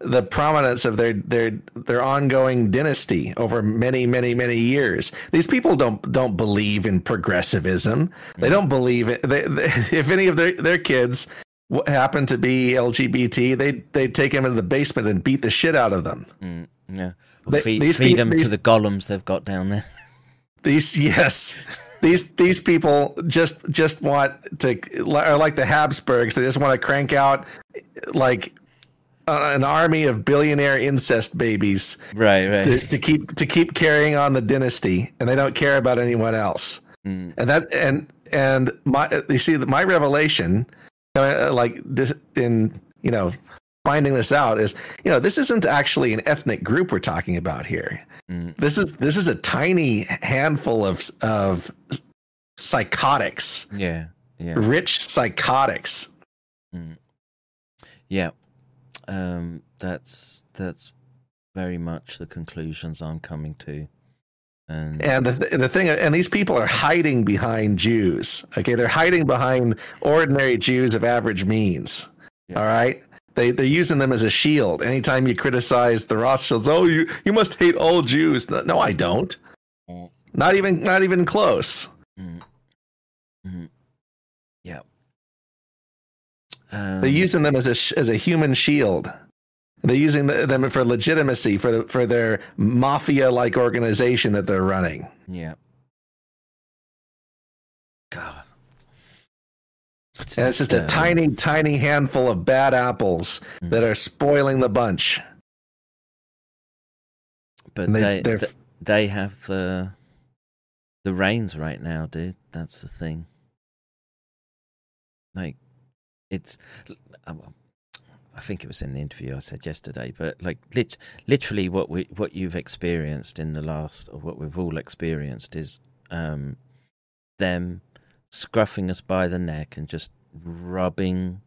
the prominence of their their their ongoing dynasty over many many many years. These people don't don't believe in progressivism. They don't believe it. They, they, if any of their their kids happen to be LGBT, they they take them into the basement and beat the shit out of them. mm, yeah. Or They- feed feed them these- to the golems they've got down there. These yes. These these people just just want to are like the Habsburgs. They just want to crank out like uh, an army of billionaire incest babies, Right, right. to, to keep to keep carrying on the dynasty, and they don't care about anyone else. Mm. And that and and my you see that my revelation, uh, like this in you know finding this out is you know this isn't actually an ethnic group we're talking about here. Mm. This is this is a tiny handful of of psychotics, Yeah, yeah. rich psychotics. Mm. Yeah, um, that's that's very much the conclusions I'm coming to, and And the, the thing, and these people are hiding behind Jews. Okay, they're hiding behind ordinary Jews of average means. All right, they they're using them as a shield. Anytime you criticize the Rothschilds, oh, you you must hate all Jews. No, no I don't. Mm. Not even not even close. Mm. Mhm. yeah, they're Um, using them as a as a human shield. They're using the, them for legitimacy for the, for their mafia like organization that they're running. yeah. God, And it's just a tiny, tiny handful of bad apples Mm. that are spoiling the bunch. but and they- they they have the the reins right now, dude. That's the thing. Like, it's. well, I think it was in the interview I said yesterday, but like lit- literally what we what you've experienced in the last, or what we've all experienced, is um, them scruffing us by the neck and just rubbing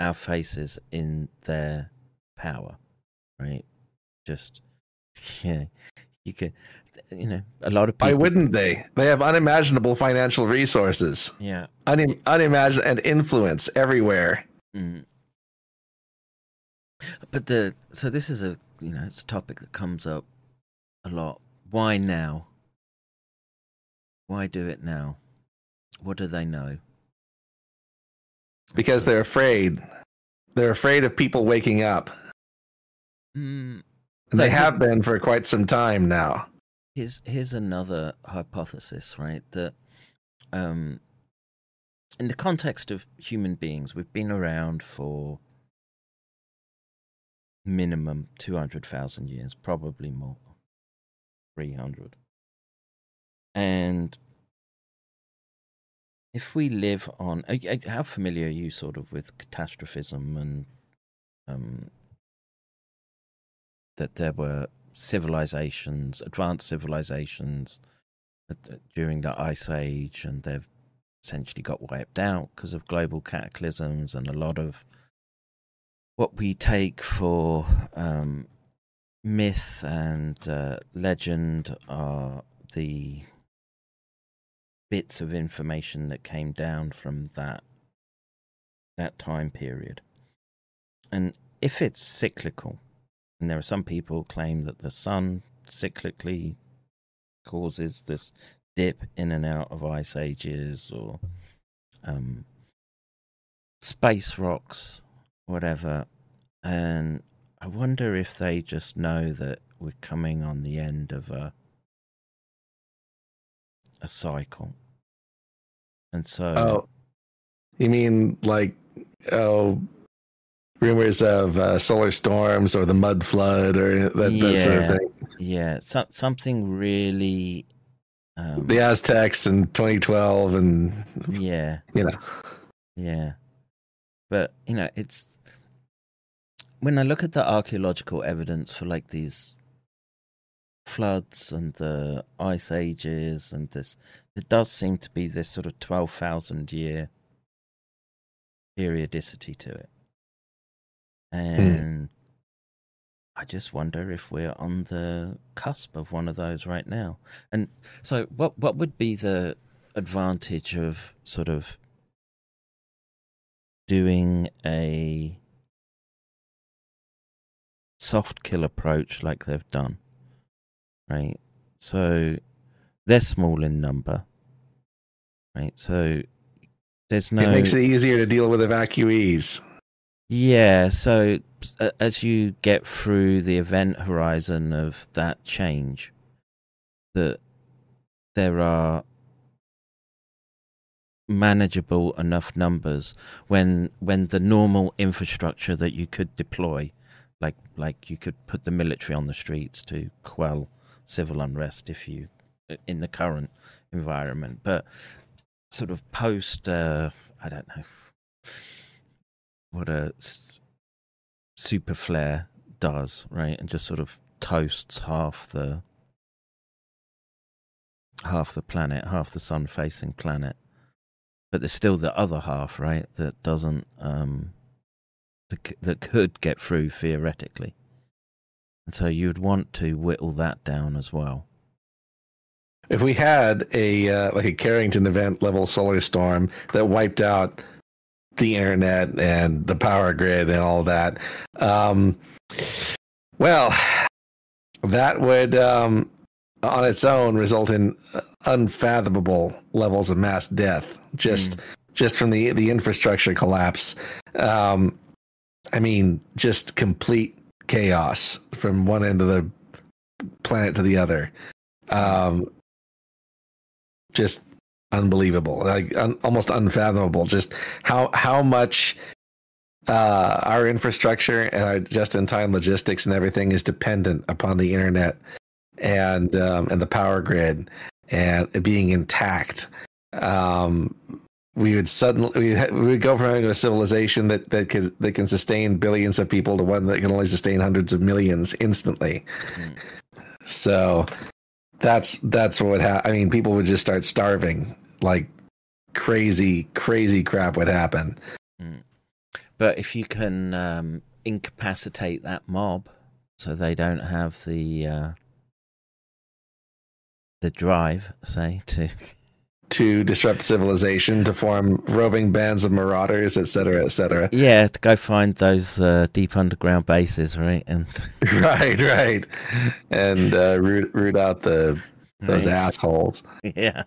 our faces in their power, right? Just yeah, you could, you know, a lot of people. Why wouldn't they? They have unimaginable financial resources, Yeah. unim- unimaginable and influence everywhere. Mm. But the so this is a you know it's a topic that comes up a lot. Why now? Why do it now? What do they know? Because they're afraid. They're afraid of people waking up. Mm, they have been for quite some time now. Here's here's another hypothesis, right? That um, in the context of human beings, we've been around for minimum two hundred thousand years, probably more, three hundred. And if we live on, uh, uh, how familiar are you sort of with catastrophism and um, that there were civilizations, advanced civilizations that during the Ice Age, and they've essentially got wiped out because of global cataclysms and a lot of what we take for um, myth and uh, legend are the bits of information that came down from that that time period. And if it's cyclical, and there are some people claim that the sun cyclically causes this dip in and out of ice ages or um, space rocks, whatever. And I wonder if they just know that we're coming on the end of a a cycle. And so Oh, you mean like oh, rumors of uh, solar storms or the mud flood or that, that sort of Yeah. thing? Yeah, so, something really. Um, The Aztecs in 2012, and yeah, you know, yeah, but you know, it's when I look at the archaeological evidence for like these floods and the ice ages and this, there does seem to be this sort of twelve thousand year periodicity to it, hmm. and I just wonder if we're on the cusp of one of those right now. And so, what what would be the advantage of sort of doing a soft kill approach like they've done, right? So they're small in number, right? So there's no it makes it easier to deal with evacuees. yeah, so as you get through the event horizon of that change, that there are manageable enough numbers when when the normal infrastructure that you could deploy, like like you could put the military on the streets to quell civil unrest if you in the current environment, but sort of post uh, I don't know what a super flare does, right? And just sort of toasts half the half the planet, half the sun facing planet. But there's still the other half, right? That doesn't um that, that could get through theoretically. And so you'd want to whittle that down as well. If we had a uh, like a Carrington event level solar storm that wiped out the internet and the power grid and all that, um, well, that would um, on its own result in unfathomable levels of mass death just just from the the infrastructure collapse. Um, I mean, just complete chaos from one end of the planet to the other. Um, just unbelievable, like un, almost unfathomable. Just how how much uh, our infrastructure and our just-in-time logistics and everything is dependent upon the internet and um, and the power grid and being intact. Um, we would suddenly we would, go from having a civilization that that could that can sustain billions of people to one that can only sustain hundreds of millions instantly. So that's that's what would happen. I mean, people would just start starving like crazy, crazy crap would happen. But if you can um, incapacitate that mob so they don't have the uh, the drive, say, to to disrupt civilization, to form roving bands of marauders, etc., etc. Yeah, to go find those uh, deep underground bases, right? And right, right, and uh, root root out the those Right. assholes. Yeah.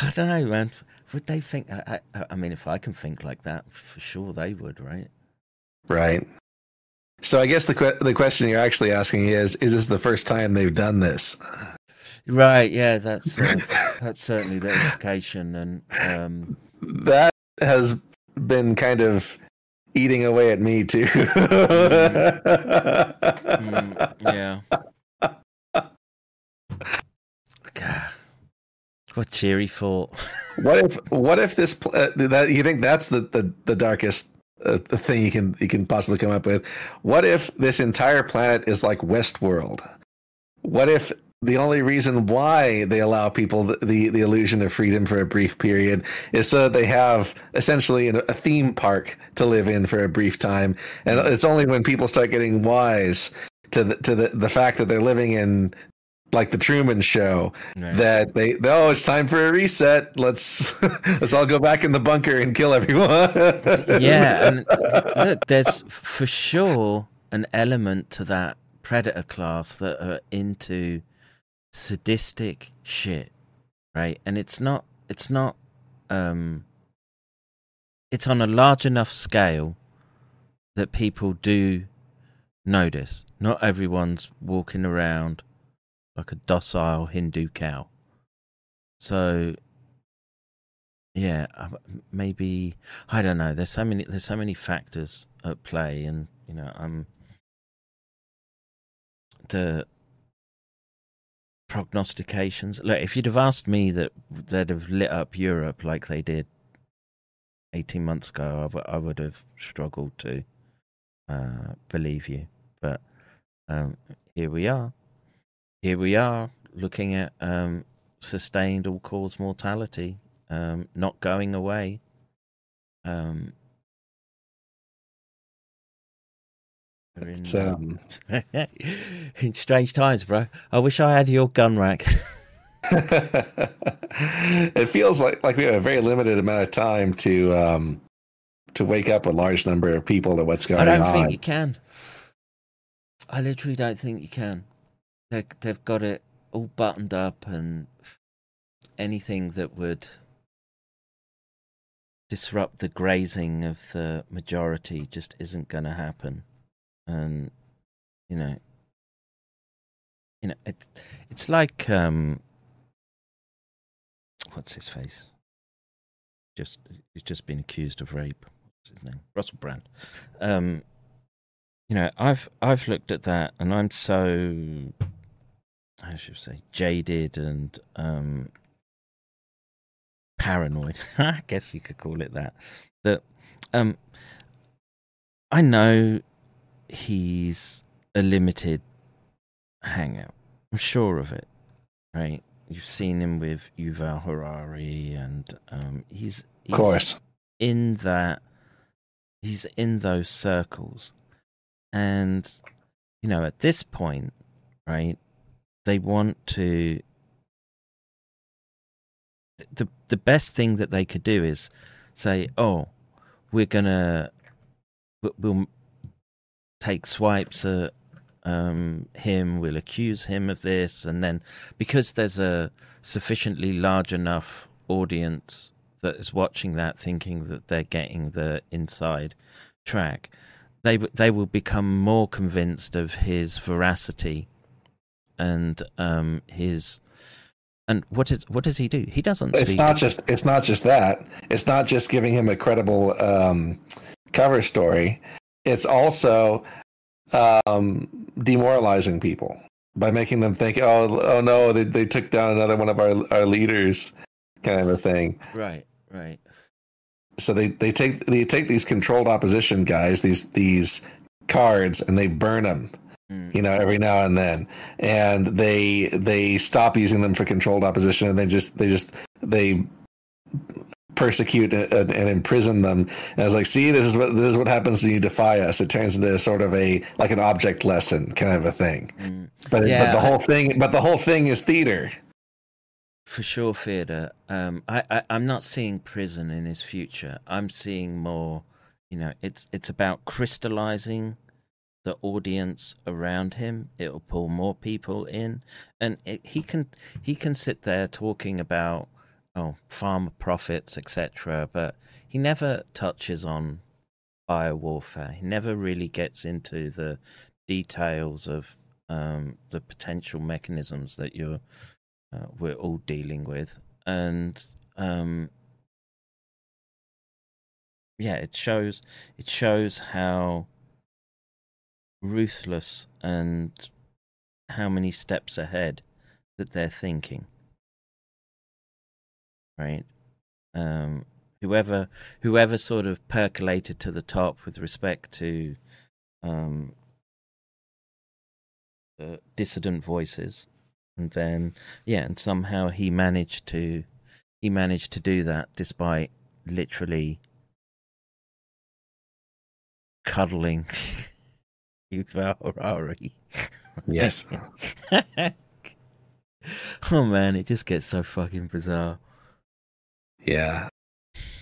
I don't know, man. Would they think? I, I, I mean, if I can think like that, for sure they would, right? Right. So I guess the que- the question you're actually asking is: Is this the first time they've done this? Right. Yeah, that's uh, that's certainly the implication, and um, That has been kind of eating away at me too. mm, yeah. God, what cheery thought. What if what if this pl- uh, that you think that's the the, the darkest uh, the thing you can you can possibly come up with? What if this entire planet is like Westworld? What if the only reason why they allow people the, the, the illusion of freedom for a brief period is so that they have essentially a theme park to live in for a brief time, and mm-hmm. it's only when people start getting wise to the to the, the fact that they're living in like the Truman Show Right. that they oh it's time for a reset. Let's let's all go back in the bunker and kill everyone. yeah, and look, there's for sure an element to that predator class that are into sadistic shit, right? And it's not, it's not, um, it's on a large enough scale that people do notice. Not everyone's walking around like a docile Hindu cow. So yeah, maybe I don't know. There's so many. There's so many factors at play, and you know, um, the prognostications. Look, if you'd have asked me that they'd have lit up Europe like they did 18 months ago, I, w- I would have struggled to uh, believe you. But um, here we are. Here we are looking at um, sustained all cause mortality um, not going away. Um, It's, um, um, in strange times, bro. I wish I had your gun rack. it feels like like we have a very limited amount of time to um to wake up a large number of people to what's going on. I don't on. think you can. I literally don't think you can. They they've got it all buttoned up, and anything that would disrupt the grazing of the majority just isn't going to happen. And you know, you know, it, it's like um, what's his face? Just he's just been accused of rape. What's his name? Russell Brand. Um, you know, I've I've looked at that, and I'm so I should say jaded and um, paranoid. I guess you could call it that. That um, I know he's a limited hangout. I'm sure of it, right? You've seen him with Yuval Harari, and um, he's, he's course. in that. He's in those circles, and you know, at this point, right? They want to. the The best thing that they could do is say, "Oh, we're gonna, we'll take swipes at um, him. We'll accuse him of this, and then because there's a sufficiently large enough audience that is watching that, thinking that they're getting the inside track, they they will become more convinced of his veracity and um, his. And what is what does he do? He doesn't. It's speak. not just it's not just that. It's not just giving him a credible um, cover story. It's also um, demoralizing people by making them think, "Oh, oh no, they they took down another one of our our leaders," kind of a thing. Right, right. So they they take they take these controlled opposition guys, these these cards, and they burn them. You know, every now and then, and they they stop using them for controlled opposition, and they just they just they persecute and, and imprison them. And I was like, see, this is what this is what happens when you defy us. It turns into sort of a like an object lesson kind of a thing. But Yeah, but the I- whole thing but the whole thing is theater. For sure, theater. Um, I, I, I'm not seeing prison in his future. I'm seeing more, you know, it's it's about crystallizing the audience around him. It'll pull more people in, and it, he can he can sit there talking about oh farmer profits etc. But he never touches on bio warfare. He never really gets into the details of um, the potential mechanisms that you're uh, we're all dealing with, and um, yeah, it shows it shows how ruthless and how many steps ahead that they're thinking. Right? Um, whoever whoever sort of percolated to the top with respect to um, uh, dissident voices, and then yeah, and somehow he managed to he managed to do that despite literally cuddling Yuval Harari. Yes. oh man, it just gets so fucking bizarre. Yeah,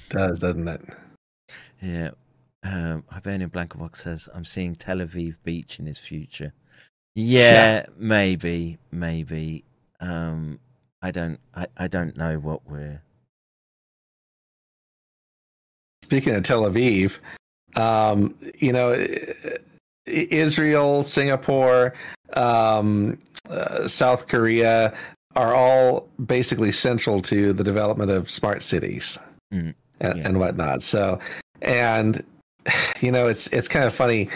does doesn't it? Yeah. Um, Hibernian Blankenbox says, "I'm seeing Tel Aviv Beach in his future." Yeah, yeah. maybe, maybe. Um, I don't, I, I don't know what we're. Speaking of Tel Aviv, um, you know, Israel, Singapore, um, uh, South Korea are all basically central to the development of smart cities mm, and, yeah. and, whatnot. So, and you know, it's it's kind of funny.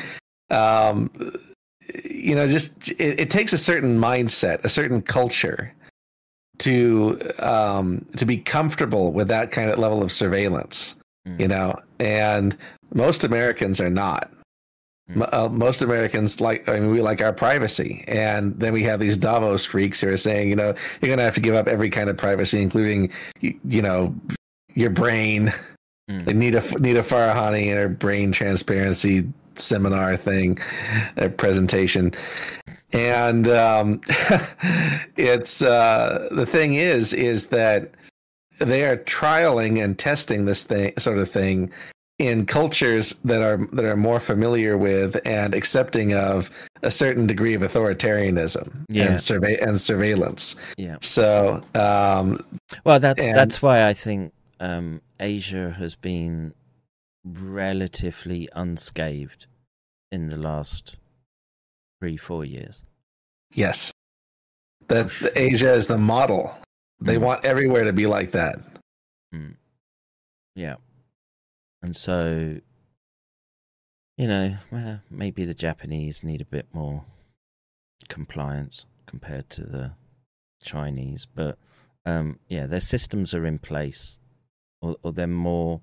Um, you know, just it, it, takes a certain mindset, a certain culture to um, to be comfortable with that kind of level of surveillance. Mm. You know, and most Americans are not. Uh, most Americans like, I mean, we like our privacy, and then we have these Davos freaks who are saying, you know, you're going to have to give up every kind of privacy, including, you, you know, your brain. Mm. Like Nita Nita Farahany and her brain transparency seminar thing, a presentation, and um, it's uh, the thing is is that they are trialing and testing this thing sort of thing in cultures that are that are more familiar with and accepting of a certain degree of authoritarianism yeah. and survey and surveillance. Yeah. So, um, well, that's and, that's why I think um, Asia has been relatively unscathed in the last three four years. Yes, that Asia is the model. They mm. want everywhere to be like that. Mm. Yeah. And so, you know, well, maybe the Japanese need a bit more compliance compared to the Chinese, but um, yeah, their systems are in place, or, or they're more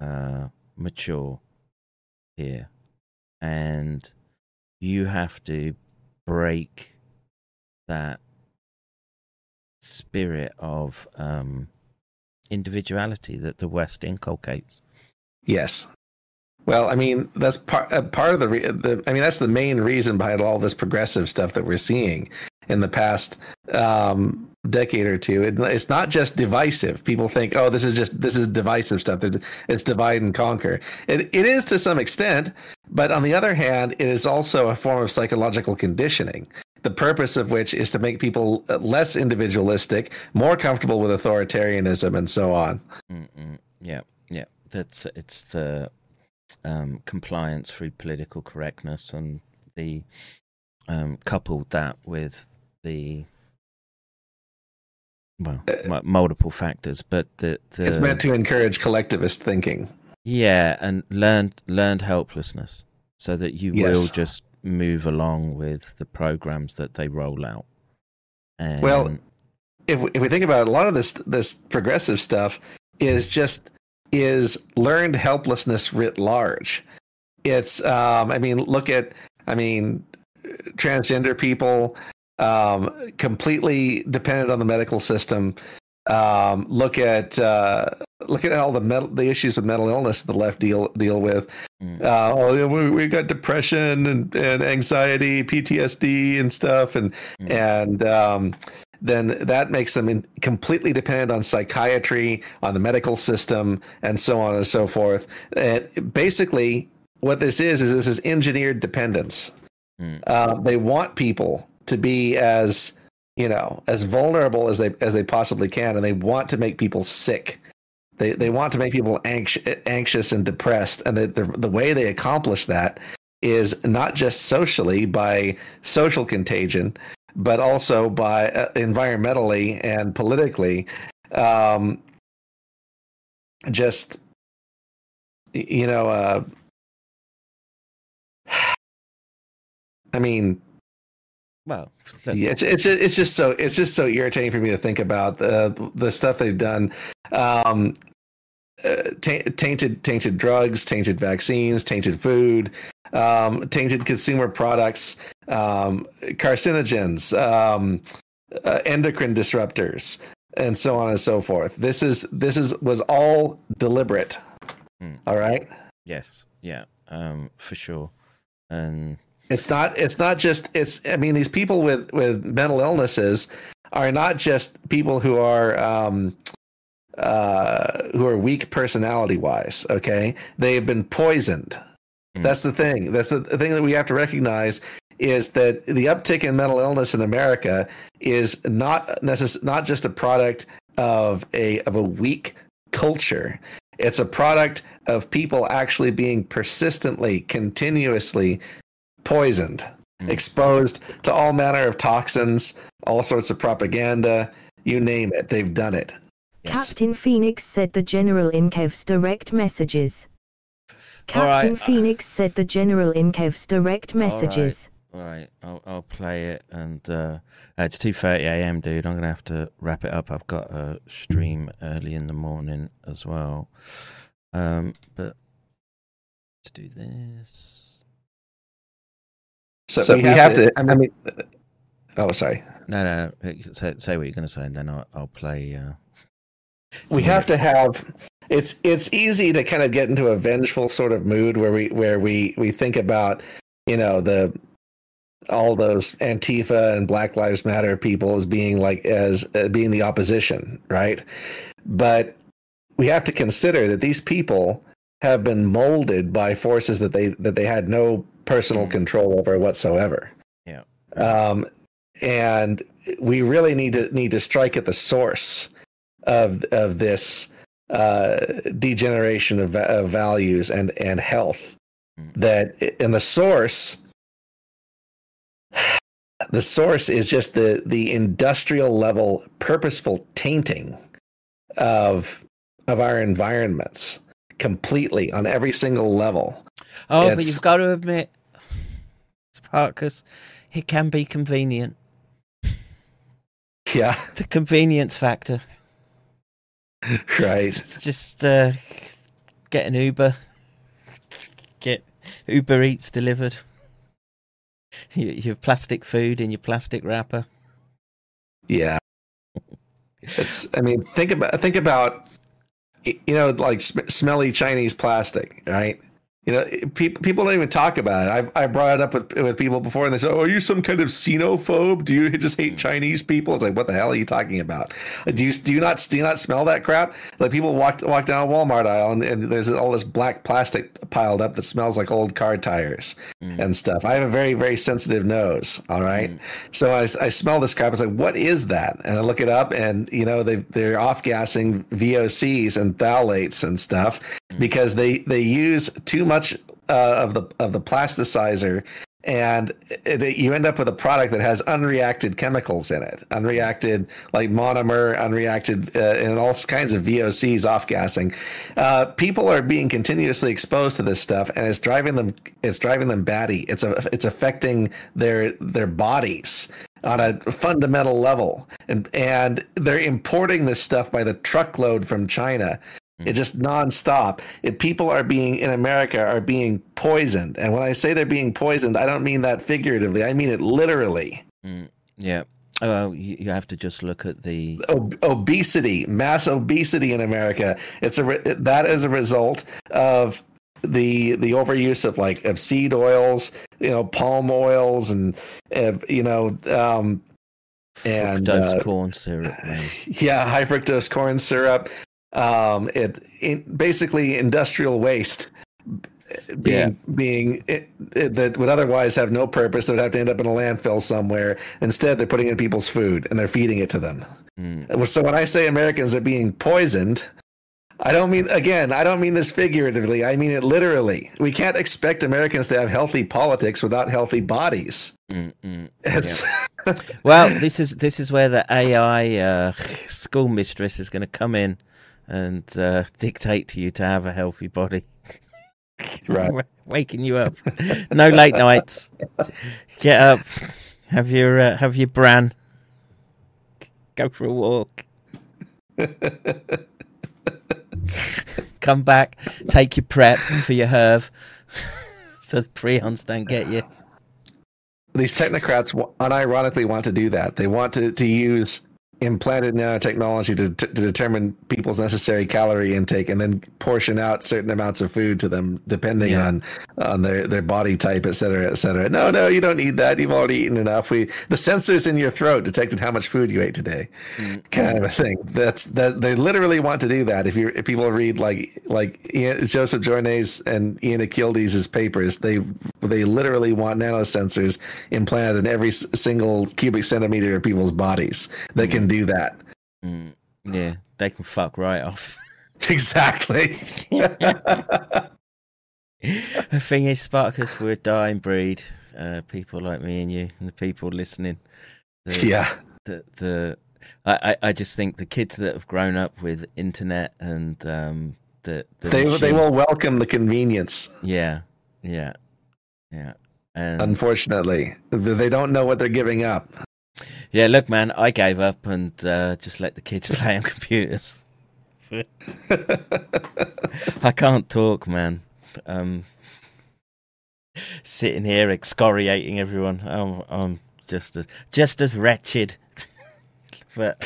uh, mature here, and you have to break that spirit of um, individuality that the West inculcates. Yes. Well, I mean, that's part uh, part of the, re- the. I mean, that's the main reason behind all this progressive stuff that we're seeing in the past um, decade or two. It, it's not just divisive. People think, oh, this is just this is divisive stuff. It's divide and conquer. It it is to some extent, but on the other hand, it is also a form of psychological conditioning. The purpose of which is to make people less individualistic, more comfortable with authoritarianism, and so on. Mm-mm. Yeah that it's the um, compliance through political correctness and the um, coupled that with the well uh, multiple factors but the, the it's meant to encourage collectivist thinking yeah and learned learned helplessness so that you yes. will just move along with the programs that they roll out and well if we, if we think about it, a lot of this this progressive stuff is just is learned helplessness writ large. It's, um, I mean, look at, I mean, transgender people um, completely dependent on the medical system. Um, look at uh, look at all the mental, the issues of mental illness the left deal deal with. Mm. Uh, oh, we, we got depression and, and anxiety, PTSD, and stuff, and mm. and um, then that makes them in, completely dependent on psychiatry, on the medical system, and so on and so forth. And basically, what this is is this is engineered dependence. Hmm. Uh, they want people to be as you know as vulnerable as they as they possibly can, and they want to make people sick. They they want to make people anxious, anxious and depressed, and the, the the way they accomplish that is not just socially by social contagion, but also by uh, environmentally and politically. Um, just you know, uh, I mean, Well, yeah, it's it's just, it's just so it's just so irritating for me to think about the the stuff they've done. Um, uh, ta- tainted tainted drugs, tainted vaccines, tainted food, um, tainted consumer products, um, carcinogens, um, uh, endocrine disruptors, and so on and so forth. This is this is was all deliberate. Hmm. All right. Yes, yeah, um, for sure. And It's not. It's not just. It's. I mean, these people with with mental illnesses are not just people who are um, uh, who are weak personality wise. Okay, they have been poisoned. That's the thing. That's the thing that we have to recognize is that the uptick in mental illness in America is not necess- not just a product of a of a weak culture. It's a product of people actually being persistently, continuously poisoned, hmm. exposed to all manner of toxins, all sorts of propaganda, you name it, they've done it. Captain Phoenix said the general in Kev's direct messages. All right. Captain Phoenix said the general in Kev's direct messages. All right, I'll, I'll play it, and uh, it's two thirty a.m., dude. I'm gonna have to wrap it up. I've got a stream early in the morning as well. Um, but let's do this. So, So we, we have, have to, to- I mean, oh, sorry. No, no, no, say, say what you're gonna say, and then I'll, I'll play. Uh, we have to have it's it's easy to kind of get into a vengeful sort of mood where we where we we think about you know the all those antifa and black lives matter people as being like as uh, being the opposition right but we have to consider that these people have been molded by forces that they that they had no personal control over whatsoever Yeah. um, and we really need to need to strike at the source of of this uh, degeneration of, of values and and health. That and the source, the source is just the the industrial level purposeful tainting of of our environments completely on every single level. Oh, but you've got to admit, it's because it can be convenient. Yeah. The convenience factor. Right. Just uh, get an Uber, get Uber Eats delivered. Your, your plastic food in your plastic wrapper. Yeah. It's. I mean, think about think about you know like sm- smelly Chinese plastic, right? You know, people people don't even talk about it. I I brought it up with with people before, and they said, "Oh, are you some kind of xenophobe? Do you just hate Chinese people?" It's like, what the hell are you talking about? Uh, do you do you not do you not smell that crap? Like people walk walk down a Walmart aisle, and, and there's all this black plastic piled up that smells like old car tires mm. and stuff. I have a very very sensitive nose. All right, mm. so I, I smell this crap. It's like, what is that? And I look it up, and you know they they're off gassing VOCs and phthalates and stuff because they they use too much uh, of the of the plasticizer. And it, it- you end up with a product that has unreacted chemicals in it, unreacted like monomer, unreacted, uh, and all kinds of VOCs off gassing. Uh, people are being continuously exposed to this stuff, and it's driving them. It's driving them batty. It's a, it's affecting their their bodies on a fundamental level, and and they're importing this stuff by the truckload from China. It's just nonstop. It, people are being in America are being poisoned, and when I say they're being poisoned, I don't mean that figuratively. I mean it literally. Mm, yeah. Oh, you, you have to just look at the. Ob- obesity, mass obesity in America. It's a re- that is a result of the the overuse of like of seed oils, you know, palm oils, and uh, you know, um, and Fructose uh, corn syrup. Man. yeah, high fructose corn syrup. Um, it, it basically industrial waste being being it, it, that would otherwise have no purpose. That would have to end up in a landfill somewhere. Instead, they're putting in people's food and they're feeding it to them. Mm. So when I say Americans are being poisoned, I don't mean again. I don't mean this figuratively. I mean it literally. We can't expect Americans to have healthy politics without healthy bodies. It's well, this is this is where the AI uh, school mistress is going to come in and uh, dictate to you to have a healthy body. Right. Waking you up. No late nights. Get up. Have your uh, have your bran. Go for a walk. Come back. Take your prep for your herb, so the prions don't get you. these technocrats unironically want to do that. They want to, to use implanted nanotechnology to, to determine people's necessary calorie intake and then portion out certain amounts of food to them depending Yeah. on on their, their body type, et cetera, et cetera. No, no, you don't need that. You've already eaten enough. We the sensors in your throat detected how much food you ate today, mm. kind of a thing. That's that they literally want to do that. If you if people read like like Ian, Joseph Jornet's and Ian Akyildiz' papers, they they literally want nanosensors implanted in every single cubic centimeter of people's bodies that can do that. Mm, yeah, they can fuck right off. Exactly. the thing is, Spartacus, we're a dying breed. Uh, people like me and you, and the people listening. The, Yeah. The the I, I- I just think the kids that have grown up with internet and um the, the they they will welcome the convenience. Yeah, yeah, yeah. And Unfortunately, they don't know what they're giving up. Yeah, look, man, I gave up and uh, just let the kids play on computers. I can't talk, man. Um, sitting here excoriating everyone. I'm, I'm just as just as wretched. but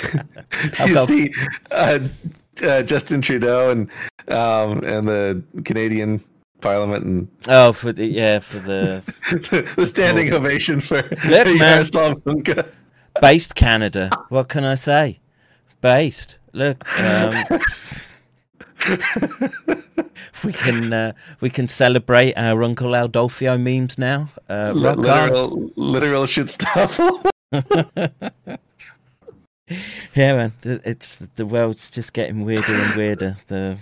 you got- see uh, uh, Justin Trudeau and um, and the Canadian Parliament and oh, for the yeah, for the the standing ovation for Look. Yaroslav Hunka. Based Canada. What can I say? Based. Look, um, we can uh, we can celebrate our Uncle Aldolfo memes now. Uh, on. literal, literal shit stuff. yeah, man. It's the world's just getting weirder and weirder. The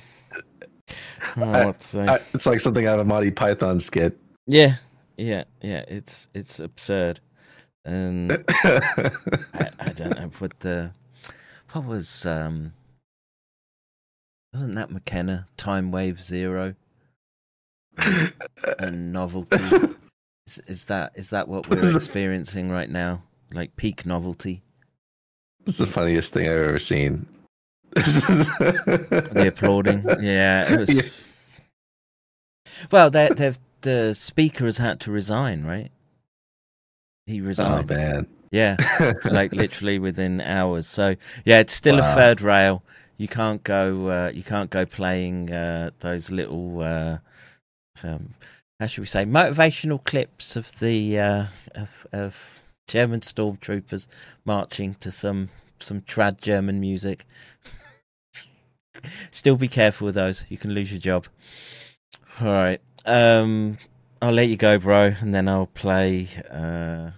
oh, I- what to say? I- it's like something out of a Monty Python skit. yeah, yeah, yeah. It's it's absurd, and I, I don't know. But the what was um wasn't that McKenna Time Wave Zero and novelty? Is, is that is that what we're experiencing right now? Like peak novelty? It's the funniest thing I've ever seen. the applauding. Yeah, it was. Yeah. Well, they, they've the speaker has had to resign, right? He resigned. Oh man. Yeah, like literally within hours. So yeah, it's still a third rail. You can't go. Uh, you can't go playing uh, those little. Uh, um, how should we say? Motivational clips of the uh, of, of German stormtroopers marching to some some trad German music. Still be careful with those. You can lose your job. All right. Um, I'll let you go, bro, and then I'll play uh,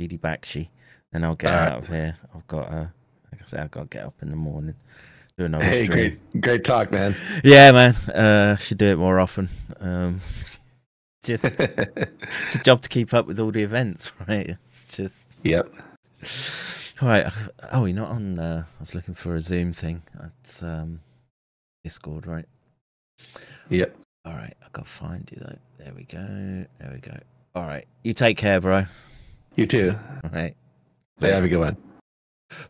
GD Bakshi. Then I'll get All right. out of here. I've got, uh, like I said, I've got to get up in the morning. Do another Hey, stream. great, great talk, man. Yeah, man. Uh, should do it more often. Um, just it's a job to keep up with all the events, right? It's just Yep. all right. Oh, you're not on. Uh, I was looking for a Zoom thing. It's um, Discord, right? Yep. All right, I got to find you though. There we go. There we go. All right, you take care, bro. You too. All right. Yeah, have a good one.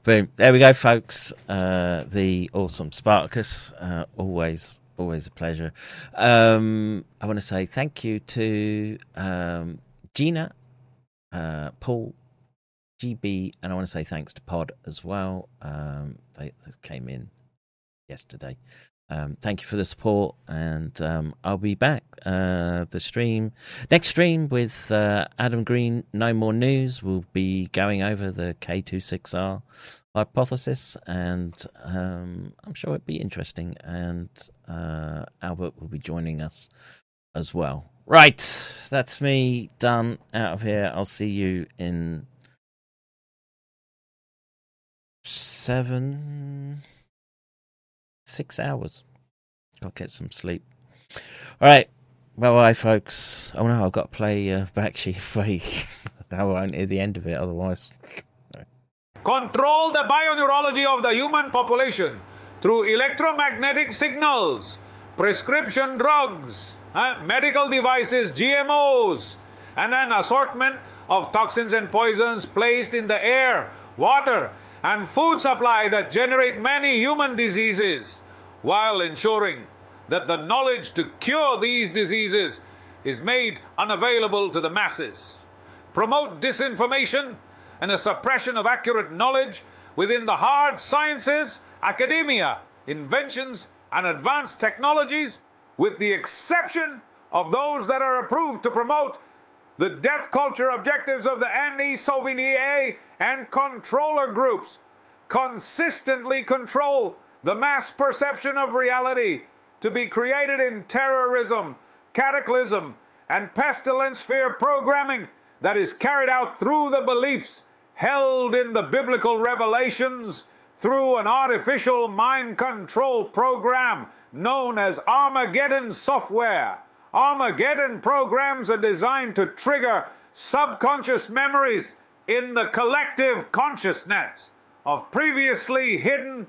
Boom. There we go, folks. Uh, the awesome Spartacus. Uh, always, always a pleasure. Um, I want to say thank you to um, Gina, uh, Paul, GB, and I want to say thanks to Pod as well. Um, they, they came in yesterday. Um, thank you for the support, and um, I'll be back. Uh, the stream, next stream with uh, Adam Green, Know More News. We'll be going over the K26R hypothesis, and um, I'm sure it'll be interesting. And uh, Albert will be joining us as well. Right, that's me done out of here. I'll see you in seven six hours. Gotta get some sleep. All right. Bye bye, folks. Oh no, I've got to play uh, Bakshi Free. I won't hear the end of it otherwise. Control the bioneurology of the human population through electromagnetic signals, prescription drugs, uh, medical devices, GMOs, and an assortment of toxins and poisons placed in the air, water, and food supply that generate many human diseases while ensuring that the knowledge to cure these diseases is made unavailable to the masses. Promote disinformation and the suppression of accurate knowledge within the hard sciences, academia, inventions, and advanced technologies, with the exception of those that are approved to promote the death culture objectives of the Anti-Sauvigny and controller groups consistently control the mass perception of reality to be created in terrorism, cataclysm, and pestilence fear programming that is carried out through the beliefs held in the biblical revelations through an artificial mind control program known as Armageddon software. Armageddon programs are designed to trigger subconscious memories in the collective consciousness of previously hidden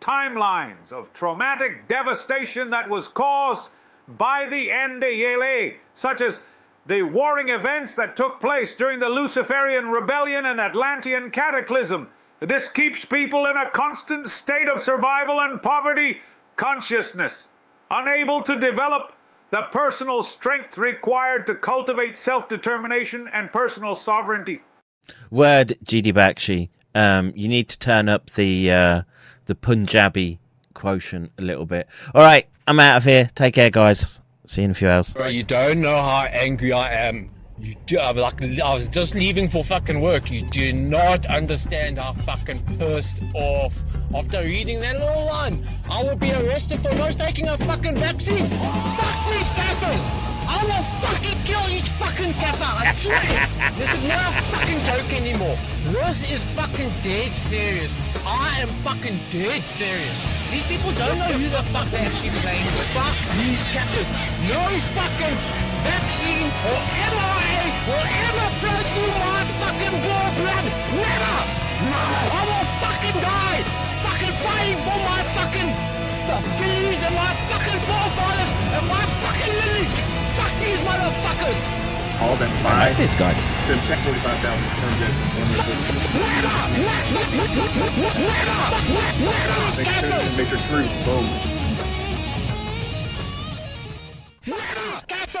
timelines of traumatic devastation that was caused by the Ndeyele, such as the warring events that took place during the Luciferian rebellion and Atlantean cataclysm. This keeps people in a constant state of survival and poverty consciousness, unable to develop the personal strength required to cultivate self determination and personal sovereignty. Word, GD Bakshi. Um, you need to turn up the uh, the Punjabi quotient a little bit. All right, I'm out of here. Take care, guys. See you in a few hours. You don't know how angry I am. You do, I'm like I was just leaving for fucking work. You do not understand how fucking pissed off after reading that little line. I will be arrested for not taking a fucking vaccine. Fuck these cappers! I will fucking kill each fucking kappa, I swear! this is not a fucking joke anymore. This is fucking dead serious. I am fucking dead serious. These people don't know who the fuck they're actually playing. Fuck these cappers. No fucking vaccine or mRNA will ever flow through my fucking blood. Never! No! I will fucking die! Fucking fighting for my fucking beliefs and my fucking forefathers and my fucking these motherfuckers! All them five. I like this guy. Subtract 45,000 Turn this. Let up! Let, let, let, let, let, let up! Let, let up! Boom. Let up!